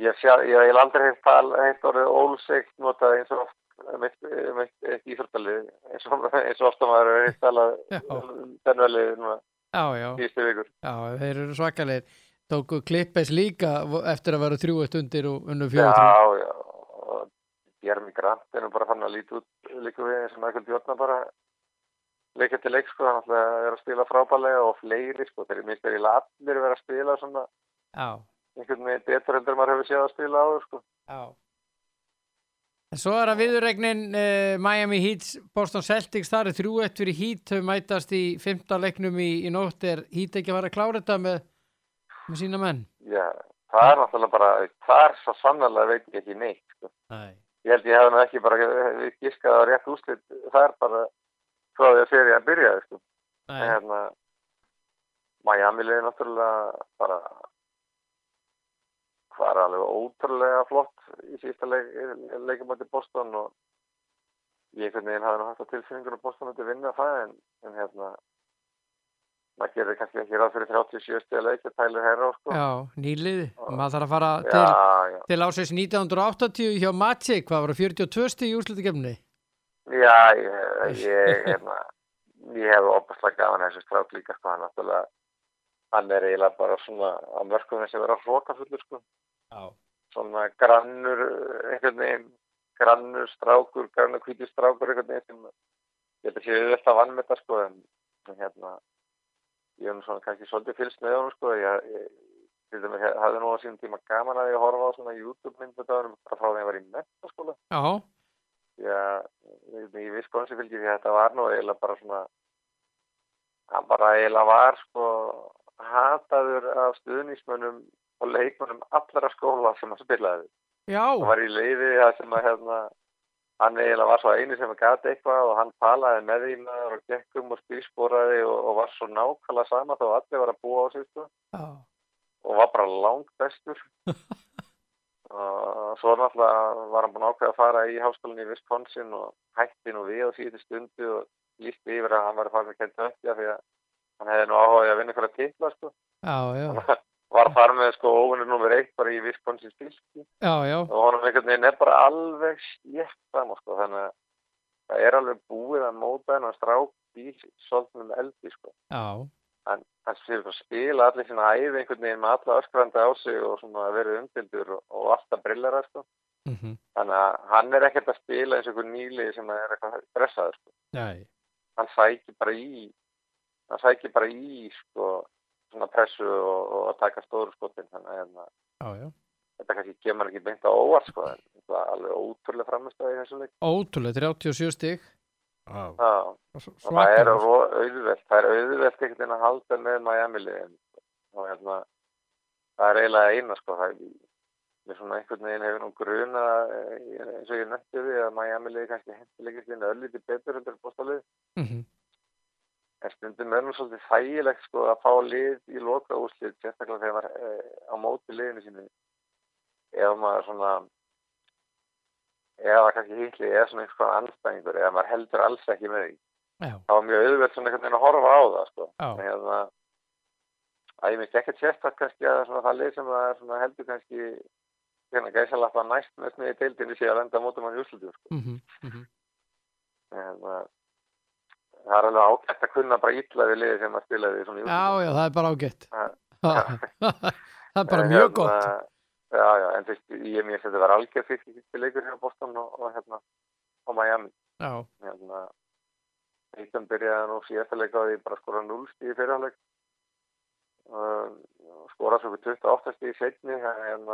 ég sjá, ég hef aldrei heilt tal, heilt eins og mitt, mitt eitt íþróttalið eins og, ofta maður heilt talað Já. um síðustu vikur já, þeir eru svakalegir. Tóku klippes líka eftir að vera 3-1 undir og unnu 4-3. Já, já, og Jeremy Grant er nú bara fann að líti út líka við eins og Michael Jordan bara leikja til leik sko, hann ætla að að spila frábælega og fleiri sko, þeir minnst þeir í allir vera að spila svona Já, einhvern veginn betur heldur en maður hefur séð að spila áður sko. já. Svo er að viðurregnin eh, Miami Heat, Boston Celtics, það er 3-1 fyrir Heat, þau mætast í 15 leiknum í, í nótt, er Heat ekki að fara að klára þetta með, með sína menn? Já, það er náttúrulega bara, það er svo sannlega veit ekki neitt sko. Nei. Ég held ég hef nú ekki bara giskað á rétt úslit, það er bara frá því að séri að byrja sko. En hérna Miami liði náttúrulega bara var alveg ótrúlega flott í sísta leik, leikum átti Boston og ég einhvern veginn hafði á tilfinningur að Boston átti vinna það en, en hérna maður gerir kannski ekki ráð fyrir 37 stíða leik að tælu herra sko. Já, nýlið, maður þarf að fara já, til, já, til ásveits 1980 hjá Magic, hvað var það, 42 stíð í úrslutikefni? já, ég, ég, hérna, ég hef opaslega gafan þessu strák líka sko, hann náttúrulega hann er eiginlega bara svona á mörgum þess að vera hrókafullur sko Já. svona grannur einhvern veginn, grannur strákur, grannur hvítur strákur einhvern veginn sem ég held að sé þetta vann með þetta sko en, hérna ég hef svona kannski svolítið fylgst með honum sko ég, ég hef- hafði nú á sínum tíma gaman að ég horfa á svona YouTube myndbötaðunum bara frá því að ég var í mentaskóla Já, Já, ég, ég viss konsi fylgir því að þetta var nú eiginlega bara svona hann bara eiginlega var sko hataður af stuðnismönnum og leikmönnum allra skóla sem að spilaði. Já, hann var í leiði það sem að hérna hann eiginlega var svo eini sem að gata eitthvað og hann talaði með því maður og gekkum og spýrsporaði og, og var svo nákvæmlega sama þó allir var að búa á sig sko. Já, og var bara langt bestur. Og svo náttúrulega var hann búin að ákveða að fara í háskólinni í Wisconsin og hætti nú við á síðustu stundu og lísti yfir að hann var að fara að kenta upp því að hann hefði nú áhugaði að vinna ykkur að titla sko. Já, já, var þar með sko óvinnur nummer eitt bara í já, já, og honum einhvern veginn er bara alveg slétt fram sko, þannig að það er alveg búið að móta hennar strák í svolítið eldi sko. já, hann, hann sér að spila allir sína æfi einhvern veginn með alla öskrandi á sig og svona að vera umtildur og, alltaf brillara sko. mhm, þannig að hann er ekkert að spila eins og einhver nýli sem er eitthvað stressaður sko. nei, hann sækir bara í hann sækir bara í sko, svona pressu og, og að taka stóru skotin þannig að já, já. þetta kannski kemur ekki beint á óvart sko, en þetta var alveg ótrúlega framistæði í þessu leik. Ótrúlega, 37 stig. Já, Já, og það er auðvelt það er auðvelt einhvern veginn að halda með Miami liðin og hérna það er eiginlega eina sko það er með svona einhvern veginn hefur nú gruna eh, eins og ég nefndi því að Miami liði kannski hendilegist inn öllítið betur undir bóstalið Mhm, en stundum er nú svolítið þægilegt sko að fá lið í loka úslið sérstaklega þegar maður eh, á móti liðinu sínu ef maður svona eða kannski hitli eða svona einhvern anstæðingur eða maður heldur alls ekki með því Já, þá var mjög auðvelt svona einhvern veginn að horfa á það sko. en hérna að ég myndi ekkert sérstætt kannski að svona það lið sem það er svona heldur kannski hérna gæsalappa næst með smiði deildinni sé að lenda mótum hann í úrslutu sko. mhm, mhm. en hérna það er alveg ágætt að kunna bara illa við liði sem að spila við svona í já, já, það er bara ágætt. Það er bara mjög hérna, gott. Já, já, en þú veist, ég mér finnst þetta var algjör fyrst í leikur hjá Boston og, og hérna og Miami. Já, hérna Eitan byrjaði nú síðasta leik á því bara að skora 0 stíði fyrirháleik og skora svo fyrir 28 stíði setni en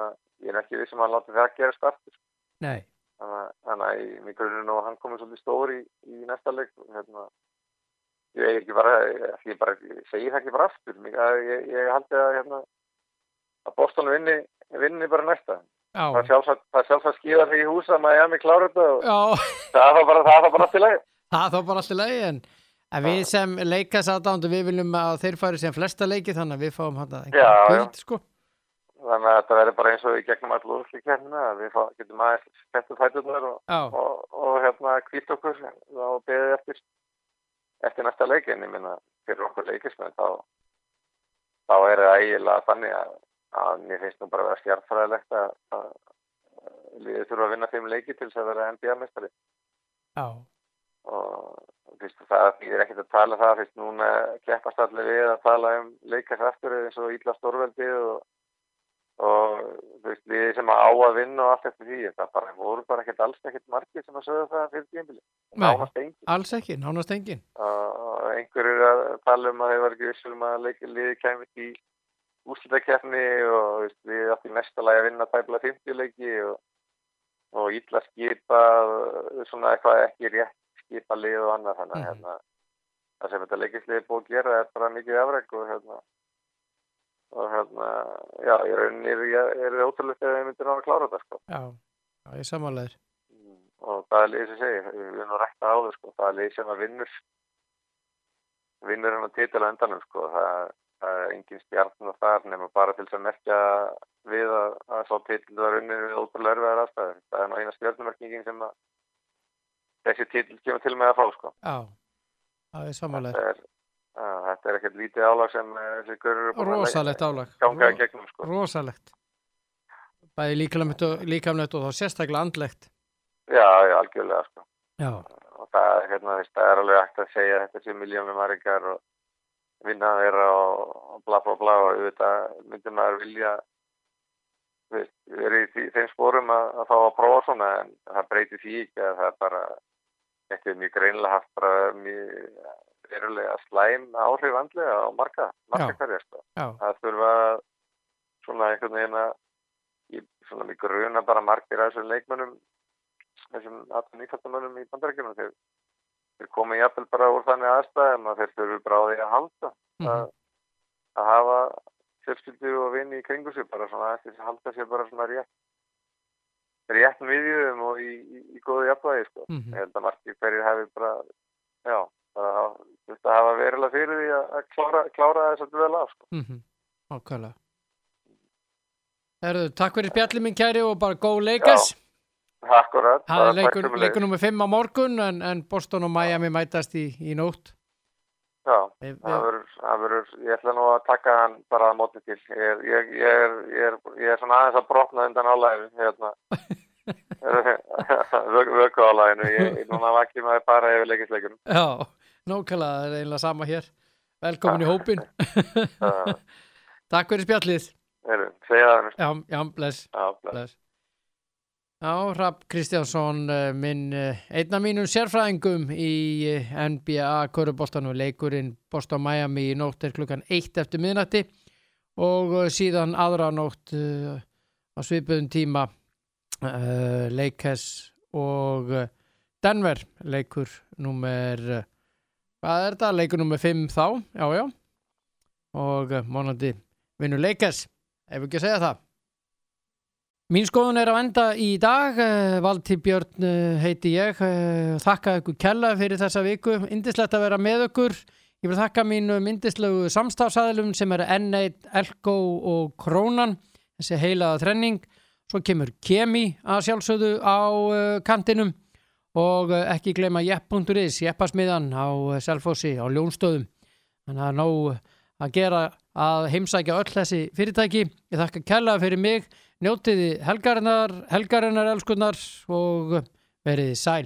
ég er ekki vissum að hann láti það að gera startur nei, þannig að grunur nú að hann komið svolítið stóri í, í næsta leik hérna, ég er ekki bara ég bara ég segi það ekki bara aftur. Mig, að ég, ég haldi að hérna, að Boston vinni, vinni bara næsta. Já, það er sjálfsagt, það er sjálfsagt skíða sig í húsa að Miami klára þetta það var bara, var allt í lagi. Það þá bara allir lagi en, við sem leikas aðdándu við viljum að þeir fari sem flesta leiki þannig að við fáum hann að guld sko. þannig að þetta verður bara eins og í gegnum allu úrslikernina að við getum aðeins fættu fætunar og, og, og hérna hvít okkur og beðið eftir eftir næsta leik en ég minna fyrir okkur leikismenn þá þá er það eiginlega þannig að, að mér finnst nú bara að vera stjartfræðilegt að, að liðið þurfa að vinna fimm leiki til þess að vera NBA-mestari já, og fyrst, það þýðir ekkert að tala það fyrst núna keppast allir við að tala um leikast aftur eins og ítla stórveldi og, og veist, við sem á að vinna og allt eftir því það bara, voru bara ekkert alls ekkert margir sem að sögðu það fyrir tímbili nánast engin alls ekki, nánast engin. Og einhverjur að tala um að þeir var ekki vissum að leiki liði kemur í úrslutakeppni og veist, við áttum í næsta lagi að vinna tæpla 50 leiki og, og ítla skipa svona eitthvað ekki rétt skipa lið og annað. Þannig að Mhm. hérna, það sem þetta leikislið er búið að gera er bara mikið afreg og hérna hérna, já, ég er, er, ótrúlega þegar við myndir ná að klára þetta sko. Já, já, ég samanlegar og það er lið sem segir, við erum nú rækta á þau sko, það er lið sem að vinnur vinnur hann að titila endanum sko, það, það er engin stjarn og þar nema bara til þess að merkja við að, að svo titil var unnið við ótrúlega erfiðar aðstæður. Það er nú eina stjarnumerkingin sem að þessi titil kemur til með að fá sko. Já, já, ég samanlegar þetta er, að, þetta er ekkert lítið álag sem eh, þessi görur eru búin að Rosalegt álag. ganga í gegnum sko. Rosalegt. Bæði líkamlegt og, þá sérstaklega andlegt. Já, já, algjörlega sko. Já, og það er, hérna, það er alveg hægt að segja þetta sé miljónum margar og vinna þeirra og, bla bla bla og auðvitað myndir maður vilja verið í þeim spórum að, að fá að prófa svona en það breytir því ekki að það er bara ekki mjög greinilega haft bara mjög verulega slæm áhrif andlega á marga, marga hverja sko. það þurfa svona einhvern veginn að svona mjög gruna bara margir af þessum leikmönnum þessum aðtum nýfættamönnum í bandarækjunum þeir, þeir komið jafnvel bara úr þannig aðstæðum að þeir þurfu bara á því að halda mhm, að, að hafa fjölskyldu og vini í kringu sig bara svona eftir að halda sér bara svona rétt rétt miðjum og í, í, í góðu jafnvægi sko. mhm, ég held að margir hverjir hafi bara já, bara þurft að hafa verilega fyrir því að, klára, klára þess að af sko. mhm Ákvæðlega Herðu, takk fyrir spjallið minn kæri og bara go Lakers. Akkurat. Það er leikur, leikur nummer 5 á morgun en, en Boston og Miami mætast í, í nótt. Já, Við- það verður, það ég ætla nú að taka hann bara að móti til. Ég er, ég, ég er, ég er, er svona aðeins að brotna undan álæginu, hérna. Vöku álæginu, ég, ég núna vakið maður bara yfir leikisleikunum. Já, nákvæmlega, það er eiginlega sama hér. Velkomin í hópin. Það takk fyrir spjallið. er, segja það, Já, já, bless. já, bless. Já, Rapp Kristjánsson, eh, minn, eh, einn af mínum sérfræðingum í eh, NBA Köruboltanu, leikurinn Boston-Miami í nótt er klukkan eitt eftir miðnætti og síðan aðra nótt uh, á svipuðum tíma uh, Lakers og Denver, leikur nummer, hvað er þetta? Leikur nummer 5 þá, já, já, og eh, vonandi vinnur Lakers, ef ekki að segja það. Mín skoðun er á enda í dag, uh, Valdi Björn uh, heiti ég, þakka ykkur kella fyrir þessa viku, indislegt að vera með ykkur, ég vil þakka mínum indislegu samstafsæðilum sem eru N1, Elko og Krónan, þessi heilaða þrenning, svo kemur Kemi að sjálfsögðu á kantinum og uh, ekki gleyma jepp.is, jeppasmiðan á uh, Selfossi, á Ljónstöðum, þannig að nóg að gera að heimsækja öll þessi fyrirtæki, ég þakka kella fyrir mig, Njótiði helgarinnar, helgarinnar elskunnar og veriði sæl.